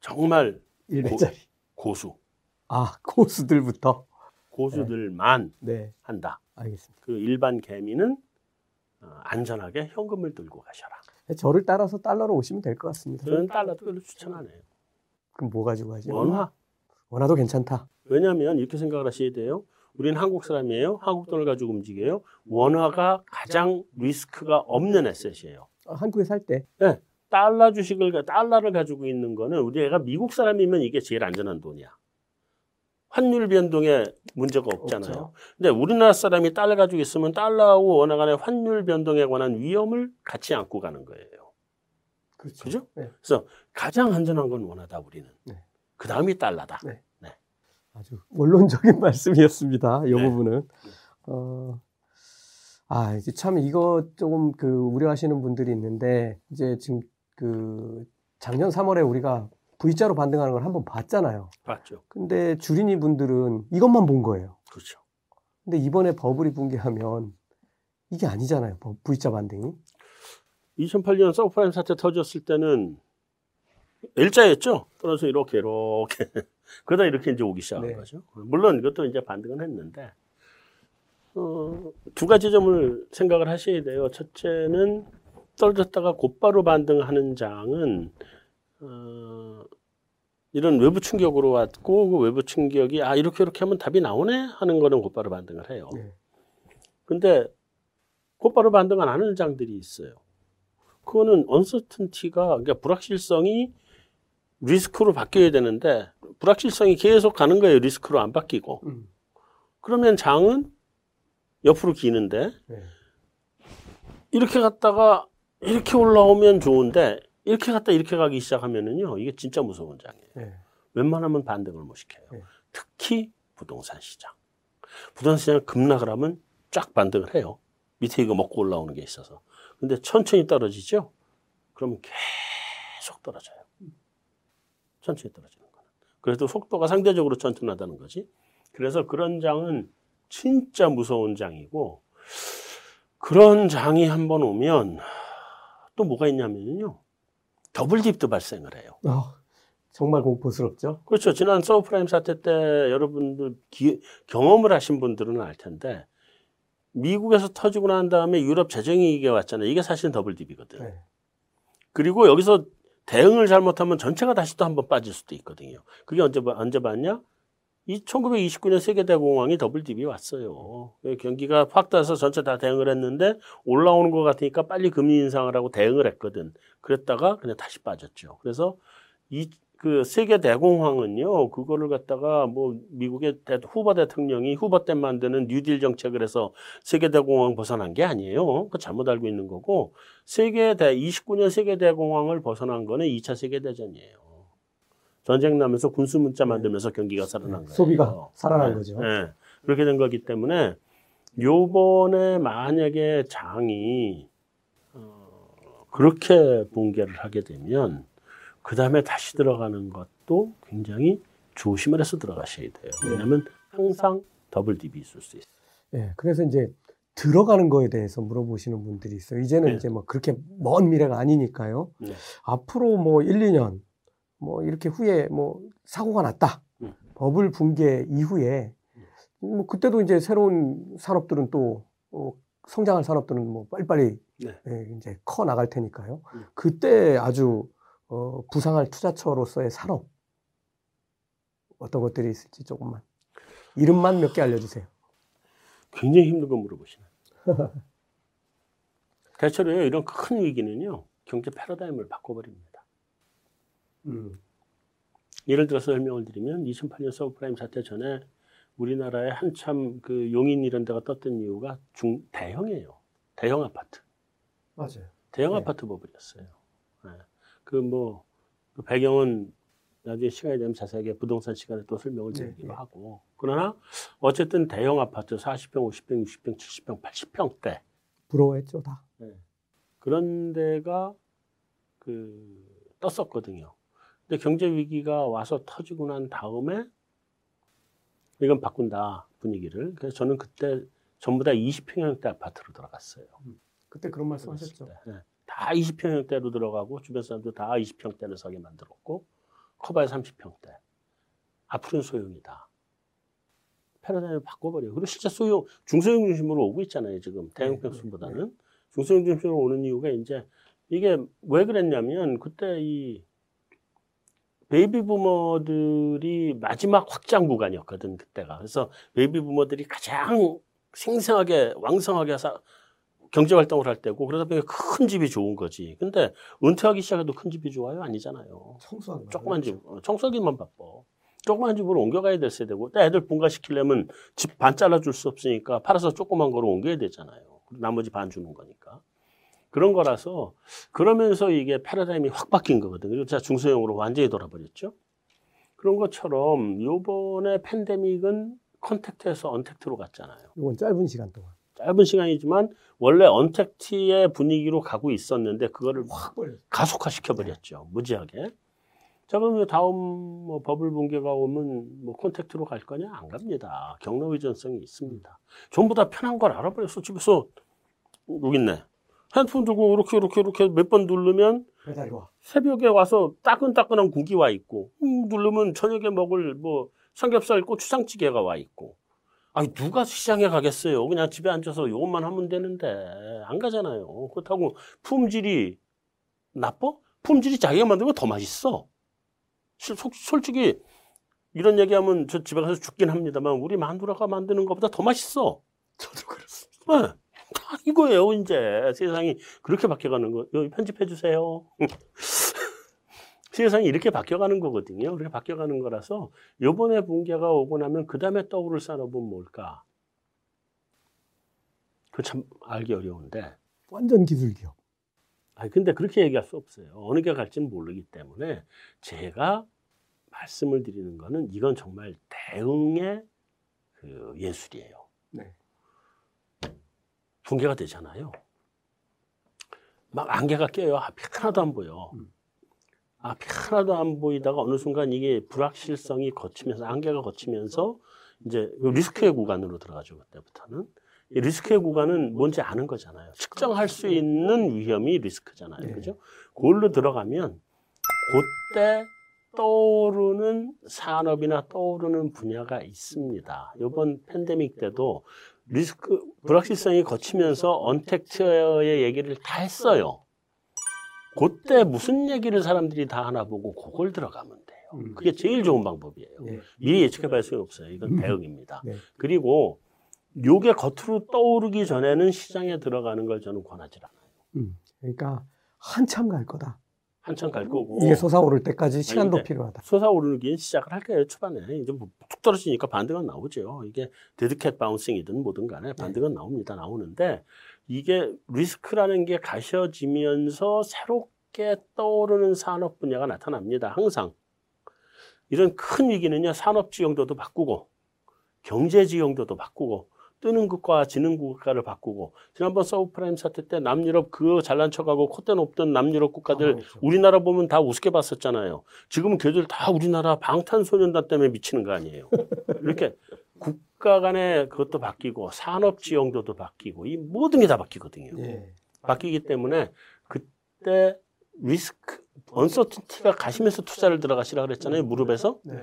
정말 1배짜리. 고 수, 아, 고수들부터? 고수들만 네, 한다. 알겠습니다. 그 일반 개미는 어, 안전하게 현금을 들고 가셔라. 저를 따라서 달러로 오시면 될 것 같습니다. 저는 달러도 별로 추천 안 해요. 그럼 뭐 가지고 가죠? 원화. 원화도 괜찮다. 왜냐하면 이렇게 생각을 하셔야 돼요. 우리는 한국 사람이에요. 한국 돈을 가지고 움직여요. 원화가 가장 리스크가 없는 에셋이에요. 아, 한국에 살 때. 달러 주식을 가- 달러를 가지고 있는 거는 우리 애가 미국 사람이면 이게 제일 안전한 돈이야. 환율 변동에 문제가 없잖아요. 없죠. 근데 우리나라 사람이 달러 가지고 있으면 달러하고 원화 간의 환율 변동에 관한 위험을 같이 안고 가는 거예요. 그렇죠. 그죠? 네. 그래서 가장 안전한 건 원화다 우리는. 네. 그 다음이 달러다. 네. 아주 원론적인 [LAUGHS] 말씀이었습니다. 이 네. 부분은. 어, 아, 이제 참 이거 조금 그 우려하시는 분들이 있는데, 이제 지금 그 작년 3월에 우리가 V자로 반등하는 걸 한번 봤잖아요. 봤죠. 근데 주린이 분들은 이것만 본 거예요. 그렇죠. 근데 이번에 버블이 붕괴하면 이게 아니잖아요. 버- V자 반등이. 2008년 서브프라임 사태 터졌을 때는 일자였죠. 떨어서 이렇게 이렇게 [LAUGHS] 그러다 이렇게 이제 오기 시작한 네. 거죠. 물론 이것도 이제 반등은 했는데 어, 두 가지 점을 생각을 하셔야 돼요. 첫째는 떨어졌다가 곧바로 반등하는 장은 어, 이런 외부 충격으로 왔고 그 외부 충격이 아 이렇게 이렇게 하면 답이 나오네 하는 거는 곧바로 반등을 해요. 네. 근데 곧바로 반등 안 하는 장들이 있어요. 그거는 언서튼티가 그러니까 불확실성이 리스크로 바뀌어야 되는데 불확실성이 계속 가는 거예요. 리스크로 안 바뀌고. 음. 그러면 장은 옆으로 기는데 네. 이렇게 갔다가 이렇게 올라오면 좋은데 이렇게 갔다 이렇게 가기 시작하면은요. 이게 진짜 무서운 장이에요. 네. 웬만하면 반등을 못 시켜요. 네. 특히 부동산 시장. 부동산 시장 급락을 하면 쫙 반등을 해요. 밑에 이거 먹고 올라오는 게 있어서. 근데 천천히 떨어지죠? 그럼 계속 떨어져요. 천천히 떨어지는 거는. 그래도 속도가 상대적으로 천천하다는 거지. 그래서 그런 장은 진짜 무서운 장이고, 그런 장이 한번 오면 또 뭐가 있냐면요. 더블 딥도 발생을 해요. 어, 정말 공포스럽죠. 그렇죠. 지난 서브프라임 사태 때 여러분들 기- 경험을 하신 분들은 알 텐데 미국에서 터지고 난 다음에 유럽 재정위기가 왔잖아요. 이게 사실은 더블 딥이거든. 네. 그리고 여기서 대응을 잘못하면 전체가 다시 또 한번 빠질 수도 있거든요. 그게 언제 봐- 언제 봤냐? 이 1929년 세계대공황이 더블 딥이 왔어요. 경기가 확 따서 전체 다 대응을 했는데 올라오는 것 같으니까 빨리 금리 인상을 하고 대응을 했거든. 그랬다가 그냥 다시 빠졌죠. 그래서 이 그 세계 대공황은요, 그거를 갖다가 뭐 미국의 대- 후보 대통령이 후보 때 만드는 뉴딜 정책을 해서 세계 대공황 벗어난 게 아니에요. 그 잘못 알고 있는 거고 세계 대 29년 세계 대공황을 벗어난 거는 2차 세계 대전이에요. 전쟁 나면서 군수 문자 만들면서 경기가 살아난 거예요. 네. 소비가 살아난 네, 거죠. 네. 그렇게 된 거기 때문에 요번에 만약에 장이 어, 그렇게 붕괴를 하게 되면 그 다음에 다시 들어가는 것도 굉장히 조심을 해서 들어가셔야 돼요. 네. 왜냐하면 항상 더블 딥이 있을 수 있어요. 예, 그래서 이제 들어가는 거에 대해서 물어보시는 분들이 있어요. 이제는 네. 이제 뭐 그렇게 먼 미래가 아니니까요. 네. 앞으로 뭐 1, 2년 뭐 이렇게 후에 뭐 사고가 났다. 음. 버블 붕괴 이후에 뭐 그때도 이제 새로운 산업들은 또 어, 성장할 산업들은 뭐 빨리빨리 네. 예, 이제 커 나갈 테니까요. 음. 그때 아주 어, 부상할 투자처로서의 산업 어떤 것들이 있을지 조금만 이름만 몇 개 알려주세요. 굉장히 힘든 거 물어보시네. [LAUGHS] 대체로요, 이런 큰 위기는요, 경제 패러다임을 바꿔버립니다. 음. 예를 들어서 설명을 드리면 2008년 서브프라임 사태 전에 우리나라에 한참 그 용인 이런 데가 떴던 이유가 중 대형이에요. 대형 아파트. 맞아요. 대형 네. 아파트 버블이었어요. 그뭐 그 배경은 나중에 시간이 되면 자세하게 부동산 시간에 또 설명을 네, 드리기로 네. 하고 그러나 어쨌든 대형 아파트 40평, 50평, 60평, 70평, 80평대 부러워했죠 다. 그런 데가 그 떴었거든요. 근데 경제 위기가 와서 터지고 난 다음에 이건 바꾼다 분위기를. 그래서 저는 그때 전부 다 20평형대 아파트로 들어갔어요. 그때 그런 말씀 하셨죠. 네. 다 20평형대로 들어가고 주변 사람도 다 20평대를 서게 만들었고 커봐야 30평대. 앞으로는 소형이다. 패러다임을 바꿔버려요. 그리고 실제 소형, 중소형 중심으로 오고 있잖아요. 지금 대형 네, 평수보다는. 중소형 중심으로 오는 이유가 이제 이게 왜 그랬냐면 그때 이 베이비 부머들이 마지막 확장 구간이었거든 그때가. 그래서 베이비 부머들이 가장 생생하게 왕성하게 사, 경제 활동을 할 때고 그러다 보니까 큰 집이 좋은 거지. 근데 은퇴하기 시작해도 큰 집이 좋아요? 아니잖아요. 청소하는 거. 조그만 집, 어, 청소기만 바빠. 조그만 집으로 옮겨가야 될 세대고, 또 애들 분가시키려면 집 반 잘라줄 수 없으니까 팔아서 조그만 거로 옮겨야 되잖아요. 나머지 반 주는 거니까. 그런 거라서, 그러면서 이게 패러다임이 확 바뀐 거거든요. 그리고 제가 중소형으로 완전히 돌아버렸죠. 그런 것처럼 요번에 팬데믹은 컨택트에서 언택트로 갔잖아요. 이건 짧은 시간 동안 짧은 시간이지만 원래 언택트의 분위기로 가고 있었는데 그거를 확. 가속화시켜 버렸죠. 무지하게. 자, 그러면 다음 뭐 버블 붕괴가 오면 뭐 콘택트로 갈 거냐? 안 갑니다. 경로 의존성이 있습니다. 전부 다 편한 걸 알아버렸어. 집에서 여기 있네. 핸드폰 들고 이렇게 이렇게 이렇게 몇 번 누르면 배달이 와. 새벽에 와서 따끈따끈한 국이 와 있고 음, 누르면 저녁에 먹을 뭐 삼겹살 고추장찌개가 와 있고 아니 누가 시장에 가겠어요 그냥 집에 앉아서 이것만 하면 되는데 안 가잖아요 그렇다고 품질이 나빠? 품질이 자기가 건더 맛있어 실- 속- 솔직히 이런 얘기하면 저 집에 가서 죽긴 합니다만 우리 마누라가 만드는 것보다 더 맛있어 저도 그렇습니다. 네. 다 [LAUGHS] 이거예요, 이제. 세상이 그렇게 바뀌어가는 거. 여기 편집해 주세요. [LAUGHS] 세상이 이렇게 바뀌어가는 거거든요. 그렇게 바뀌어가는 거라서 요번에 붕괴가 오고 나면 그 다음에 떠오를 산업은 뭘까? 그 참 알기 어려운데. 완전 기술 기업. 아니, 근데 그렇게 얘기할 수 없어요. 어느 게 갈지는 모르기 때문에 제가 말씀을 드리는 거는 이건 정말 대응의 그 예술이에요. 네. 붕괴가 되잖아요. 막 안개가 껴요. 앞이 하나도 안 보여. 음. 앞이 하나도 안 보이다가 어느 순간 이게 불확실성이 거치면서 안개가 거치면서 이제 그 리스크의 구간으로 들어가죠. 그때부터는. 이 리스크의 구간은 뭔지 아는 거잖아요. 측정할 수 있는 위험이 리스크잖아요. 네. 그죠? 그걸로 들어가면 그때 떠오르는 산업이나 떠오르는 분야가 있습니다. 이번 팬데믹 때도 리스크, 불확실성이 거치면서 언택트의 얘기를 다 했어요. 그때 무슨 얘기를 사람들이 다 하나 보고 그걸 들어가면 돼요. 음. 그게 제일 좋은 방법이에요. 예. 미리 예측해볼 수는 없어요. 이건 음. 대응입니다. 네. 그리고 요게 겉으로 떠오르기 전에는 시장에 들어가는 걸 저는 권하지 않아요. 음. 그러니까 한참 갈 거다. 한참 갈 거고. 이게 솟아오를 때까지 시간도 근데 필요하다. 솟아오르기 시작을 할 거예요, 초반에. 이제 뭐 툭 떨어지니까 반등은 나오죠. 이게 데드캣 바운싱이든 뭐든 간에 반등은 나옵니다. 나오는데 이게 리스크라는 게 가셔지면서 새롭게 떠오르는 산업 분야가 나타납니다. 항상. 이런 큰 위기는요, 산업 지형도도 바꾸고, 경제 지형도도 바꾸고, 뜨는 국가, 지는 국가를 바꾸고, 지난번 서브프라임 사태 때 남유럽 그 잘난 척하고 콧대 높던 남유럽 국가들 아, 그렇죠. 우리나라 보면 다 우습게 봤었잖아요. 지금은 걔들 다 우리나라 방탄소년단 때문에 미치는 거 아니에요. [LAUGHS] 이렇게 국가 간의 그것도 바뀌고 산업 지형도도 바뀌고 이 모든 게 다 바뀌거든요. 예. 바뀌기 때문에 그때 리스크 언서티티가 가시면서 투자를 들어가시라 그랬잖아요. 무릎에서. 네.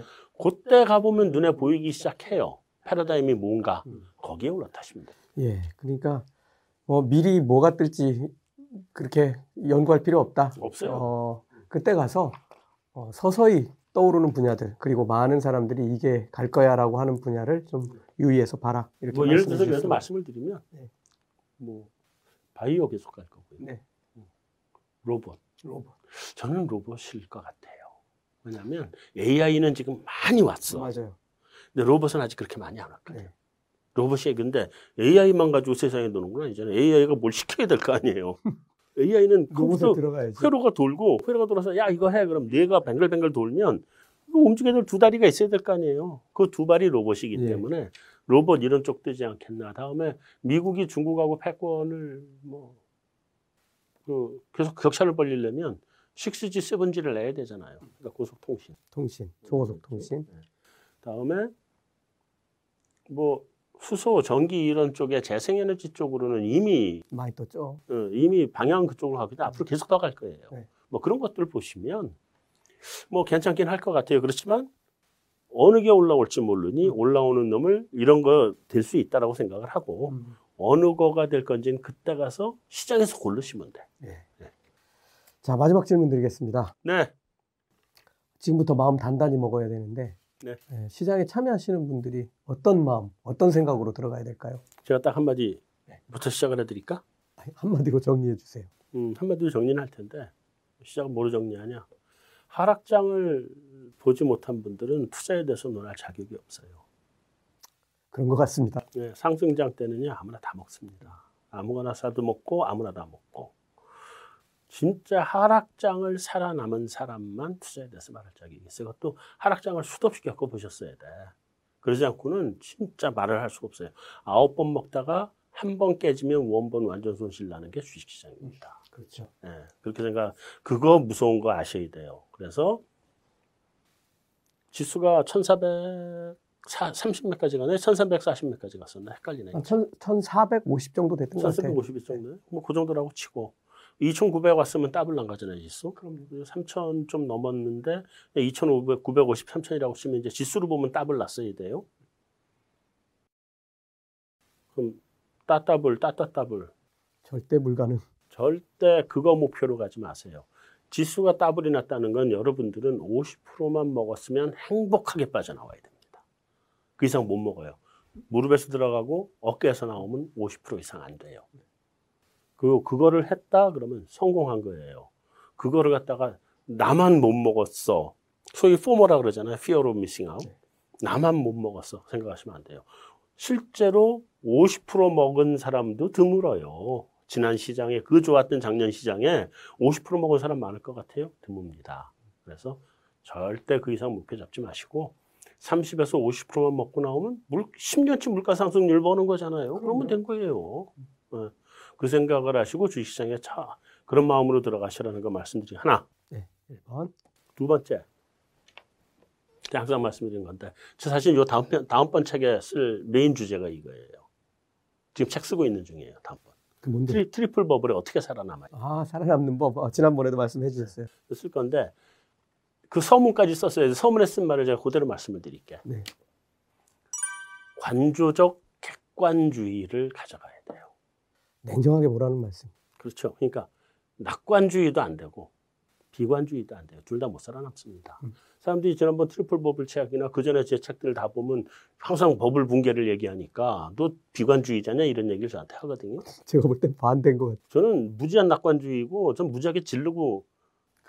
그때 가보면 눈에 보이기 시작해요. 패러다임이 뭔가 음. 거기에 올라타십니다. 예. 그러니까 뭐 미리 뭐가 뜰지 그렇게 연구할 필요 없다. 없어요. 어, 그때 가서 어, 서서히 떠오르는 분야들 그리고 많은 사람들이 이게 갈 거야라고 하는 분야를 좀 유의해서 봐라. 이렇게 뭐 예를 들어서 예를 주셨습니다. 말씀을 드리면 네. 뭐 바이오 계속 갈 거고요. 네. 로봇. 로봇. 저는 로봇일 것 같아요. 왜냐하면 AI는 지금 많이 왔어. 맞아요. 근데 로봇은 아직 그렇게 많이 안 왔거든. 네. 로봇이 근데 AI만 가지고 세상에 노는 건 아니잖아요. AI가 뭘 시켜야 될 거 아니에요. [LAUGHS] AI는 컴퓨터. 회로가 돌고 회로가 돌아서 야 이거 해 그럼 뇌가 뱅글뱅글 돌면 이거 움직여야 될 두 다리가 있어야 될 거 아니에요. 그 두 발이 로봇이기 예. 때문에 로봇 이런 쪽 되지 않겠나. 다음에 미국이 중국하고 패권을 뭐 그 계속 격차를 벌리려면 6G, 7G를 내야 되잖아요. 그러니까 고속통신. 통신, 초고속 통신. 네. 다음에 뭐 수소, 전기 이런 쪽에 재생에너지 쪽으로는 이미 많이 떴죠. 어, 이미 방향 그쪽으로 가기 때문에 앞으로 계속 더 갈 거예요. 네. 뭐 그런 것들 보시면 뭐 괜찮긴 할 것 같아요. 그렇지만 어느 게 올라올지 모르니 올라오는 놈을 이런 거 될 수 있다라고 생각을 하고 음. 어느 거가 될 건지는 그때 가서 시장에서 고르시면 돼. 예. 네. 자 마지막 질문 드리겠습니다. 네. 지금부터 마음 단단히 먹어야 되는데 네. 예, 시장에 참여하시는 분들이 어떤 마음, 어떤 생각으로 들어가야 될까요? 제가 딱 한마디 부터 시작을 해드릴까? 한마디로 정리해 주세요. 음, 한마디로 정리는 할 텐데 시작은 뭐로 정리하냐? 하락장을 보지 못한 분들은 투자에 대해서 논할 자격이 없어요. 그런 것 같습니다. 네, 상승장 때는요 아무나 다 먹습니다. 아무거나 사도 먹고 아무나 다 먹고 진짜 하락장을 살아남은 사람만 투자에 대해서 말할 자격이 있어요. 그것도 하락장을 수도 없이 겪어보셨어야 돼. 그러지 않고는 진짜 말을 할 수가 없어요. 아홉 번 먹다가 한 번 깨지면 원본 완전 손실 나는 게 주식시장입니다. 그렇죠. 예, 그렇게 생각, 그거 무서운 거 아셔야 돼요. 그래서 지수가 1430몇까지 가네? 1340몇까지 갔었나? 헷갈리네. 한1450 정도 됐던 것 같아요. 1450이 정도? 뭐그 정도라고 치고. 2900 왔으면 더블 난 거잖아요, 지수. 그럼 3000 좀 넘었는데 2500, 950, 3000이라고 치면 이제 지수로 보면 더블 났어야 돼요. 그럼 따더블, 따따더블. 절대 불가능. 절대 그거 목표로 가지 마세요. 지수가 더블이 났다는 건 여러분들은 50%만 먹었으면 행복하게 빠져나와야 됩니다. 그 이상 못 먹어요. 무릎에서 들어가고 어깨에서 나오면 50% 이상 안 돼요. 그 그거를 했다 그러면 성공한 거예요. 그거를 갖다가 나만 못 먹었어. 소위 포모라 그러잖아요. Fear of missing out. 나만 못 먹었어. 생각하시면 안 돼요. 실제로 50% 먹은 사람도 드물어요. 지난 시장에 그 좋았던 작년 시장에 50% 먹은 사람 많을 것 같아요. 드뭅니다. 그래서 절대 그 이상 목표 잡지 마시고 30에서 50%만 먹고 나오면 물, 10년치 물가 상승률 버는 거잖아요. 그러면 된 거예요. 어, 그 생각을 하시고 주식시장에 차 그런 마음으로 들어가시라는 거 말씀드리고 하나. 네. 1번. 두 번째. 제가 항상 말씀드린 건데 저 사실 요 다음 편 다음번 책에 쓸 메인 주제가 이거예요. 지금 책 쓰고 있는 중이에요. 다음번. 그 뭔데? 트리, 트리플 버블에 어떻게 살아남아요? 아, 살아남는 법. 어, 지난번에도 말씀해 주셨어요. 쓸 건데 그 서문까지 썼어요. 서문에 쓴 말을 제가 그대로 말씀을 드릴게요. 네. 관조적 객관주의를 가져가야 돼요. 냉정하게 보라는 말씀. 그렇죠. 그러니까 낙관주의도 안 되고 비관주의도 안 돼요. 둘 다 못 살아남습니다. 음. 사람들이 지난번 트리플 버블 책이나 그 전에 제 책들을 다 보면 항상 버블 붕괴를 얘기하니까 너 비관주의자냐 이런 얘기를 저한테 하거든요. 제가 볼 땐 반대인 것 같아요. 저는 무지한 낙관주의고 전 무지하게 지르고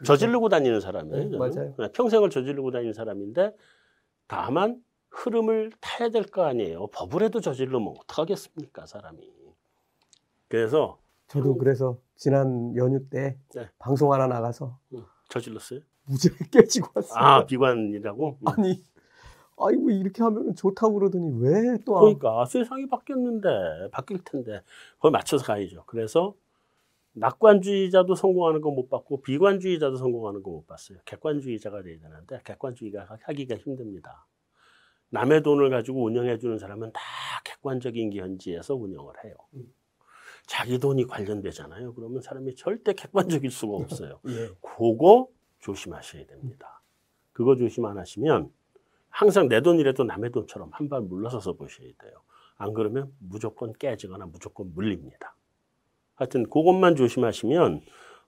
저지르고 다니는 사람이에요. 그렇죠. 네. 맞아요. 평생을 저지르고 다니는 사람인데 다만 흐름을 타야 될 거 아니에요. 버블에도 저지르면 어떡하겠습니까, 사람이. 그래서 저도 그래서 지난 연휴 때 네. 방송 하나 나가서 음, 저질렀어요. 무지하게 [LAUGHS] 깨지고 왔어요. 아, 비관이라고? 음. 아니, 아이고 이렇게 하면 좋다고 그러더니 왜 또 그러니까 세상이 바뀌었는데 바뀔 텐데 거기 맞춰서 가야죠. 그래서 낙관주의자도 성공하는 거 못 봤고 비관주의자도 성공하는 거 못 봤어요. 객관주의자가 돼야 되는데 객관주의가 하기가 힘듭니다. 남의 돈을 가지고 운영해 주는 사람은 다 객관적인 견지에서 운영을 해요. 음. 자기 돈이 관련되잖아요. 그러면 사람이 절대 객관적일 수가 없어요. [LAUGHS] 예. 그거 조심하셔야 됩니다. 그거 조심 안 하시면 항상 내 돈이라도 남의 돈처럼 한 발 물러서서 보셔야 돼요. 안 그러면 무조건 깨지거나 무조건 물립니다. 하여튼 그것만 조심하시면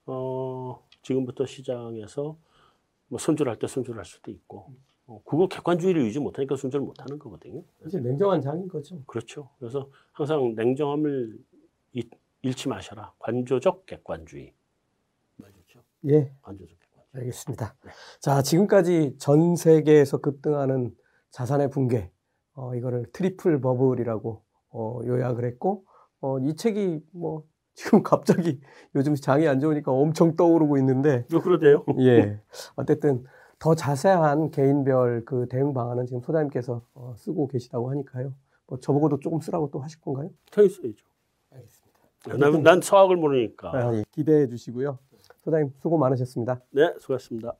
어, 지금부터 시장에서 뭐 손절할 때 손절할 수도 있고 어, 그거 객관주의를 유지 못하니까 손절 못하는 거거든요. 이제 냉정한 장인 거죠. 그렇죠. 그래서 항상 냉정함을 잊- 잃지 마셔라. 관조적 객관주의. 맞죠? 예, 관조적 객관주의. 알겠습니다. 네. 자, 지금까지 전 세계에서 급등하는 자산의 붕괴, 어, 이거를 트리플 버블이라고 어, 요약을 했고, 어, 이 책이 뭐 지금 [LAUGHS] 갑자기 요즘 장이 안 좋으니까 엄청 떠오르고 있는데, 어, 그러대요. [LAUGHS] 예, [LAUGHS] 어쨌든 더 자세한 개인별 그 대응 방안은 지금 소장님께서 어, 쓰고 계시다고 하니까요. 뭐 저보고도 조금 쓰라고 또 하실 건가요? 당연히 써야죠. 알겠습니다. 난, 난 서학을 모르니까. 아, 예, 기대해 주시고요. 소장님 수고 많으셨습니다. 네, 수고하셨습니다.